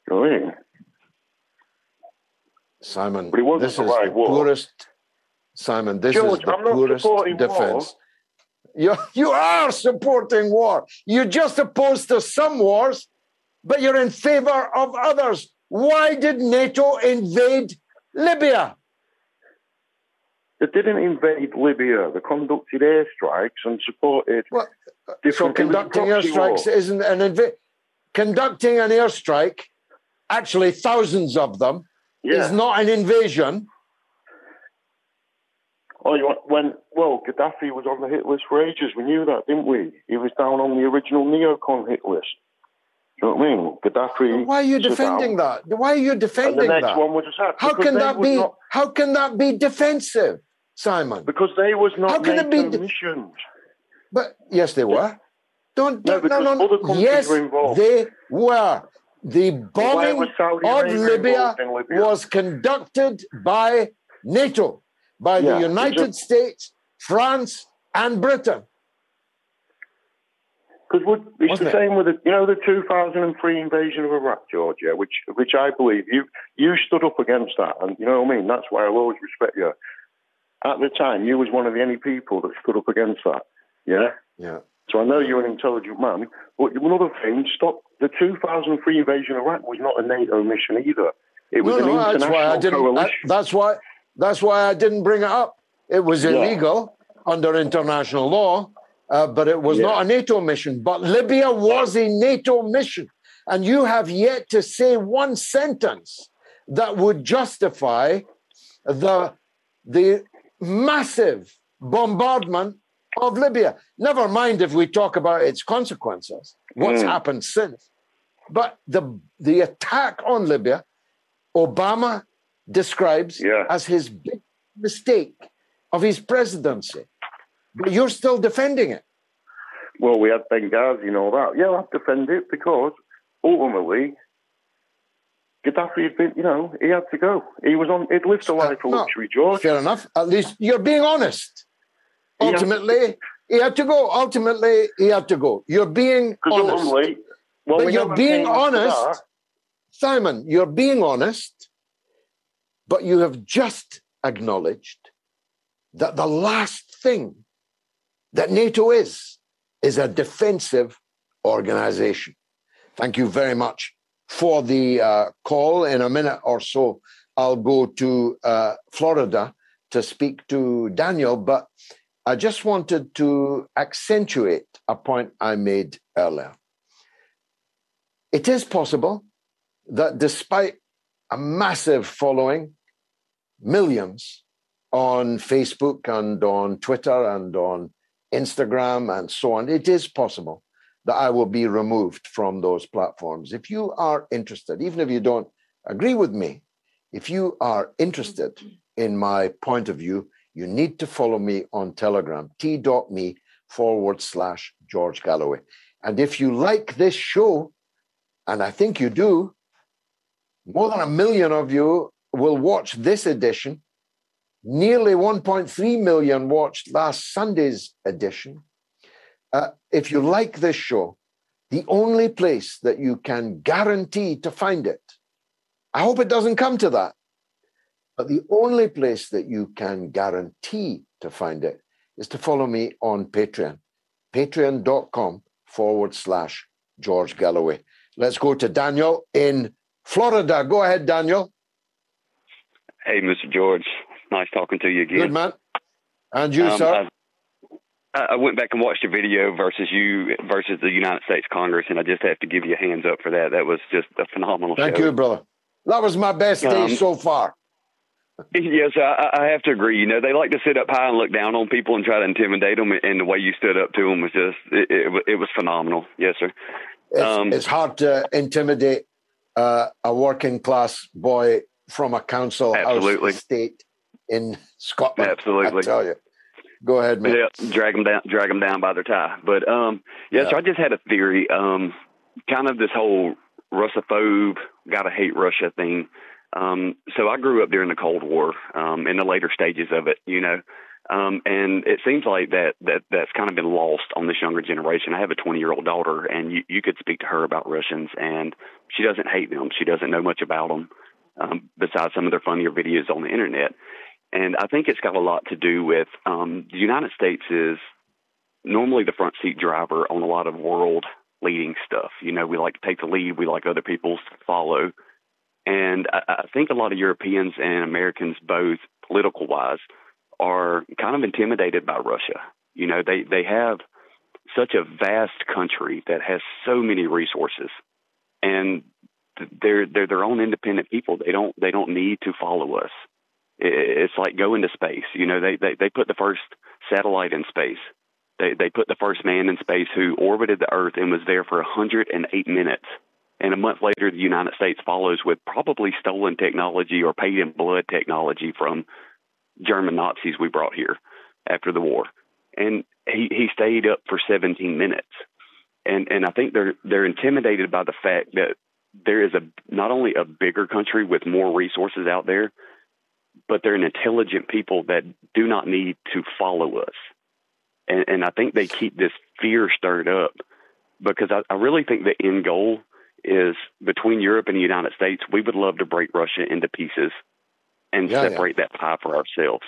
You know what I mean? Simon, But it wasn't this is right the war. poorest. Simon, this George, is the I'm not poorest supporting war. You, you are supporting war. You're just opposed to some wars, but you're in favor of others. Why did NATO invade Libya? They didn't invade Libya. They conducted airstrikes and supported So different conducting it was a proxy airstrikes war. isn't an inva- conducting an airstrike, actually thousands of them, Yeah. is not an invasion. Oh, you want, when well, Gaddafi was on the hit list for ages. We knew that, didn't we? He was down on the original neocon hit list. Do you know what I mean? Gaddafi. Why are you defending that? Why are you defending next that? one was Assad, How can that be? not- How can that be defensive, Simon? Because they was not How can it be NATO de- missions. But yes, they were. Don't don't no no. no. Yes, were involved. they were. The bombing of Libya Libya? was conducted by NATO, by Yeah, the United it's States, France, and Britain. Because it's Wasn't the it? same with the, you know the 2003 invasion of Iraq, Georgia, which which I believe you you stood up against that, and you know what I mean. That's why I'll always respect you. At the time, you was one of the only people that stood up against that. Yeah. Yeah. So I know you're an intelligent man, but another thing, stop the 2003 invasion of Iraq was not a NATO mission either. It was no, an no, that's international why I didn't. coalition. that- that's why. That's why I didn't bring it up. It was Yeah. illegal under international law. uh, but it was Yeah. not a NATO mission. But Libya was a NATO mission. And you have yet to say one sentence that would justify the, the massive bombardment of Libya. Never mind if we talk about its consequences, what's Mm. happened since. But the, the attack on Libya, Obama describes as his big mistake of his presidency. But you're still defending it. Well, we had Benghazi and all that. Yeah, I defend it because ultimately, Gaddafi had been, you know, he had to go. He was on, he'd lived a life of No, luxury, George. Fair enough. At least you're being honest. Ultimately, he had to go. Ultimately, he had to go. You're being honest. ultimately, well, but we you're being honest. Simon. You're being honest, but you have just acknowledged that the last thing that NATO is is a defensive organization. Thank you very much for the uh, call. In a minute or so, I'll go to uh, Florida to speak to Daniel, but I just wanted to accentuate a point I made earlier. It is possible that despite a massive following, millions on Facebook and on Twitter and on Instagram and so on, it is possible that I will be removed from those platforms. If you are interested, even if you don't agree with me, if you are interested in my point of view, you need to follow me on Telegram, t.me forward slash George Galloway. And if you like this show, and I think you do, more than a million of you will watch this edition. Nearly 1.3 million watched last Sunday's edition. Uh, if you like this show, the only place that you can guarantee to find it, I hope it doesn't come to that, but the only place that you can guarantee to find it is to follow me on Patreon, patreon.com forward slash George Galloway. Let's go to Daniel in Florida. Go ahead, Daniel. Hey, Mr. George. Nice talking to you again. Good man. And you, Um, sir? I, I went back and watched a video versus you versus the United States Congress, and I just have to give you a hands up for that. That was just a phenomenal Thank show. you, brother. That was my best day Um, so far. Yes, I, I have to agree. You know, they like to sit up high and look down on people and try to intimidate them, and the way you stood up to them was just it, it, it was phenomenal. Yes, sir. It's, Um, it's hard to intimidate uh, a working class boy from a council Absolutely. house estate in Scotland. Absolutely. I tell you. Go ahead, man. Yeah, drag them down, drag them down by their tie. But um, yeah, so I just had a theory. Um, kind of this whole Russophobe, gotta hate Russia thing. Um, so I grew up during the Cold War, um, in the later stages of it, you know. Um, and it seems like that, that that's kind of been lost on this younger generation. I have a 20 year old daughter, and you, you could speak to her about Russians, and she doesn't hate them. She doesn't know much about them, um, besides some of their funnier videos on the internet. And I think it's got a lot to do with um, the United States is normally the front seat driver on a lot of world leading stuff. You know, we like to take the lead, we like other people to follow. And I, I think a lot of Europeans and Americans, both political wise, are kind of intimidated by Russia. You know, they, they have such a vast country that has so many resources and they're they're their own independent people. They don't they don't need to follow us. It's like going to space. You know, they they, they put the first satellite in space. They they put the first man in space who orbited the Earth and was there for 108 minutes. And a month later, the United States follows with probably stolen technology or paid in blood technology from German Nazis we brought here after the war. And he, he stayed up for 17 minutes. And and I think they're they're intimidated by the fact that there is a not only a bigger country with more resources out there, but they're an intelligent people that do not need to follow us. And, and I think they keep this fear stirred up because I, I really think the end goal is between Europe and the United States. We would love to break Russia into pieces and Yeah, yeah. separate that pie for ourselves.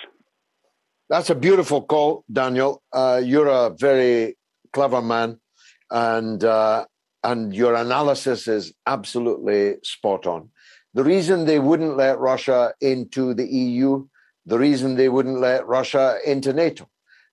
That's a beautiful call, Daniel. Uh, you're a very clever man, and uh, and your analysis is absolutely spot on. The reason they wouldn't let Russia into the EU, the reason they wouldn't let Russia into NATO,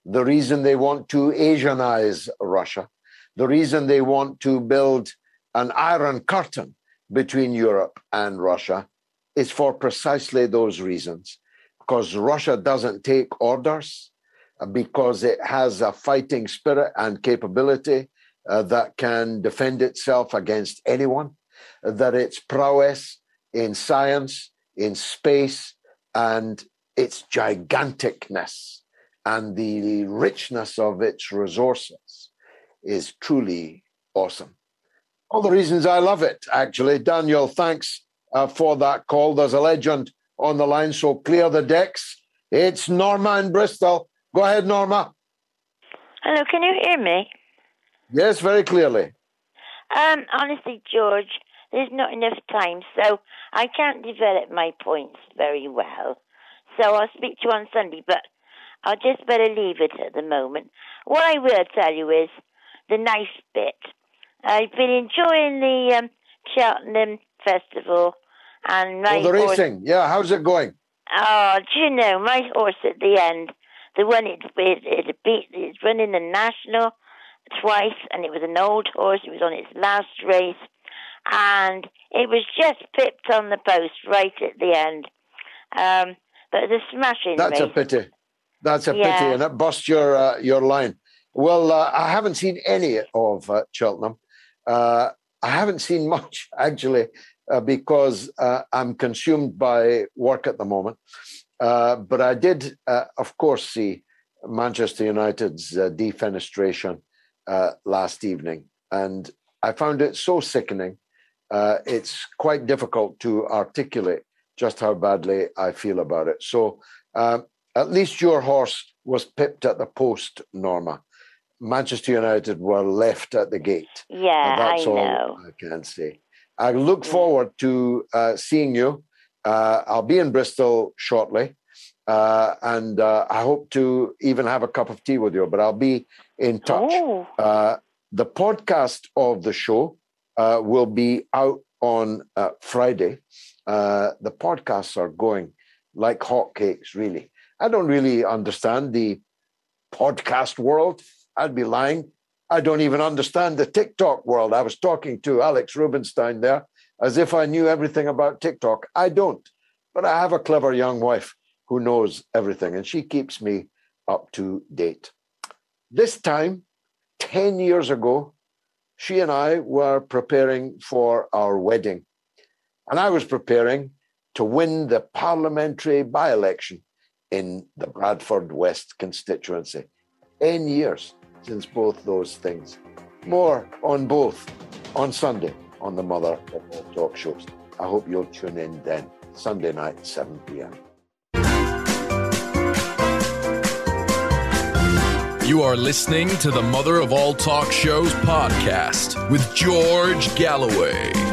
the reason they want to Asianize Russia, the reason they want to build an iron curtain between Europe and Russia is for precisely those reasons. Because Russia doesn't take orders, uh, because it has a fighting spirit and capability uh, that can defend itself against anyone, that its prowess in science, in space, and its giganticness and the richness of its resources is truly awesome. All the reasons I love it, actually. Daniel, thanks uh, for that call. There's a legend on the line, so clear the decks. It's Norma in Bristol. Go ahead, Norma. Hello, can you hear me? Yes, very clearly. Um, honestly, George, there's not enough time, so I can't develop my points very well. So I'll speak to you on Sunday, but I'll just better leave it at the moment. What I will tell you is the nice bit. I've been enjoying the um, Cheltenham Festival and my oh, the horse- racing. Yeah, how's it going? Oh, do you know my horse at the end? The one it it, it beat it's running the national twice, and it was an old horse. It was on its last race, and it was just pipped on the post right at the end. Um, but the smashing That's a pity. That's a Yeah. pity, and it bust your uh, your line. Well, uh, I haven't seen any of uh, Cheltenham. Uh, I haven't seen much actually uh, because uh, I'm consumed by work at the moment. Uh, but I did, uh, of course, see Manchester United's uh, defenestration uh, last evening, and I found it so sickening. Uh, it's quite difficult to articulate just how badly I feel about it. So. At least your horse was pipped at the post, Norma. Manchester United were left at the gate. Yeah, that's I all know. I can say. I look forward to uh, seeing you. Uh, I'll be in Bristol shortly. Uh, and uh, I hope to even have a cup of tea with you, but I'll be in touch. Oh. Uh, the podcast of the show uh, will be out on uh, Friday. Uh, the podcasts are going like hotcakes, really. I don't really understand the podcast world. I'd be lying. I don't even understand the TikTok world. I was talking to Alex Rubinstein there as if I knew everything about TikTok. I don't, but I have a clever young wife who knows everything, and she keeps me up to date. This time, 10 years ago, she and I were preparing for our wedding, and I was preparing to win the parliamentary by election in the Bradford West constituency. 10 years since both those things. More on both on Sunday on the Mother of All Talk Shows. I hope you'll tune in then, Sunday night, 7 p.m. You are listening to the Mother of All Talk Shows podcast with George Galloway.